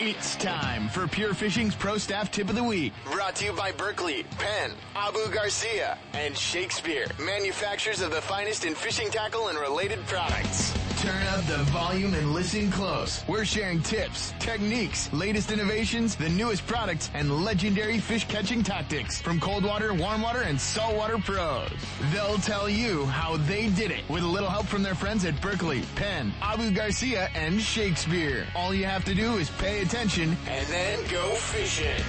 [SPEAKER 17] It's time for Pure Fishing's Pro Staff Tip of the Week. Brought to you by Berkley, Penn, Abu Garcia, and Shakespeare, manufacturers of the finest in fishing tackle and related products. Turn up the volume and listen close. We're sharing tips, techniques, latest innovations, the newest products, and legendary fish catching tactics from cold water, warm water, and saltwater pros. They'll tell you how they did it with a little help from their friends at Berkley, Penn, Abu Garcia, and Shakespeare. All you have to do is pay attention and then go fishing.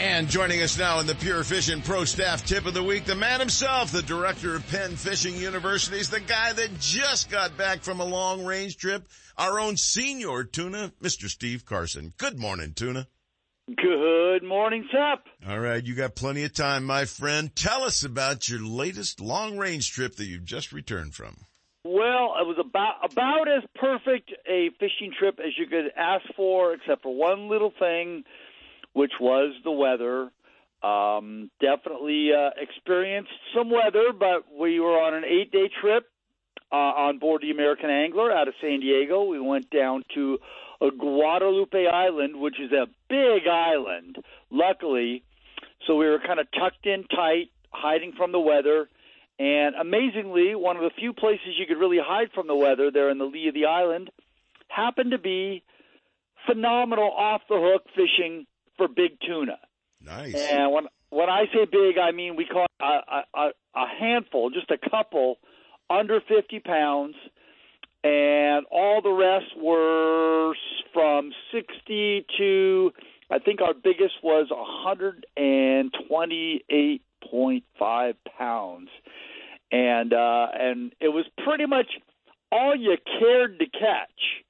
[SPEAKER 2] And joining us now in the Pure Fishing Pro Staff Tip of the Week, the man himself, the director of Penn Fishing Universities, the guy that just got back from a long range trip, our own senior tuna, Mr. Steve Carson. Good morning, tuna.
[SPEAKER 25] Good morning, Sep.
[SPEAKER 2] All right, you got plenty of time, my friend. Tell us about your latest long range trip that you've just returned from.
[SPEAKER 25] Well, it was about about as perfect a fishing trip as you could ask for, except for one little thing, which was the weather. Um, definitely uh, experienced some weather, but we were on an eight-day trip uh, on board the American Angler out of San Diego. We went down to Guadalupe Island, which is a big island. Luckily, so we were kind of tucked in tight, hiding from the weather. And amazingly, one of the few places you could really hide from the weather there in the lee of the island happened to be phenomenal off the hook fishing for big tuna.
[SPEAKER 2] Nice.
[SPEAKER 25] And when when I say big, I mean we caught a, a, a handful, just a couple, under 50 pounds, and all the rest were from 60 to I think our biggest was 128.5 pounds, and uh, and it was pretty much all you cared to catch.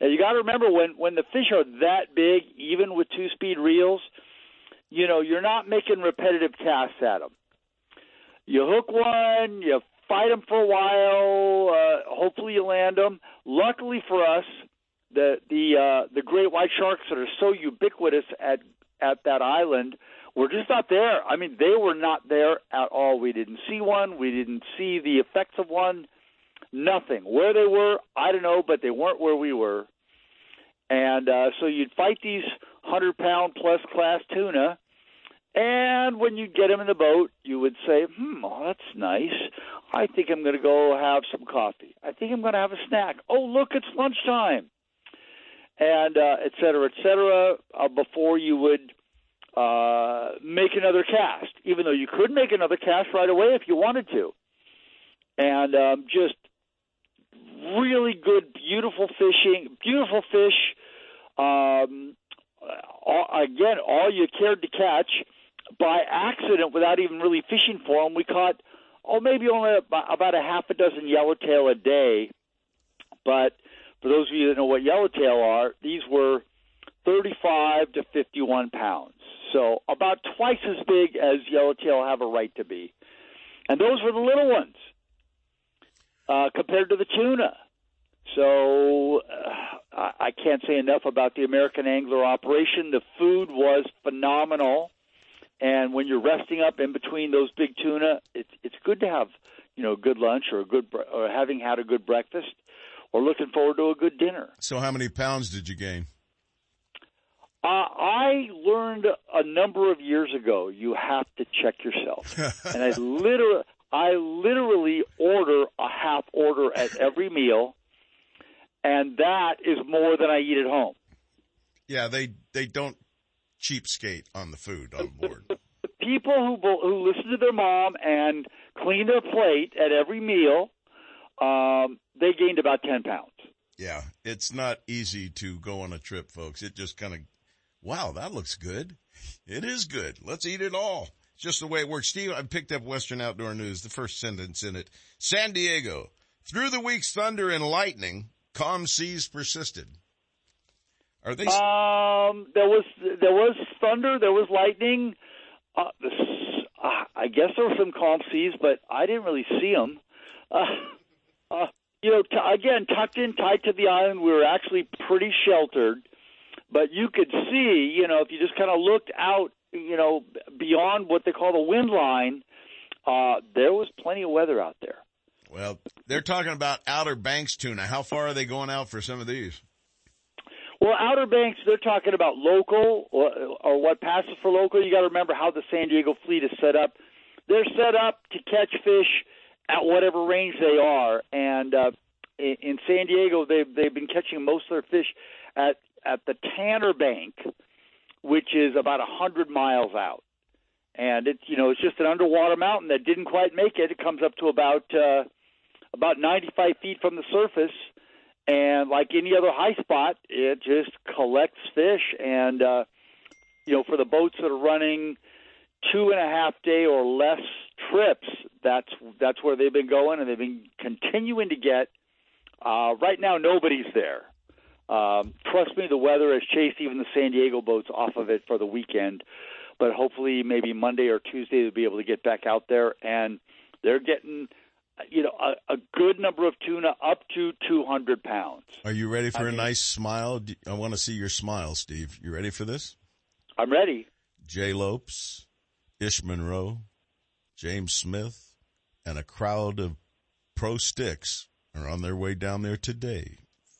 [SPEAKER 25] Now you got to remember when when the fish are that big, even with two speed reels, you know you're not making repetitive casts at them. You hook one, you fight them for a while. Uh, hopefully you land them. Luckily for us, the the uh, the great white sharks that are so ubiquitous at at that island were just not there. I mean, they were not there at all. We didn't see one. We didn't see the effects of one. Nothing. Where they were, I don't know, but they weren't where we were. And uh, so you'd fight these hundred pound plus class tuna, and when you'd get them in the boat, you would say, "Hmm, oh, that's nice. I think I'm going to go have some coffee. I think I'm going to have a snack. Oh, look, it's lunchtime." And uh, et cetera, et cetera, uh, before you would uh, make another cast, even though you could make another cast right away if you wanted to. And um, just really good, beautiful fishing, beautiful fish. Um, all, again, all you cared to catch by accident without even really fishing for them. We caught, oh, maybe only about a half a dozen yellowtail a day. But for those of you that know what yellowtail are, these were 35 to 51 pounds. So about twice as big as yellowtail have a right to be. And those were the little ones uh, compared to the tuna. So uh, I can't say enough about the American Angler operation. The food was phenomenal, and when you're resting up in between those big tuna, it's it's good to have you know a good lunch or a good or having had a good breakfast or looking forward to a good dinner.
[SPEAKER 2] So how many pounds did you gain?
[SPEAKER 25] Uh, I learned a number of years ago you have to check yourself, and I literally I literally order a half order at every meal, and that is more than I eat at home.
[SPEAKER 2] Yeah, they they don't cheapskate on the food on board.
[SPEAKER 25] The, the people who who listen to their mom and clean their plate at every meal, um, they gained about ten pounds.
[SPEAKER 2] Yeah, it's not easy to go on a trip, folks. It just kind of Wow, that looks good. It is good. Let's eat it all. It's just the way it works. Steve, I picked up Western Outdoor News, the first sentence in it. San Diego, through the week's thunder and lightning, calm seas persisted. Are they?
[SPEAKER 25] Um, there was there was thunder, there was lightning. Uh, uh, I guess there were some calm seas, but I didn't really see them. Uh, uh, you know, t- again, tucked in tight to the island, we were actually pretty sheltered but you could see, you know, if you just kind of looked out, you know, beyond what they call the wind line, uh, there was plenty of weather out there.
[SPEAKER 2] Well, they're talking about Outer Banks tuna. How far are they going out for some of these?
[SPEAKER 25] Well, Outer Banks, they're talking about local or, or what passes for local. You got to remember how the San Diego fleet is set up. They're set up to catch fish at whatever range they are, and uh, in San Diego, they've they've been catching most of their fish at at the Tanner Bank, which is about a hundred miles out, and it's you know it's just an underwater mountain that didn't quite make it. It comes up to about uh, about 95 feet from the surface, and like any other high spot, it just collects fish. And uh, you know, for the boats that are running two and a half day or less trips, that's that's where they've been going, and they've been continuing to get. Uh, right now, nobody's there. Um, trust me, the weather has chased even the San Diego boats off of it for the weekend. But hopefully, maybe Monday or Tuesday, they'll be able to get back out there. And they're getting, you know, a, a good number of tuna up to 200 pounds.
[SPEAKER 2] Are you ready for I a mean, nice smile? I want to see your smile, Steve. You ready for this?
[SPEAKER 25] I'm ready.
[SPEAKER 2] Jay Lopes, Ish Monroe, James Smith, and a crowd of pro sticks are on their way down there today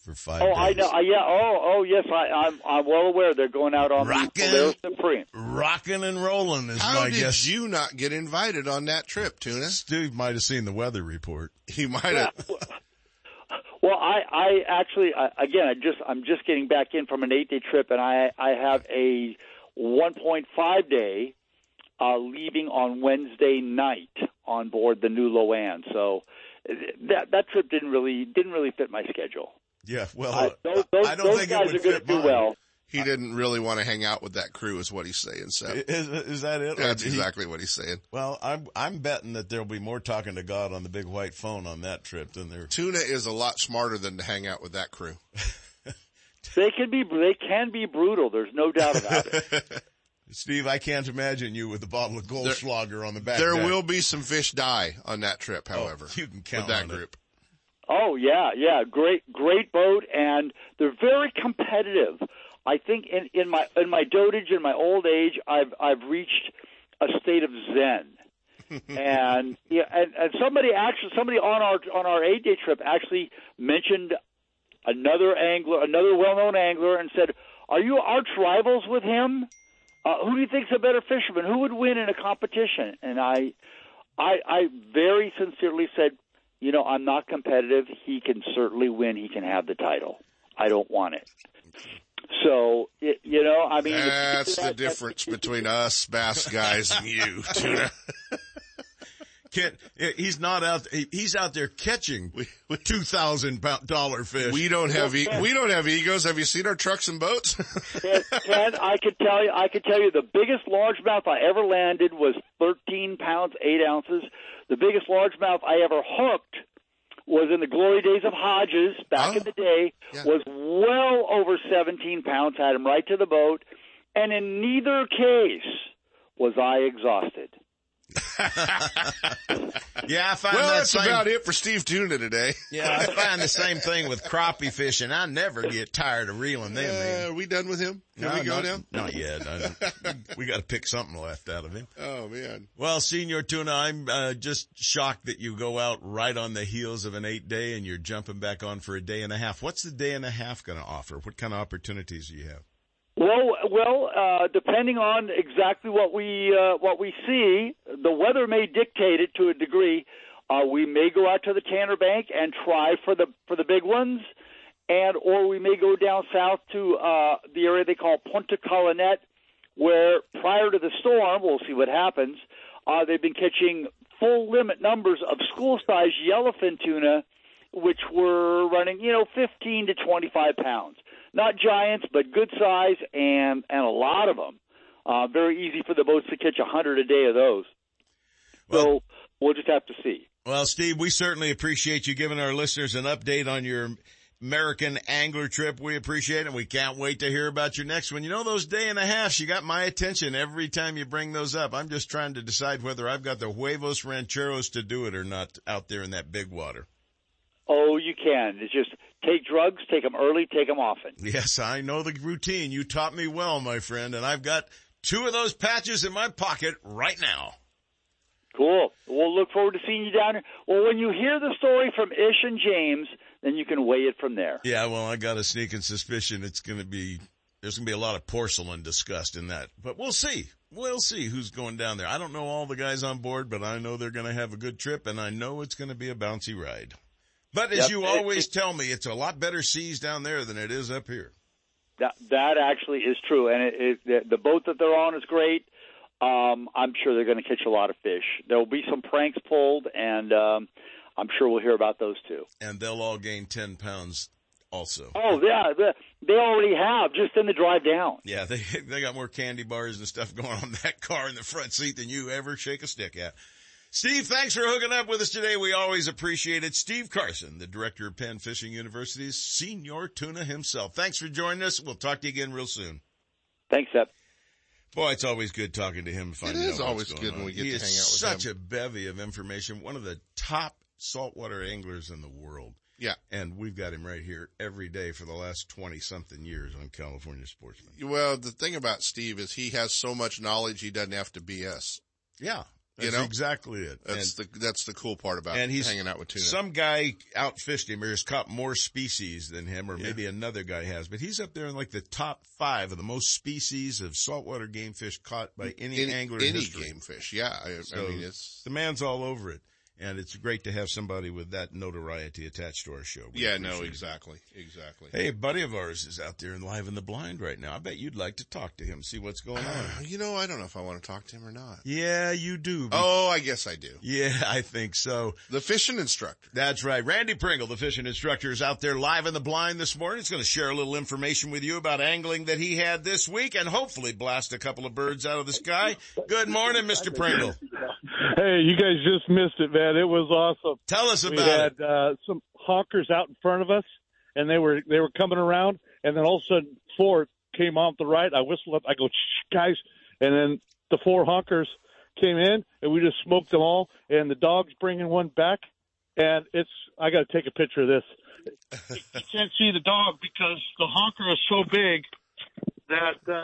[SPEAKER 2] for five.
[SPEAKER 25] Oh,
[SPEAKER 2] days.
[SPEAKER 25] I know. Uh, yeah. Oh, oh, yes. I, I'm I'm well aware they're going out on
[SPEAKER 2] rocking,
[SPEAKER 25] the Supreme.
[SPEAKER 2] Rocking and rolling is
[SPEAKER 3] How
[SPEAKER 2] my
[SPEAKER 3] did
[SPEAKER 2] guess.
[SPEAKER 3] you not get invited on that trip, Tuna?
[SPEAKER 2] Steve might have seen the weather report.
[SPEAKER 3] He might have.
[SPEAKER 25] Well, I, I actually, I, again, I just, I'm just getting back in from an eight-day trip, and I, I have a 1.5 day uh, leaving on Wednesday night on board the new Lo-An. So that that trip didn't really didn't really fit my schedule.
[SPEAKER 2] Yeah, well,
[SPEAKER 25] I, those, those,
[SPEAKER 2] I don't
[SPEAKER 25] those
[SPEAKER 2] think
[SPEAKER 25] guys
[SPEAKER 2] it would
[SPEAKER 25] are
[SPEAKER 2] fit
[SPEAKER 25] do
[SPEAKER 2] mine.
[SPEAKER 25] well.
[SPEAKER 3] He didn't really want to hang out with that crew, is what he's saying. So
[SPEAKER 2] Is, is that it?
[SPEAKER 3] That's
[SPEAKER 2] did he-
[SPEAKER 3] exactly what he's saying.
[SPEAKER 2] Well, I'm I'm betting that there'll be more talking to God on the big white phone on that trip than there.
[SPEAKER 3] Tuna is a lot smarter than to hang out with that crew.
[SPEAKER 25] They can be, they can be brutal. There's no doubt about it.
[SPEAKER 2] Steve, I can't imagine you with a bottle of Goldschlager on the back.
[SPEAKER 3] There
[SPEAKER 2] deck.
[SPEAKER 3] will be some fish die on that trip, oh, however.
[SPEAKER 2] you can count
[SPEAKER 3] with that
[SPEAKER 2] on it.
[SPEAKER 25] Oh yeah, yeah, great, great boat, and they're very competitive. I think in, in my in my dotage in my old age, I've I've reached a state of zen. and yeah, and, and somebody actually somebody on our on our eight day trip actually mentioned another angler, another well known angler, and said, "Are you arch rivals with him? Uh, who do you think's a better fisherman? Who would win in a competition?" And I, I, I very sincerely said, "You know, I'm not competitive. He can certainly win. He can have the title. I don't want it." So, it, you know, I mean,
[SPEAKER 3] That's
[SPEAKER 25] that-
[SPEAKER 3] the difference between us bass guys and you. Tuna.
[SPEAKER 2] Kent, eh, he's not out. Eh, he's out there catching two thousand dollar fish.
[SPEAKER 3] We don't have e- we don't have egos. Have you seen our trucks and boats?
[SPEAKER 25] Ken, Ken, I could tell you, I could tell you, the biggest largemouth I ever landed was 13 pounds 8 ounces. The biggest largemouth I ever hooked was in the glory days of Hodges back in oh. the day. Was well over 17 pounds. Had him right to the boat, and in neither case was I exhausted.
[SPEAKER 2] Yeah, I find
[SPEAKER 3] well,
[SPEAKER 2] that
[SPEAKER 3] that's
[SPEAKER 2] same,
[SPEAKER 3] about it for Steve Tuna today.
[SPEAKER 2] Yeah, I find the same thing with crappie fishing. I never get tired of reeling them. in.
[SPEAKER 3] Uh, are we done with him? Can
[SPEAKER 2] No,
[SPEAKER 3] we go
[SPEAKER 2] not,
[SPEAKER 3] down?
[SPEAKER 2] Not yet. I- we got to pick something left out of him.
[SPEAKER 3] Oh man.
[SPEAKER 2] Well, Senior Tuna, I'm uh, just shocked that you go out right on the heels of an eight day and you're jumping back on for a day and a half. What's the day and a half going to offer? What kind of opportunities do you have?
[SPEAKER 25] Well, well, uh, depending on exactly what we uh, what we see, the weather may dictate it to a degree. Uh, we may go out to the Tanner Bank and try for the for the big ones, and or we may go down south to uh, the area they call Punta Colonet, where prior to the storm, we'll see what happens. Uh, they've been catching full limit numbers of school size yellowfin tuna, which were running, you know, 15 to 25 pounds. Not giants, but good size and and a lot of them. Uh, very easy for the boats to catch a hundred a day of those. so we'll just have to see.
[SPEAKER 2] Well, Steve, we certainly appreciate you giving our listeners an update on your American angler trip. We appreciate it. and We can't wait to hear about your next one. You know, those day and a halves, you got my attention every time you bring those up. I'm just trying to decide whether I've got the huevos rancheros to do it or not out there in that big water.
[SPEAKER 25] Oh, you can. It's just take drugs, take them early, take them often.
[SPEAKER 2] Yes, I know the routine. You taught me well, my friend, and I've got two of those patches in my pocket right now.
[SPEAKER 25] Cool. We'll look forward to seeing you down here. Well, when you hear the story from Ish and James, then you can weigh it from there.
[SPEAKER 2] Yeah, well, I got a sneaking suspicion it's going to be, there's going to be a lot of porcelain discussed in that, but we'll see. We'll see who's going down there. I don't know all the guys on board, but I know they're going to have a good trip and I know it's going to be a bouncy ride. But as
[SPEAKER 25] Yep.
[SPEAKER 2] you
[SPEAKER 25] It-
[SPEAKER 2] always tell me, it's a lot better seas down there than it is up here.
[SPEAKER 25] That that actually is true, and it, it, the, boat that they're on is great. Um, I'm sure they're going to catch a lot of fish. There will be some pranks pulled, and um, I'm sure we'll hear about those too.
[SPEAKER 2] And they'll all gain 10 pounds also.
[SPEAKER 25] Oh yeah, they, they already have just in the drive down.
[SPEAKER 2] Yeah, they they got more candy bars and stuff going on in that car in the front seat than you ever shake a stick at. Steve, thanks for hooking up with us today. We always appreciate it. Steve Carson, the director of Penn Fishing University's senior tuna himself. Thanks for joining us. We'll talk to you again real soon.
[SPEAKER 25] Thanks, Seth.
[SPEAKER 2] Boy, it's always good talking to him. and Finding
[SPEAKER 3] is
[SPEAKER 2] out
[SPEAKER 3] always
[SPEAKER 2] going
[SPEAKER 3] good when we get
[SPEAKER 2] he
[SPEAKER 3] to hang out with
[SPEAKER 2] such
[SPEAKER 3] him.
[SPEAKER 2] a bevy of information. One of the top saltwater anglers in the world.
[SPEAKER 3] Yeah.
[SPEAKER 2] And we've got him right here every day for the last 20 something years on California Sportsman.
[SPEAKER 3] Well, the thing about Steve is he has so much knowledge he doesn't have to BS.
[SPEAKER 2] Yeah.
[SPEAKER 3] You know?
[SPEAKER 2] exactly it.
[SPEAKER 3] That's the that's the cool part about
[SPEAKER 2] and he's
[SPEAKER 3] hanging out with tuna.
[SPEAKER 2] Some guy outfished him or has caught more species than him, or maybe another guy has, but he's up there in like the top five of the most species of saltwater game fish caught by any,
[SPEAKER 3] Any-
[SPEAKER 2] angler in
[SPEAKER 3] any
[SPEAKER 2] history.
[SPEAKER 3] game fish, yeah. I- I
[SPEAKER 2] So
[SPEAKER 3] mean, it's-
[SPEAKER 2] the man's all over it, and it's great to have somebody with that notoriety attached to our show. We
[SPEAKER 3] yeah, no,
[SPEAKER 2] appreciate it.
[SPEAKER 3] exactly, exactly.
[SPEAKER 2] Hey, a buddy of ours is out there and live in the blind right now. I bet you'd like to talk to him, see what's going on.
[SPEAKER 3] Uh, you know, I don't know if I want to talk to him or not.
[SPEAKER 2] Yeah, you do.
[SPEAKER 3] Oh, I guess I do.
[SPEAKER 2] Yeah, I think so.
[SPEAKER 3] The fishing instructor.
[SPEAKER 2] That's right. Randy Pringle, the fishing instructor, is out there live in the blind this morning. He's going to share a little information with you about angling that he had this week and hopefully blast a couple of birds out of the sky. Good morning, Mr. Pringle.
[SPEAKER 26] Hey, you guys just missed it, man. It was awesome.
[SPEAKER 2] Tell us about we
[SPEAKER 26] had, Uh, some honkers out in front of us, and they were they were coming around, and then all of a sudden four came off the right. I whistled up. I go, Shh, guys, and then the four honkers came in, and we just smoked them all. And the dog's bringing one back, and it's I got to take a picture of this. you can't see the dog because the honker is so big that uh,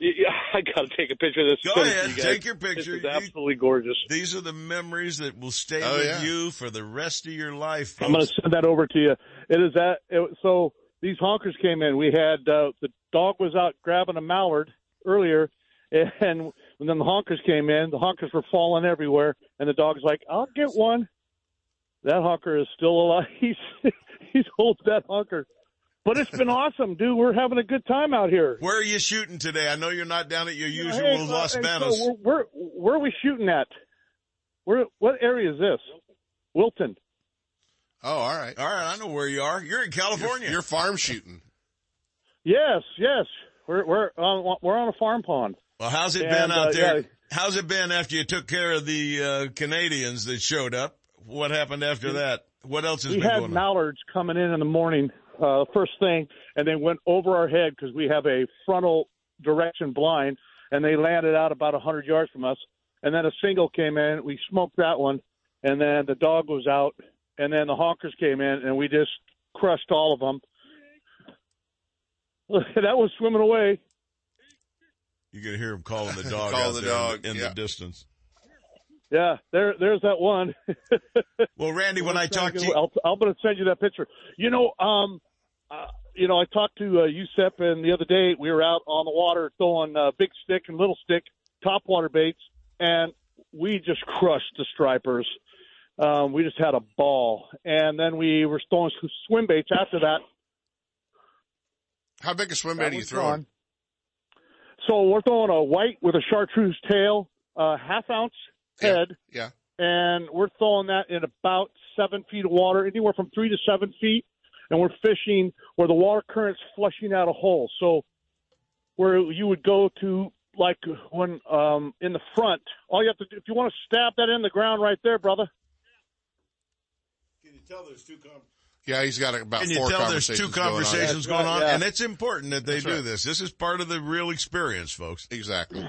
[SPEAKER 26] I got to take a picture of this.
[SPEAKER 2] Go
[SPEAKER 26] Send it to
[SPEAKER 2] ahead,
[SPEAKER 26] you
[SPEAKER 2] take your picture.
[SPEAKER 26] This is absolutely gorgeous.
[SPEAKER 2] These are the memories that will stay
[SPEAKER 26] Oh,
[SPEAKER 2] with
[SPEAKER 26] yeah.
[SPEAKER 2] you for the rest of your life.
[SPEAKER 26] I'm going to send that over to you. It is that. It, so these honkers came in. We had uh, the dog was out grabbing a mallard earlier, and when then the honkers came in, the honkers were falling everywhere, and the dog's like, "I'll get one." That honker is still alive. He's he's holding that honker. But it's been awesome, dude. We're having a good time out here.
[SPEAKER 2] Where are you shooting today? I know you're not down at your usual
[SPEAKER 26] Hey, uh,
[SPEAKER 2] Los
[SPEAKER 26] hey, so
[SPEAKER 2] Banos.
[SPEAKER 26] where, where where are we shooting at? Where what area is this? Wilton.
[SPEAKER 3] Oh, all right.
[SPEAKER 2] All right, I know where you are. You're in California.
[SPEAKER 3] You're, farm shooting.
[SPEAKER 26] Yes, yes. We're we're on we're on a farm pond.
[SPEAKER 2] Well, how's it
[SPEAKER 26] And,
[SPEAKER 2] been out
[SPEAKER 26] uh,
[SPEAKER 2] there?
[SPEAKER 26] yeah.
[SPEAKER 2] How's it been after you took care of the uh, Canadians that showed up? What happened after that? What else has
[SPEAKER 26] we
[SPEAKER 2] been
[SPEAKER 26] had
[SPEAKER 2] going on?
[SPEAKER 26] mallards coming in in the morning, uh, first thing, and they went over our head because we have a frontal direction blind, and they landed out about a hundred yards from us. And then a single came in. We smoked that one, and then the dog was out, and then the honkers came in, and we just crushed all of them. that was swimming away.
[SPEAKER 2] You're gonna hear him calling the dog
[SPEAKER 3] Call
[SPEAKER 2] out
[SPEAKER 3] the
[SPEAKER 2] there
[SPEAKER 3] dog,
[SPEAKER 2] in, the,
[SPEAKER 3] yeah.
[SPEAKER 2] the distance.
[SPEAKER 26] Yeah, there, there's that one.
[SPEAKER 2] well, Randy, when I talk to you,
[SPEAKER 26] I'll, I'm going to send you that picture. You know, um, uh, you know, I talked to uh, Yusef, and the other day we were out on the water throwing uh, big stick and little stick top water baits, and we just crushed the stripers. Um, we just had a ball, and then we were throwing swim baits after that.
[SPEAKER 3] How big a swim bait are you throwing?
[SPEAKER 26] So we're throwing a white with a chartreuse tail, uh, half ounce head,
[SPEAKER 3] Yeah.
[SPEAKER 26] and we're throwing that in about seven feet of water, anywhere from three to seven feet, and we're fishing where the water current's flushing out a hole. So where you would go to like when um in the front, all you have to do if you want to stab that in the ground right there, brother.
[SPEAKER 2] Can you tell there's two com-
[SPEAKER 3] Yeah, he's got about
[SPEAKER 2] Can you
[SPEAKER 3] four
[SPEAKER 2] tell there's
[SPEAKER 3] conversations
[SPEAKER 2] two conversations
[SPEAKER 26] That's
[SPEAKER 2] going
[SPEAKER 26] right,
[SPEAKER 2] on?
[SPEAKER 26] yeah.
[SPEAKER 2] And it's important that they
[SPEAKER 3] That's
[SPEAKER 2] do
[SPEAKER 3] right.
[SPEAKER 2] this. This is part of the real experience, folks.
[SPEAKER 3] Exactly.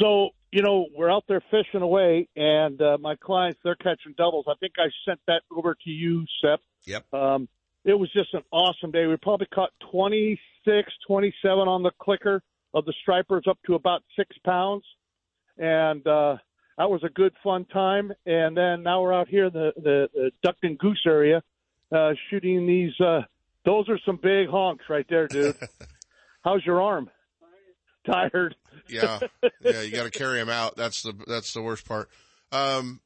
[SPEAKER 26] So, you know, we're out there fishing away, and uh, my clients, they're catching doubles. I think I sent that over to you, Sep.
[SPEAKER 2] Yep.
[SPEAKER 26] Um, it was just an awesome day. We probably caught 26, 27 on the clicker of the stripers up to about six pounds. And uh, that was a good, fun time. And then now we're out here in the, the, the duck and goose area uh, shooting these. Uh, those are some big honks right there, dude. How's your arm? Tired.
[SPEAKER 3] Yeah. Yeah. You got to carry him out. That's the, that's the worst part. Um,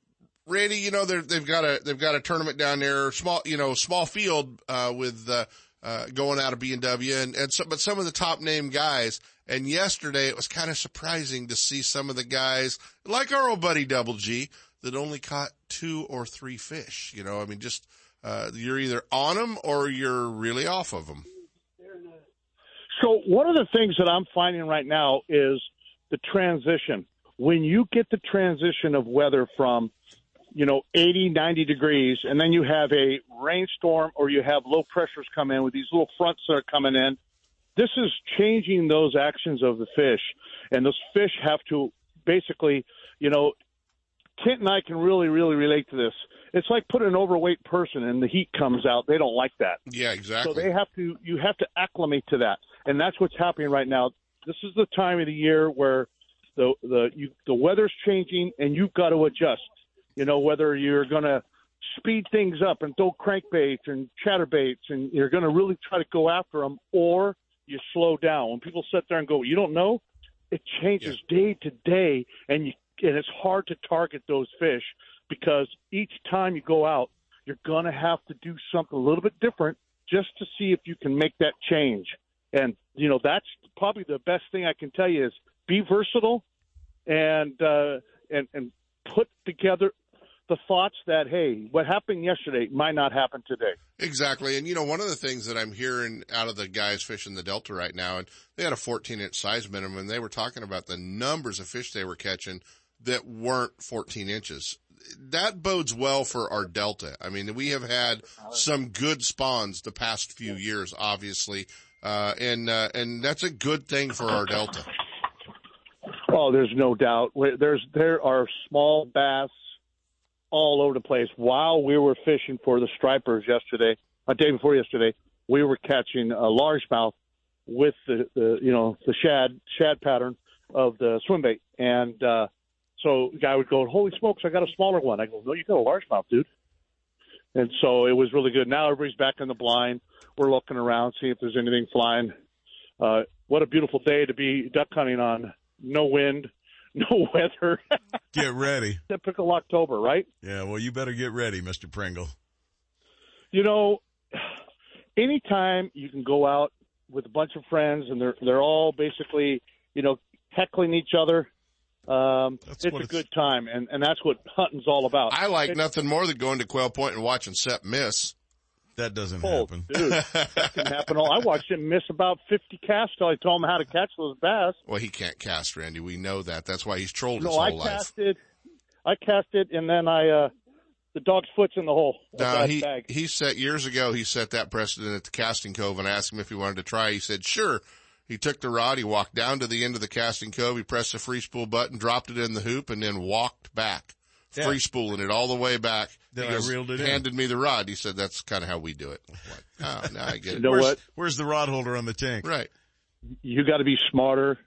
[SPEAKER 3] Randy, you know, they've got a, they've got a tournament down there, small, you know, small field, uh, with, uh, uh, going out of B and W and, and so, but some of the top name guys. And yesterday it was kind of surprising to see some of the guys like our old buddy Double G that only caught two or three fish. You know, I mean, just, uh, you're either on them or you're really off of them.
[SPEAKER 26] So one of the things that I'm finding right now is the transition. When you get the transition of weather from, you know, 80, 90 degrees, and then you have a rainstorm or you have low pressures come in with these little fronts that are coming in, this is changing those actions of the fish. And those fish have to basically, you know, Kent and I can really, really relate to this. It's like putting an overweight person and the heat comes out. They don't like that.
[SPEAKER 3] Yeah, exactly.
[SPEAKER 26] So they have to you have to acclimate to that, and that's what's happening right now. This is the time of the year where the the you, the weather's changing, and you've got to adjust. You know whether you're going to speed things up and throw crankbaits and chatterbaits, and you're going to really try to go after them, or you slow down. When people sit there and go, you don't know, it changes day to day, and you and it's hard to target those fish because each time you go out, you're going to have to do something a little bit different just to see if you can make that change. And you know that's probably the best thing I can tell you is be versatile and uh, and and put together the thoughts that hey, what happened yesterday might not happen today.
[SPEAKER 3] Exactly. And you know, one of the things that I'm hearing out of the guys fishing the Delta right now, and they had a 14 inch size minimum, and they were talking about the numbers of fish they were catching that weren't 14 inches. That bodes well for our Delta. I mean, we have had some good spawns the past few years, obviously. Uh, and, uh, and that's a good thing for our Delta.
[SPEAKER 26] Oh, there's no doubt. There's there are small bass all over the place. While we were fishing for the stripers yesterday, a day before yesterday, we were catching a largemouth with the, the you know the shad shad pattern of the swim bait, and uh, so the guy would go, "Holy smokes, I got a smaller one." I go, "No, you got a largemouth, dude." And so it was really good. Now everybody's back in the blind. We're looking around, see if there's anything flying. Uh, what a beautiful day to be duck hunting on. No wind, no weather.
[SPEAKER 2] Get ready.
[SPEAKER 26] Typical October, right?
[SPEAKER 2] Yeah, well, you better get ready, Mr. Pringle.
[SPEAKER 26] You know, anytime you can go out with a bunch of friends and they're they're all basically, you know, heckling each other, um, it's a
[SPEAKER 3] it's-
[SPEAKER 26] good time, and and that's what hunting's all about.
[SPEAKER 3] I like
[SPEAKER 26] It's-
[SPEAKER 3] nothing more than going to Quail Point and watching Sep miss.
[SPEAKER 2] That doesn't
[SPEAKER 26] Oh, dude, that can happen. All I watched him miss about fifty casts till I told him how to catch those bass.
[SPEAKER 3] Well, he can't cast, Randy. We know that. That's why he's trolled his
[SPEAKER 26] No, I
[SPEAKER 3] whole life.
[SPEAKER 26] casted, I casted, and then I uh, the dog's foot's in the hole. of
[SPEAKER 3] No, he
[SPEAKER 26] bag.
[SPEAKER 3] he set years ago. He set that precedent at the casting cove, and I asked him if he wanted to try. He said sure. He took the rod. He walked down to the end of the casting cove. He pressed the free spool button, dropped it in the hoop, and then walked back,
[SPEAKER 2] Yeah.
[SPEAKER 3] free spooling it all the way back.
[SPEAKER 2] Then
[SPEAKER 3] he
[SPEAKER 2] I reeled it in.
[SPEAKER 3] handed me the rod. He said that's kind of how we do it. I'm like, oh, now I get it.
[SPEAKER 2] where's, Where's the rod holder on the tank?
[SPEAKER 3] Right.
[SPEAKER 26] you got to be smarter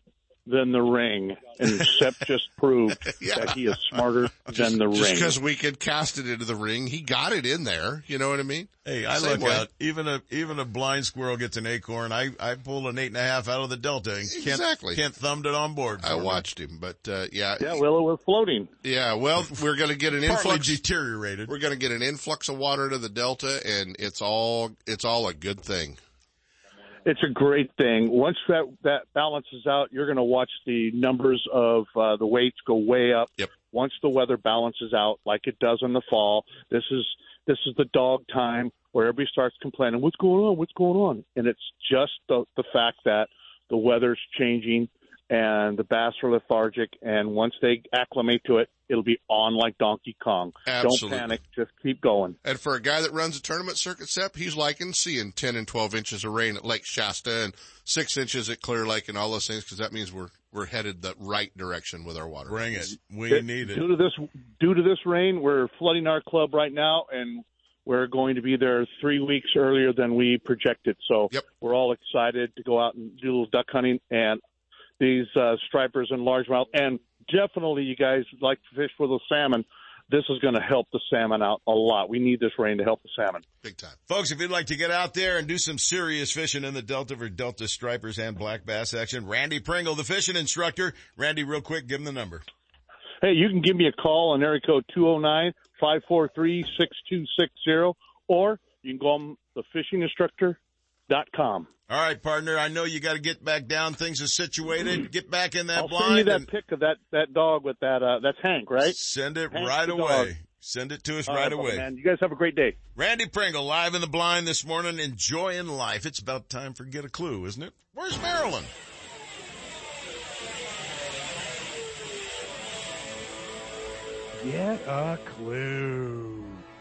[SPEAKER 26] than the ring, and Sep just proved
[SPEAKER 3] Yeah.
[SPEAKER 26] that he is smarter than the
[SPEAKER 3] Just
[SPEAKER 26] ring.
[SPEAKER 3] because we could cast it into the ring, he got it in there. You know what I mean?
[SPEAKER 2] Hey, I
[SPEAKER 3] Same
[SPEAKER 2] look
[SPEAKER 3] way.
[SPEAKER 2] out. Even a even a blind squirrel gets an acorn. I I pulled an eight and a half out of the delta and can't
[SPEAKER 3] Exactly.
[SPEAKER 2] can't thumbed it on board.
[SPEAKER 3] I
[SPEAKER 2] me.
[SPEAKER 3] watched him, but uh, yeah,
[SPEAKER 26] yeah, well, it was floating.
[SPEAKER 3] Yeah, well, we're going to get an influx.
[SPEAKER 2] deteriorated.
[SPEAKER 3] We're going to get an influx of water to the delta, and it's all it's all a good thing.
[SPEAKER 26] It's a great thing. Once that that balances out, you're going to watch the numbers of uh, the weights go way up.
[SPEAKER 3] Yep.
[SPEAKER 26] Once the weather balances out, like it does in the fall, this is this is the dog time where everybody starts complaining, "What's going on? What's going on?" And it's just the the fact that the weather's changing and the bass are lethargic. And once they acclimate to it, it'll be on like Donkey Kong.
[SPEAKER 3] Absolutely.
[SPEAKER 26] Don't panic. Just keep going.
[SPEAKER 3] And for a guy that runs a tournament circuit, Sep, he's liking seeing 10 and 12 inches of rain at Lake Shasta and six inches at Clear Lake and all those things because that means we're we're headed the right direction with our water.
[SPEAKER 2] Bring it. We
[SPEAKER 26] Due-
[SPEAKER 2] need it.
[SPEAKER 26] Due to this, due to this rain, we're flooding our club right now, and we're going to be there three weeks earlier than we projected. So yep. we're all excited to go out and do a little duck hunting and these uh, stripers and largemouth, and definitely you guys like to fish for the salmon. This is going to help the salmon out a lot. We need this rain to help the salmon.
[SPEAKER 3] Big time.
[SPEAKER 2] Folks, if you'd like to get out there and do some serious fishing in the Delta for Delta stripers and black bass action, Randy Pringle, the fishing instructor. Randy, real quick, give him the number.
[SPEAKER 26] Hey, you can give me a call on area code 209-543-6260, or you can go on thefishinginstructor.com.
[SPEAKER 2] All right, partner. I know you got to get back down. Things are situated. Get back in that
[SPEAKER 26] I'll
[SPEAKER 2] blind.
[SPEAKER 26] send you that
[SPEAKER 2] and
[SPEAKER 26] pic of that, that dog with that, uh, that's Hank, right?
[SPEAKER 2] send it
[SPEAKER 26] Hank's
[SPEAKER 2] right away.
[SPEAKER 26] dog.
[SPEAKER 2] Send it to us
[SPEAKER 26] All
[SPEAKER 2] right
[SPEAKER 26] right,
[SPEAKER 2] away.
[SPEAKER 26] man. You guys have a great day.
[SPEAKER 2] Randy Pringle live in the blind this morning, enjoying life. It's about time for Get a Clue, isn't it? Where's Marilyn?
[SPEAKER 6] Get a clue.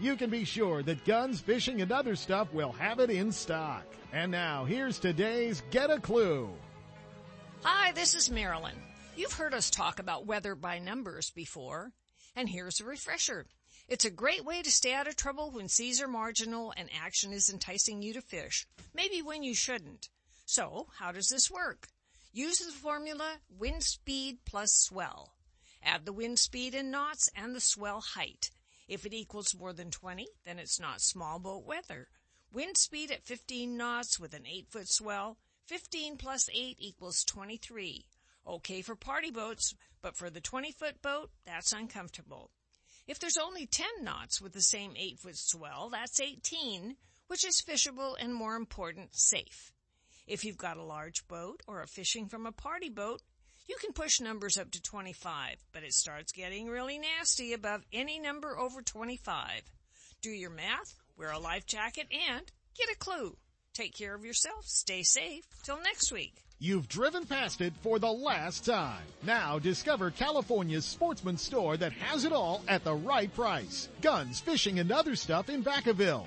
[SPEAKER 6] you can be sure that Guns, Fishing, and Other Stuff will have it in stock. And now, here's today's Get a Clue.
[SPEAKER 27] Hi, this is Marilyn. You've heard us talk about weather by numbers before, and here's a refresher. It's a great way to stay out of trouble when seas are marginal and action is enticing you to fish, maybe when you shouldn't. So, how does this work? Use the formula wind speed plus swell. Add the wind speed in knots and the swell height. If it equals more than 20, then it's not small boat weather. Wind speed at 15 knots with an 8 foot swell, 15 plus 8 equals 23. Okay for party boats, but for the 20 foot boat, that's uncomfortable. If there's only 10 knots with the same 8 foot swell, that's 18, which is fishable and more important, safe. If you've got a large boat or are fishing from a party boat, You can push numbers up to 25, but it starts getting really nasty above any number over 25. Do your math, wear a life jacket, and get a clue. Take care of yourself, stay safe. Till next week.
[SPEAKER 6] You've driven past it for the last time. Now discover California's sportsman store that has it all at the right price. Guns, fishing, and other stuff in Vacaville.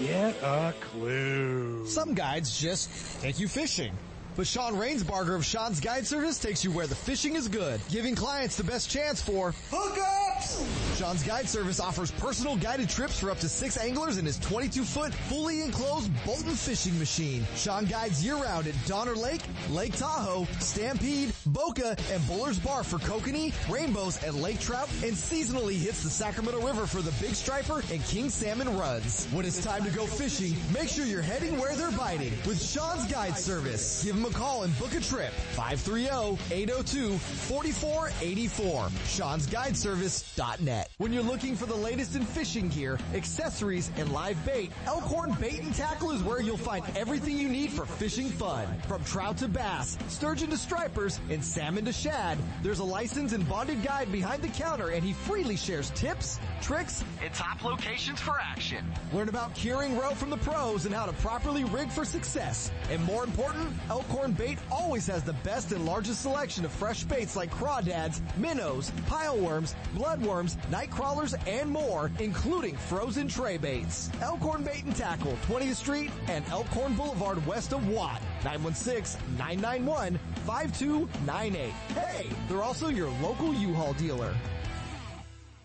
[SPEAKER 28] Get a clue.
[SPEAKER 8] Some guides just take you fishing. But Sean Rainsbarger of Sean's Guide Service takes you where the fishing is good, giving clients the best chance for hookups. Sean's Guide Service offers personal guided trips for up to six anglers in his 22-foot, fully enclosed Bolton fishing machine. Sean guides year-round at Donner Lake, Lake Tahoe, Stampede, Boca, and Bullard's Bar for kokanee, rainbows, and lake trout, and seasonally hits the Sacramento River for the big striper and king salmon runs. When it's time to go fishing, make sure you're heading where they're biting with Sean's Guide Service. Give him a call and book a trip. 530-802-4484. Sean'sGuideService.net. When you're looking for the latest in fishing gear, accessories, and live bait, Elkhorn Bait and Tackle is where you'll find everything you need for fishing fun. From trout to bass, sturgeon to stripers, and salmon to shad, there's a licensed and bonded guide behind the counter and he freely shares tips, tricks, and top locations for action. Learn about curing roe from the pros and how to properly rig for success. And more important, Elkhorn Bait always has the best and largest selection of fresh baits like crawdads, minnows, pileworms, bloodworms, night crawlers, and more, including frozen tray baits. Elkhorn Bait and Tackle, 20th Street and Elkhorn Boulevard west of Watt. 916-991-5298. Hey, they're also your local U-Haul dealer.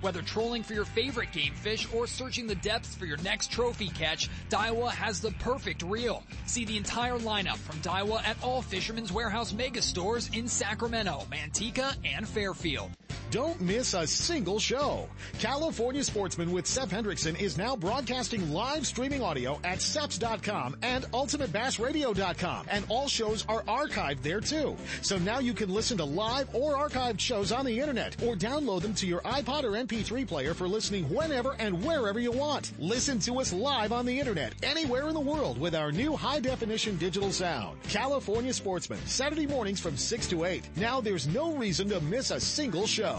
[SPEAKER 12] Whether trolling for your favorite game fish or searching the depths for your next trophy catch, Daiwa has the perfect reel. See the entire lineup from Daiwa at all Fisherman's Warehouse mega stores in Sacramento, Manteca, and Fairfield.
[SPEAKER 6] Don't miss a single show. California Sportsman with Seth Hendrickson is now broadcasting live streaming audio at seps.com and ultimatebassradio.com and all shows are archived there too. So now you can listen to live or archived shows on the internet or download them to your iPod or MP3 player for listening whenever and wherever you want. Listen to us live on the internet anywhere in the world with our new high definition digital sound. California Sportsman, Saturday mornings from 6 to 8. Now there's no reason to miss a single show.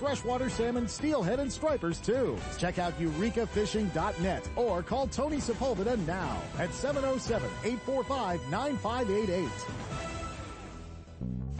[SPEAKER 6] freshwater salmon, steelhead, and stripers too. Check out eurekafishing.net or call Tony Sepulveda now at 707-845-9588.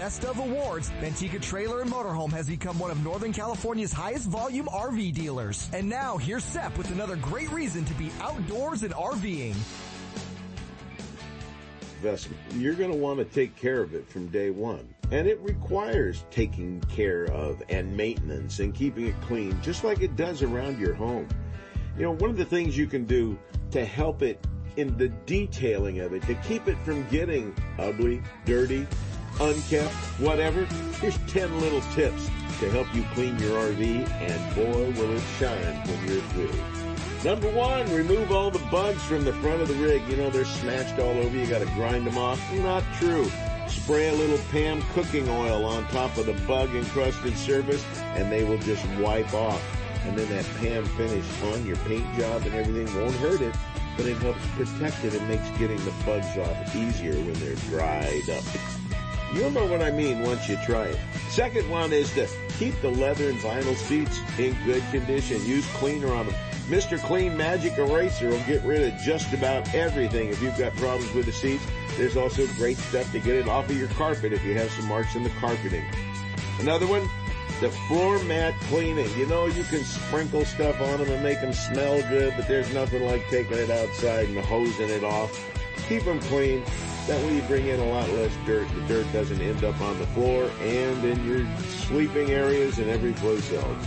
[SPEAKER 8] Best of Awards, Manteca Trailer and Motorhome has become one of Northern California's highest volume RV dealers. And now here's Sep with another great reason to be outdoors and RVing.
[SPEAKER 29] investment. You're going to want to take care of it from day one.
[SPEAKER 2] and it requires taking care of and maintenance and keeping it clean, just like it does around your home. You know, one of the things you can do to help it in the detailing of it, to keep it from getting ugly, dirty, unkept, whatever, here's 10 little tips to help you clean your RV, and boy, will it shine when you're through. Number one, remove all the bugs from the front of the rig. You know, they're smashed all over. You gotta grind them off. Not true. Spray a little Pam cooking oil on top of the bug encrusted surface and they will just wipe off. And then that Pam finish on your paint job and everything won't hurt it, but it helps protect it and makes getting the bugs off easier when they're dried up. You'll know what I mean once you try it. Second one is to keep the leather and vinyl seats in good condition. Use cleaner on them. Mr. Clean Magic Eraser will get rid of just about everything if you've got problems with the seats. There's also great stuff to get it off of your carpet if you have some marks in the carpeting. Another one, the floor mat cleaning. You know, you can sprinkle stuff on them and make them smell good, but there's nothing like taking it outside and hosing it off. Keep them clean. That way you bring in a lot less dirt. The dirt doesn't end up on the floor and in your sleeping areas and every place else.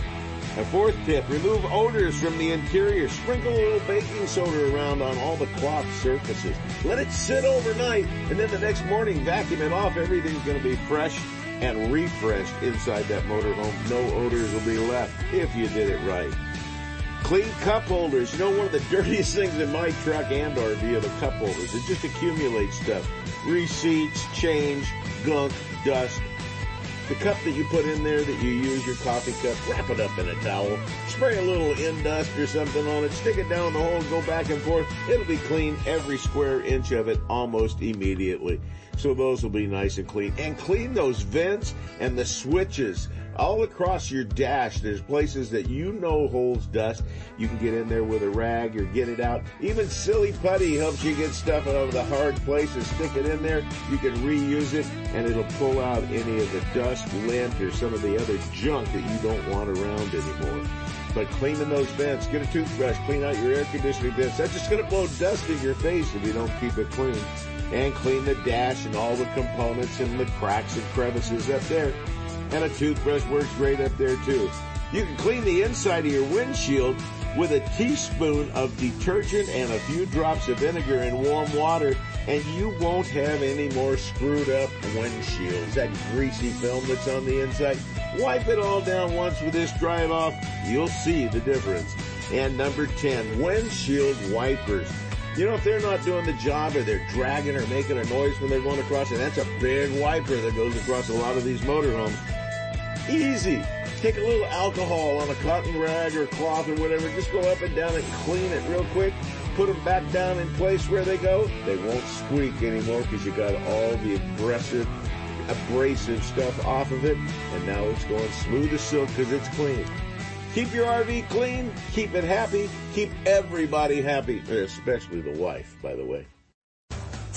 [SPEAKER 2] A fourth tip, remove odors from the interior. Sprinkle a little baking soda around on all the cloth surfaces. Let it sit overnight and then the next morning vacuum it off. Everything's going to be fresh and refreshed inside that motorhome. No odors will be left if you did it right. Clean cup holders. You know, one of the dirtiest things in my truck and RV are the cup holders. It just accumulates stuff. Receipts, change, gunk, dust. The cup that you put in there that you use your coffee cup, wrap it up in a towel, spray a little Endust or something on it, stick it down the hole, go back and forth. It'll be clean every square inch of it almost immediately. So those will be nice and clean. And clean those vents and the switches all across your dash. There's places that you know holds dust. You can get in there with a rag or get it out. Even silly putty helps you get stuff out of the hard places. Stick it in there. You can reuse it and it'll pull out any of the dust, lint, or some of the other junk that you don't want around anymore. But cleaning those vents, get a toothbrush, clean out your air conditioning vents. That's just going to blow dust in your face if you don't keep it clean. And clean the dash and all the components and the cracks and crevices up there and a toothbrush works great up there too. You can clean the inside of your windshield with a teaspoon of detergent and a few drops of vinegar in warm water and you won't have any more screwed up windshields. That greasy film that's on the inside. Wipe it all down once with this, dry it off. You'll see the difference. And number 10, windshield wipers. You know, if they're not doing the job or they're dragging or making a noise when they're going across, and that's a big wiper that goes across a lot of these motorhomes. Easy. Take a little alcohol on a cotton rag or cloth or whatever. Just go up and down and clean it real quick. Put them back down in place where they go. They won't squeak anymore because you got all the aggressive, abrasive stuff off of it. And now it's going smooth as silk because it's clean. Keep your RV clean, keep it happy, keep everybody happy, especially the wife, by the way.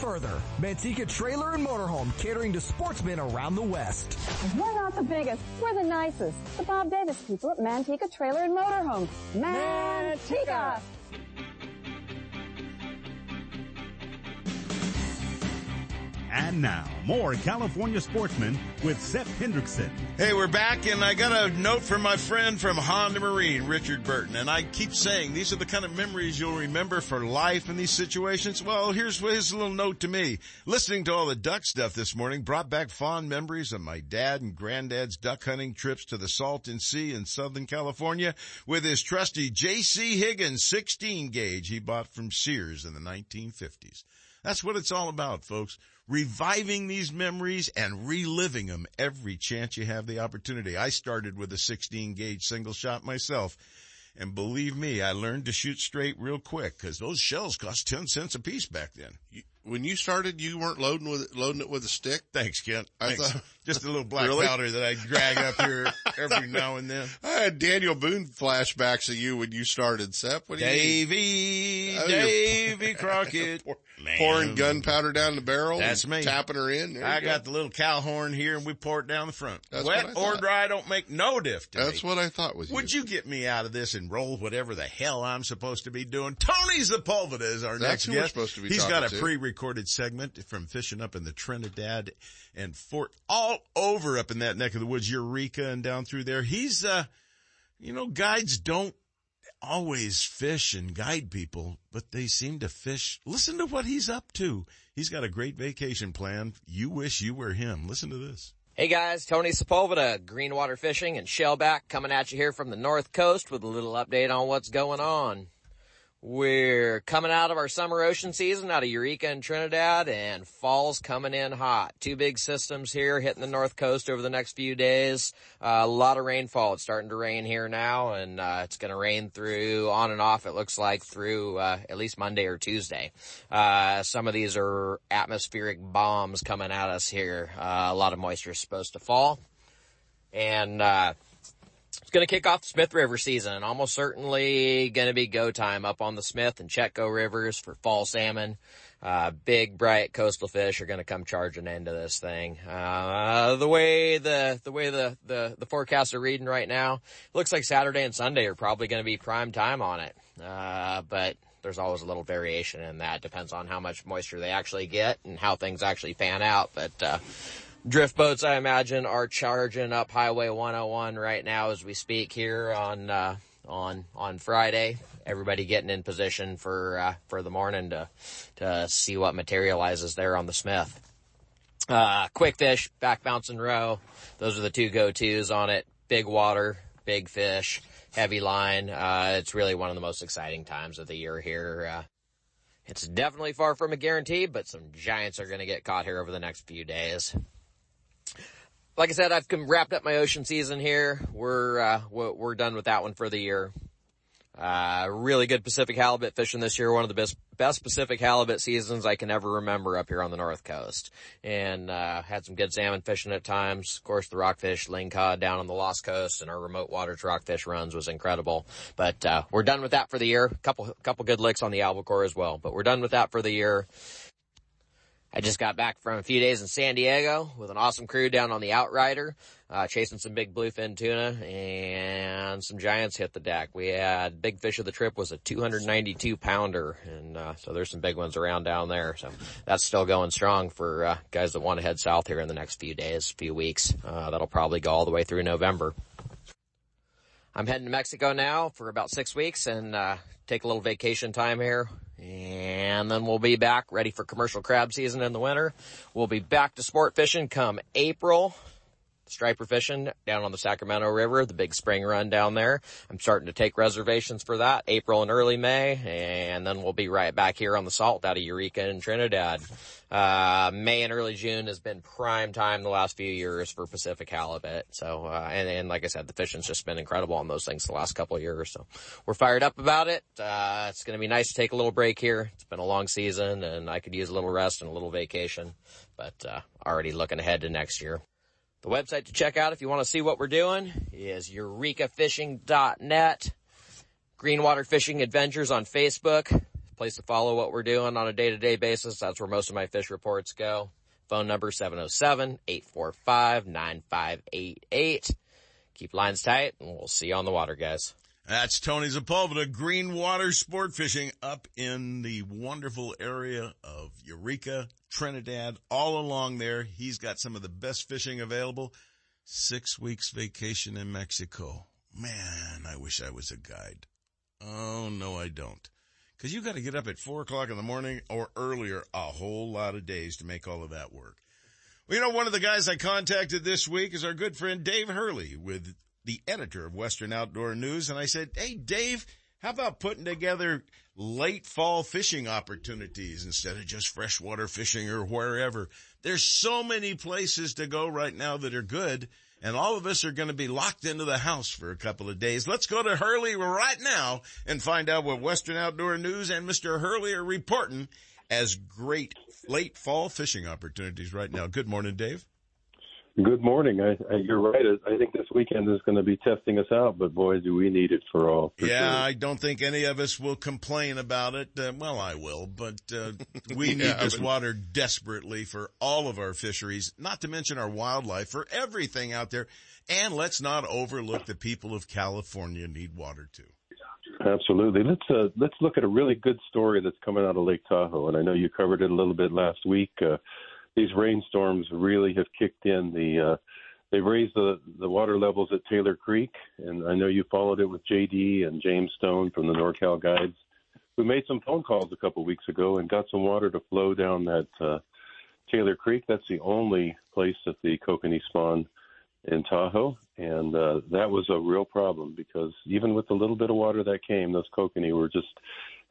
[SPEAKER 8] further. Manteca Trailer and Motorhome, catering to sportsmen around the West.
[SPEAKER 29] We're not the biggest, we're the nicest. The Bob Davis people at Manteca Trailer and Motorhome. Manteca!
[SPEAKER 9] And now, more California sportsmen with Seth Hendrickson.
[SPEAKER 30] Hey, we're back, and I got a note from my friend from Honda Marine, Richard Burton. And I keep saying these are the kind of memories you'll remember for life in these situations. Well, here's his little note to me. Listening to all the duck stuff this morning brought back fond memories of my dad and granddad's duck hunting trips to the Salton Sea in Southern California with his trusty J.C. Higgins 16 gauge he bought from Sears in the 1950s. That's what it's all about, folks reviving these memories and reliving them every chance you have the opportunity. I started with a 16 gauge single shot myself. And believe me, I learned to shoot straight real quick because those shells cost 10 cents a piece back then.
[SPEAKER 3] When you started, you weren't loading with loading it with a stick.
[SPEAKER 30] Thanks, Kent.
[SPEAKER 3] I
[SPEAKER 30] Thanks.
[SPEAKER 3] thought
[SPEAKER 2] Just a little black
[SPEAKER 3] Really?
[SPEAKER 2] powder that I drag up here every now and then.
[SPEAKER 3] I had Daniel Boone flashbacks of you when you started, Sep. What do you mean?
[SPEAKER 2] Davy,
[SPEAKER 3] Oh,
[SPEAKER 2] Davy Crockett. Man.
[SPEAKER 3] Pouring gunpowder down the barrel.
[SPEAKER 2] That's me.
[SPEAKER 3] Tapping her in. There
[SPEAKER 2] I
[SPEAKER 3] go.
[SPEAKER 2] got the little cow horn here and we pour it down the front.
[SPEAKER 3] That's
[SPEAKER 2] Wet or dry don't make no diff to
[SPEAKER 3] That's
[SPEAKER 2] me.
[SPEAKER 3] what I thought was you.
[SPEAKER 2] Would you get me out of this and roll whatever the hell I'm supposed to be doing? Tony Sepulveda is our
[SPEAKER 3] That's
[SPEAKER 2] next
[SPEAKER 3] who we're
[SPEAKER 2] guest.
[SPEAKER 3] supposed to be
[SPEAKER 2] He's got a
[SPEAKER 3] to.
[SPEAKER 2] Pre-recorded segment from fishing up in the Trinidad and Fort, all over up in that neck of the woods, Eureka and down through there. He's, uh, you know, guides don't always fish and guide people, but they seem to fish. Listen to what he's up to. He's got a great vacation plan. You wish you were him. Listen to this.
[SPEAKER 31] Hey guys, Tony Sepulveda, Greenwater Fishing and Shellback coming at you here from the North Coast with a little update on what's going on. We're coming out of our summer ocean season out of Eureka and Trinidad and fall's coming in hot. Two big systems here hitting the North Coast over the next few days. Uh, a lot of rainfall. It's starting to rain here now and, uh, it's going to rain through on and off. It looks like through, uh, at least Monday or Tuesday. Uh, some of these are atmospheric bombs coming at us here. Uh, a lot of moisture is supposed to fall. And, uh, it's going to kick off the Smith River season and almost certainly going to be go time up on the Smith and Chetco rivers for fall salmon. Uh, big bright coastal fish are going to come charging into this thing. Uh, the way the, the way the, the, the forecasts are reading right now, looks like Saturday and Sunday are probably going to be prime time on it. Uh, but there's always a little variation in that. Depends on how much moisture they actually get and how things actually pan out. But, uh, drift boats, I imagine, are charging up Highway 101 right now as we speak here on, uh, on, on Friday. Everybody getting in position for, uh, for the morning to, to see what materializes there on the Smith. Uh, quick fish, back bouncing roe. Those are the two go-tos on it. Big water, big fish, heavy line. Uh, it's really one of the most exciting times of the year here. Uh, it's definitely far from a guarantee, but some giants are going to get caught here over the next few days like I said, I've wrapped up my ocean season here. We're, uh, we're done with that one for the year. Uh, really good Pacific halibut fishing this year. One of the best, best Pacific halibut seasons I can ever remember up here on the North Coast. And, uh, had some good salmon fishing at times. Of course, the rockfish, lingcod down on the Lost Coast and our remote water to rockfish runs was incredible. But, uh, we're done with that for the year. Couple, couple good licks on the albacore as well, but we're done with that for the year. I just got back from a few days in San Diego with an awesome crew down on the Outrider, uh, chasing some big bluefin tuna and some giants hit the deck. We had big fish of the trip was a 292 pounder and, uh, so there's some big ones around down there. So that's still going strong for, uh, guys that want to head south here in the next few days, few weeks. Uh, that'll probably go all the way through November. I'm heading to Mexico now for about six weeks and, uh, take a little vacation time here. And then we'll be back ready for commercial crab season in the winter. We'll be back to sport fishing come April. Striper fishing down on the Sacramento River, the big spring run down there. I'm starting to take reservations for that April and early May, and then we'll be right back here on the salt out of Eureka and Trinidad. Uh, May and early June has been prime time the last few years for Pacific halibut. So, uh, and, and like I said, the fishing's just been incredible on those things the last couple of years. So we're fired up about it. Uh, it's going to be nice to take a little break here. It's been a long season and I could use a little rest and a little vacation, but, uh, already looking ahead to next year. The website to check out if you want to see what we're doing is eurekafishing.net. Greenwater Fishing Adventures on Facebook. Place to follow what we're doing on a day-to-day basis. That's where most of my fish reports go. Phone number 707-845-9588. Keep lines tight and we'll see you on the water, guys.
[SPEAKER 2] That's Tony Sepulveda, Greenwater sport fishing up in the wonderful area of Eureka, Trinidad, all along there. He's got some of the best fishing available. Six weeks vacation in Mexico. Man, I wish I was a guide. Oh, no, I don't. Cause you gotta get up at four o'clock in the morning or earlier a whole lot of days to make all of that work. Well, you know, one of the guys I contacted this week is our good friend Dave Hurley with the editor of Western Outdoor News. And I said, Hey, Dave, how about putting together late fall fishing opportunities instead of just freshwater fishing or wherever? There's so many places to go right now that are good. And all of us are going to be locked into the house for a couple of days. Let's go to Hurley right now and find out what Western Outdoor News and Mr. Hurley are reporting as great late fall fishing opportunities right now. Good morning, Dave.
[SPEAKER 32] Good morning. I, I, you're right. I think this weekend is going to be testing us out, but boy, do we need it for all. For
[SPEAKER 2] yeah,
[SPEAKER 32] sure.
[SPEAKER 2] I don't think any of us will complain about it. Uh, well, I will, but uh, we need
[SPEAKER 3] Yeah,
[SPEAKER 2] this
[SPEAKER 3] but-
[SPEAKER 2] water desperately for all of our fisheries, not to mention our wildlife, for everything out there. And let's not overlook the people of California need water too.
[SPEAKER 32] Absolutely. Let's uh, let's look at a really good story that's coming out of Lake Tahoe, and I know you covered it a little bit last week. Uh, these rainstorms really have kicked in. The uh, they've raised the the water levels at Taylor Creek, and I know you followed it with JD and James Stone from the NorCal Guides, who made some phone calls a couple weeks ago and got some water to flow down that uh, Taylor Creek. That's the only place that the kokanee spawn in Tahoe, and uh, that was a real problem because even with the little bit of water that came, those kokanee were just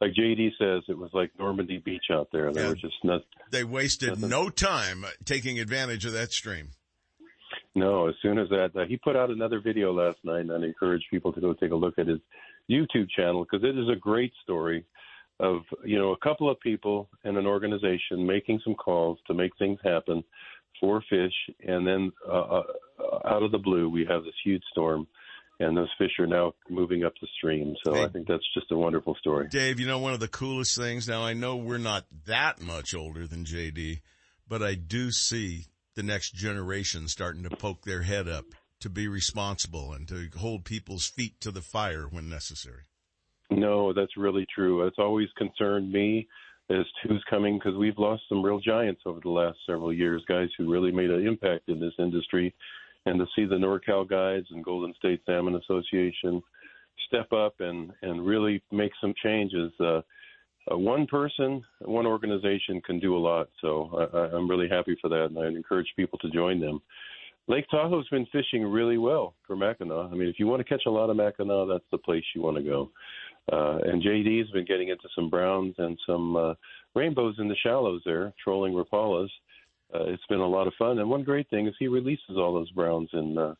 [SPEAKER 32] like JD says, it was like Normandy Beach out there. They
[SPEAKER 2] Yeah.
[SPEAKER 32] were just not.
[SPEAKER 2] They wasted no time taking advantage of that stream.
[SPEAKER 32] No, as soon as that, uh, he put out another video last night, and I'd encourage people to go take a look at his YouTube channel because it is a great story of you know a couple of people in an organization making some calls to make things happen for fish, and then uh, uh, out of the blue we have this huge storm, and those fish are now moving up the stream. So I think that's just a wonderful story.
[SPEAKER 2] Dave, you know, one of the coolest things, now I know we're not that much older than JD, but I do see the next generation starting to poke their head up to be responsible and to hold people's feet to the fire when necessary.
[SPEAKER 32] No, that's really true. It's always concerned me as to who's coming because we've lost some real giants over the last several years, guys who really made an impact in this industry. And to see the NorCal Guides and Golden State Salmon Association step up and, and really make some changes. Uh, uh, one person, one organization can do a lot. So I, I'm really happy for that, and I encourage people to join them. Lake Tahoe's been fishing really well for Mackinaw. I mean, if you want to catch a lot of Mackinaw, that's the place you want to go. Uh, and JD's been getting into some browns and some uh, rainbows in the shallows there, trolling rapalas. Uh, it's been a lot of fun. And one great thing is he releases all those browns and uh,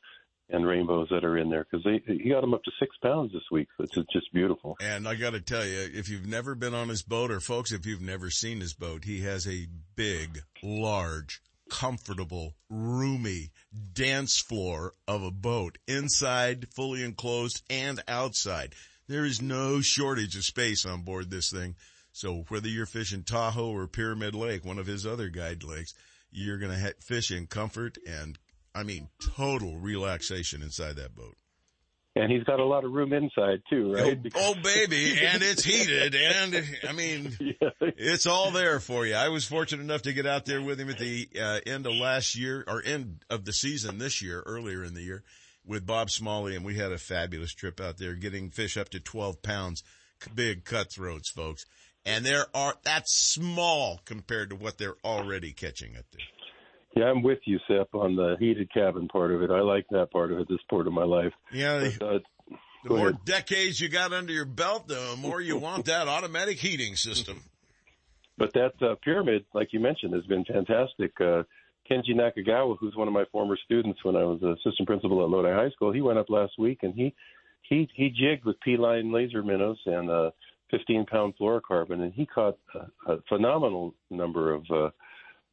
[SPEAKER 32] and rainbows that are in there because he got them up to six pounds this week. So it's just beautiful.
[SPEAKER 2] And I got to tell you, if you've never been on his boat, or folks, if you've never seen his boat, he has a big, large, comfortable, roomy dance floor of a boat inside, fully enclosed, and outside. There is no shortage of space on board this thing. So whether you're fishing Tahoe or Pyramid Lake, one of his other guide lakes, you're going to ha- fish in comfort and, I mean, total relaxation inside that boat.
[SPEAKER 32] And he's got a lot of room inside too, right?
[SPEAKER 2] Oh, baby, and it's heated, and I mean, it's all there for you. I was fortunate enough to get out there with him at the uh, end of last year, or end of the season this year, earlier in the year, with Bob Smalley, and we had a fabulous trip out there, getting fish up to 12 pounds, big cutthroats, folks. And there are, that's small compared to what they're already catching up there.
[SPEAKER 32] Yeah, I'm with you, Sep, on the heated cabin part of it. I like that part of it, this part of my life.
[SPEAKER 2] Yeah,
[SPEAKER 32] But, uh,
[SPEAKER 2] The more
[SPEAKER 32] ahead.
[SPEAKER 2] decades you got under your belt, the more you want that automatic heating system.
[SPEAKER 32] But that uh, pyramid, like you mentioned, has been fantastic. Uh, Kenji Nakagawa, who's one of my former students when I was assistant principal at Lodi High School, he went up last week and he he he jigged with P line laser minnows and uh, 15 pound fluorocarbon, and he caught a, a phenomenal number of uh,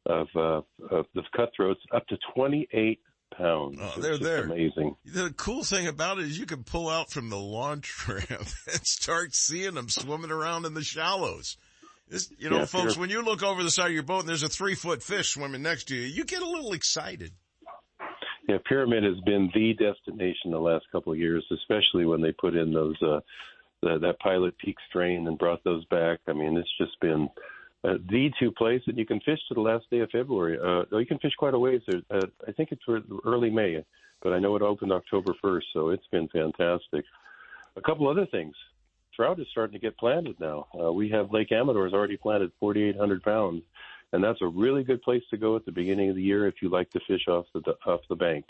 [SPEAKER 32] of uh, of the cutthroats, up to 28 pounds.
[SPEAKER 2] Oh, they're there.
[SPEAKER 32] Amazing.
[SPEAKER 2] The cool thing about it is you can pull out from the launch ramp and start seeing them swimming around in the shallows. This, you know,
[SPEAKER 32] Yeah,
[SPEAKER 2] folks, when you look over the side of your boat and there's a three foot fish swimming next to you, you get a little excited.
[SPEAKER 32] Yeah, Pyramid has been the destination the last couple of years, especially when they put in those uh, the, that Pilot Peak strain and brought those back. I mean, it's just been uh, the two place, and you can fish to the last day of February. Uh, you can fish quite a ways. There. Uh, I think it's early May, but I know it opened October first, so it's been fantastic. A couple other things. Trout is starting to get planted now. Uh, we have Lake Amador has already planted 4,800 pounds, and that's a really good place to go at the beginning of the year if you like to fish off the off the bank.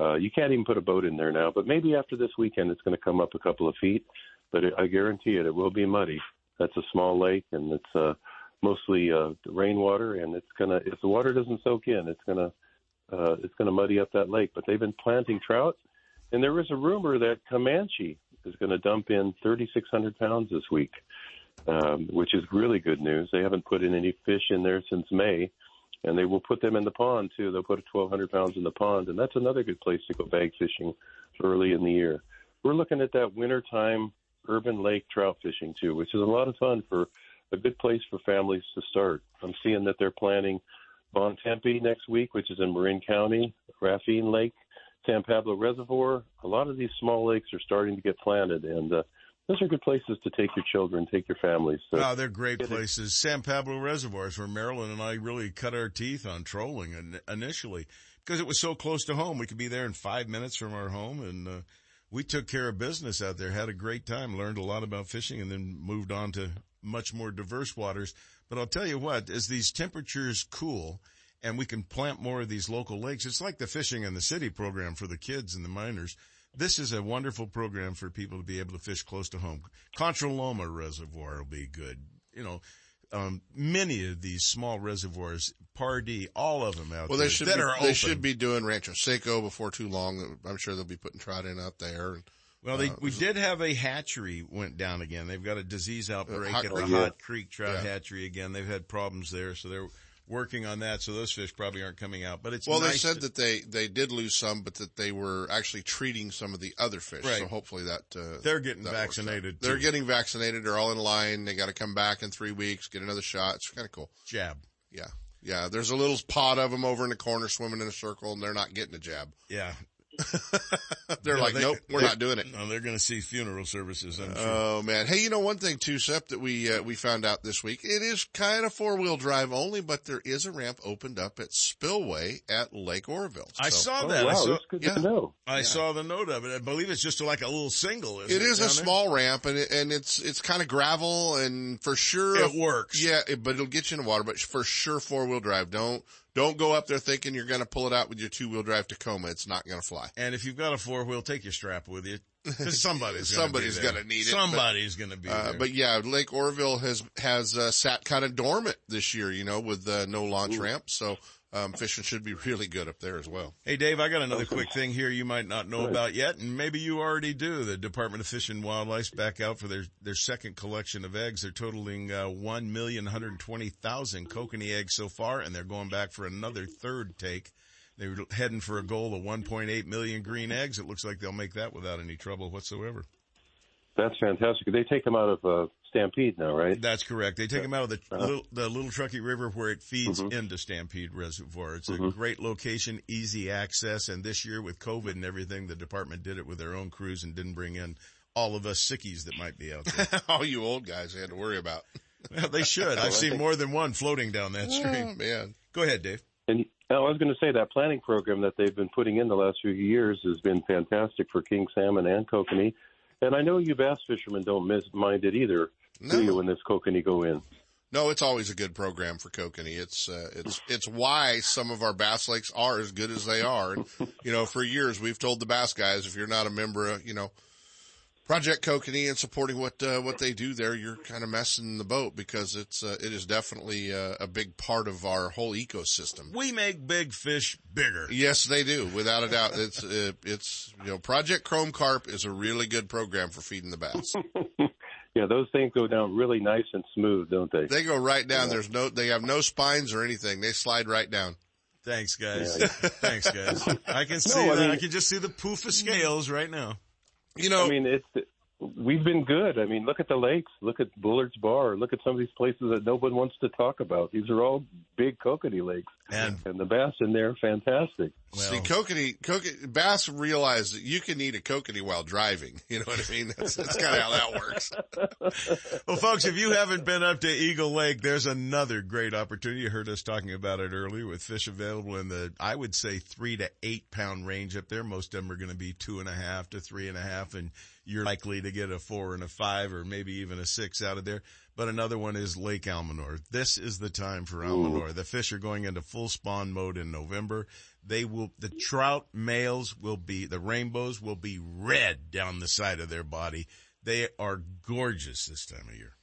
[SPEAKER 32] Uh, you can't even put a boat in there now, but maybe after this weekend it's going to come up a couple of feet. But it, I guarantee it, it will be muddy. That's a small lake, and it's uh, mostly uh, rainwater, and it's gonna if the water doesn't soak in, it's gonna uh, it's gonna muddy up that lake. But they've been planting trout, and there was a rumor that Comanche is going to dump in 3,600 pounds this week, um, which is really good news. They haven't put in any fish in there since May, and they will put them in the pond too. They'll put 1,200 pounds in the pond, and that's another good place to go bag fishing early in the year. We're looking at that wintertime urban lake trout fishing too, which is a lot of fun for a good place for families to start. I'm seeing that they're planning Bon Tempe next week, which is in Marin County, Raffine Lake, San Pablo Reservoir. A lot of these small lakes are starting to get planted, and uh, those are good places to take your children, take your families. So.
[SPEAKER 2] Oh, they're great places. San Pablo Reservoir is where Marilyn and I really cut our teeth on trolling initially because it was so close to home. We could be there in five minutes from our home and, uh, we took care of business out there, had a great time, learned a lot about fishing and then moved on to much more diverse waters. But I'll tell you what, as these temperatures cool and we can plant more of these local lakes, it's like the fishing in the city program for the kids and the minors. This is a wonderful program for people to be able to fish close to home. Contra Loma Reservoir will be good. You know, um, many of these small reservoirs, Pardee, all of them out
[SPEAKER 3] Well,
[SPEAKER 2] there
[SPEAKER 3] they should
[SPEAKER 2] that
[SPEAKER 3] be,
[SPEAKER 2] are
[SPEAKER 3] they should be doing Rancho Seco before too long. I'm sure they'll be putting trout in out there.
[SPEAKER 2] Well, they,
[SPEAKER 3] uh,
[SPEAKER 2] we did have a hatchery went down again. They've got a disease outbreak
[SPEAKER 3] Hot
[SPEAKER 2] at the
[SPEAKER 3] Creek.
[SPEAKER 2] Hot Creek Trout
[SPEAKER 3] Yeah.
[SPEAKER 2] Hatchery again. They've had problems there, so they're working on that. So those fish probably aren't coming out. But it's
[SPEAKER 3] well, they said
[SPEAKER 2] to-
[SPEAKER 3] that they, they did lose some, but that they were actually treating some of the other fish.
[SPEAKER 2] Right.
[SPEAKER 3] So hopefully that, uh,
[SPEAKER 2] They're getting
[SPEAKER 3] that
[SPEAKER 2] vaccinated,
[SPEAKER 3] They're getting vaccinated. They're all in line. They got to come back in three weeks, get another shot. It's kind of cool.
[SPEAKER 2] jab.
[SPEAKER 3] Yeah. Yeah. There's a little pod of them over in the corner swimming in a circle and they're not getting a jab.
[SPEAKER 2] Yeah.
[SPEAKER 3] They're
[SPEAKER 2] No,
[SPEAKER 3] like,
[SPEAKER 2] they-
[SPEAKER 3] nope, we're
[SPEAKER 2] they-
[SPEAKER 3] not doing it.
[SPEAKER 2] No, they're going to see funeral services. I'm sure.
[SPEAKER 3] Oh man. Hey, you know one thing too, Sep, that we, uh, we found out this week. It is kind of four wheel drive only, but there is a ramp opened up at Spillway at Lake Oroville.
[SPEAKER 2] I
[SPEAKER 3] So-
[SPEAKER 2] saw that. Wow, I saw,
[SPEAKER 3] Yeah.
[SPEAKER 2] I saw the note of it. I believe it's just like a little single. Isn't
[SPEAKER 3] It
[SPEAKER 2] it
[SPEAKER 3] is a
[SPEAKER 2] down there?
[SPEAKER 3] small ramp and it, and it's, it's kind of gravel and for sure.
[SPEAKER 2] It works.
[SPEAKER 3] Yeah, it, but it'll get you in the water, but for sure four wheel drive. Don't, don't go up there thinking you're going to pull it out with your two wheel drive Tacoma. It's not going to fly.
[SPEAKER 2] And if you've got a four wheel, take your strap with you. Because somebody's
[SPEAKER 3] Somebody's
[SPEAKER 2] going
[SPEAKER 3] gonna need it.
[SPEAKER 2] Somebody's going to be
[SPEAKER 3] Uh,
[SPEAKER 2] there.
[SPEAKER 3] but yeah, Lake Oroville has, has, uh, sat kind of dormant this year, you know, with, uh, no launch ramp. So, um, fishing should be really good up there as well.
[SPEAKER 2] Hey, Dave, I got another quick thing here you might not know about yet, and maybe you already do. The Department of Fish and Wildlife's back out for their, their second collection of eggs. They're totaling, uh, 1,120,000 kokanee eggs so far, and they're going back for another third take. They're heading for a goal of 1.8 million green eggs. It looks like they'll make that without any trouble whatsoever.
[SPEAKER 32] That's fantastic. They take them out of uh, Stampede now, right?
[SPEAKER 2] That's correct. They take them out of the
[SPEAKER 32] Uh-huh.
[SPEAKER 2] little, the Little Truckee River where it feeds
[SPEAKER 32] Mhm.
[SPEAKER 2] into Stampede Reservoir. It's a
[SPEAKER 32] Mhm.
[SPEAKER 2] great location, easy access, and this year with COVID and everything, the department did it with their own crews and didn't bring in all of us sickies that might be out there.
[SPEAKER 3] All you old guys had to worry about.
[SPEAKER 2] well, they should. I've seen more than one floating down that stream.
[SPEAKER 3] Oh, man.
[SPEAKER 2] Go ahead, Dave.
[SPEAKER 32] And oh, I was going to say that planning program that they've been putting in the last few years has been fantastic for king salmon and kokanee. And I know you bass fishermen don't miss, mind it either, do you, when this kokanee go in?
[SPEAKER 3] No, it's always a good program for kokanee. It's uh, it's it's why some of our bass lakes are as good as they are. And you know, for years we've told the bass guys if you're not a member of you know Project Kokanee and supporting what uh, what they do there, you're kind of messing the boat because it's uh, it is definitely uh, a big part of our whole ecosystem.
[SPEAKER 2] We make big fish bigger.
[SPEAKER 3] Yes, they do, without a doubt. It's uh, it's you know Project Chrome Carp is a really good program for feeding the bass.
[SPEAKER 32] Yeah, those things go down really nice and smooth, don't they?
[SPEAKER 3] They go right down. There's no they have no spines or anything. They slide right down.
[SPEAKER 2] Thanks, guys.
[SPEAKER 32] Yeah.
[SPEAKER 2] Thanks, guys. I can see
[SPEAKER 32] I
[SPEAKER 2] that. I can just see the poof of scales right now.
[SPEAKER 3] You know,
[SPEAKER 32] I mean, it's we've been good. I mean, look at the lakes, look at Bullard's Bar, look at some of these places that no one wants to talk about. These are all big kokanee lakes,
[SPEAKER 2] and,
[SPEAKER 32] and the bass in there, fantastic.
[SPEAKER 3] Well, See, kokanee, kokanee, bass realize that you can eat a kokanee while driving. You know what I mean? That's, that's kind of how that works.
[SPEAKER 2] Well, folks, if you haven't been up to Eagle Lake, there's another great opportunity. You heard us talking about it earlier with fish available in the, I would say three to eight pound range up there. Most of them are going to be two and a half to three and a half and you're likely to get a four and a five or maybe even a six out of there. But another one is Lake Almanor. This is the time for Almanor. The fish are going into full spawn mode in November. They will, the trout males will be, the rainbows will be red down the side of their body. They are gorgeous this time of year.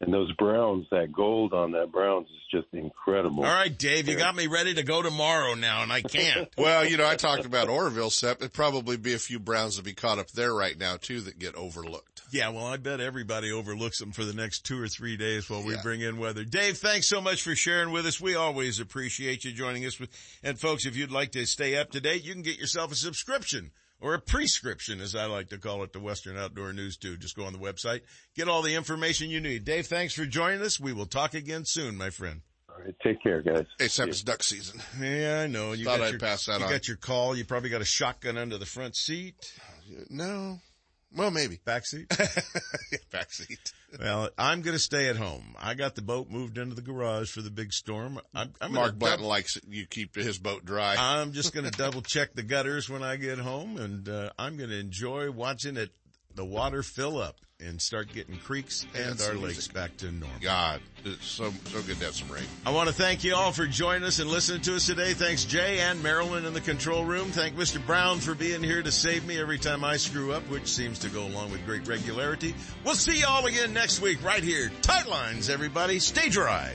[SPEAKER 32] And those browns, that gold on that browns is just incredible.
[SPEAKER 2] All right, Dave, you got me ready to go tomorrow now, and I can't.
[SPEAKER 3] well, you know, I talked about Oroville, Sep. It'd probably be a few browns to be caught up there right now too that get overlooked.
[SPEAKER 2] Yeah, well, I bet everybody overlooks them for the next two or three days while we yeah. bring in weather. Dave, thanks so much for sharing with us. We always appreciate you joining us. And folks, if you'd like to stay up to date, you can get yourself a subscription or a prescription, as I like to call it, to Western Outdoor News too. Just go on the website, get all the information you need. Dave, thanks for joining us. We will talk again soon, my friend.
[SPEAKER 32] All right, take care, guys.
[SPEAKER 3] Hey, it's duck season.
[SPEAKER 2] Yeah, I know. You
[SPEAKER 3] Thought
[SPEAKER 2] got
[SPEAKER 3] I'd
[SPEAKER 2] your,
[SPEAKER 3] pass that
[SPEAKER 2] you
[SPEAKER 3] on.
[SPEAKER 2] got your call. You probably got a shotgun under the front seat.
[SPEAKER 3] No. Well, maybe. backseat. backseat.
[SPEAKER 2] Well, I'm going to stay at home. I got the boat moved into the garage for the big storm. I'm, I'm
[SPEAKER 3] Mark Button likes it. You keep his boat dry.
[SPEAKER 2] I'm just going to double check the gutters when I get home, and uh, I'm going to enjoy watching it, the water fill up and start getting creeks and our lakes back to normal.
[SPEAKER 3] God, it's so so good to have some rain.
[SPEAKER 2] I want to thank you all for joining us and listening to us today. Thanks Jay and Marilyn in the control room. Thank Mr. Brown for being here to save me every time I screw up, which seems to go along with great regularity. We'll see you all again next week right here. Tight lines, everybody. Stay dry.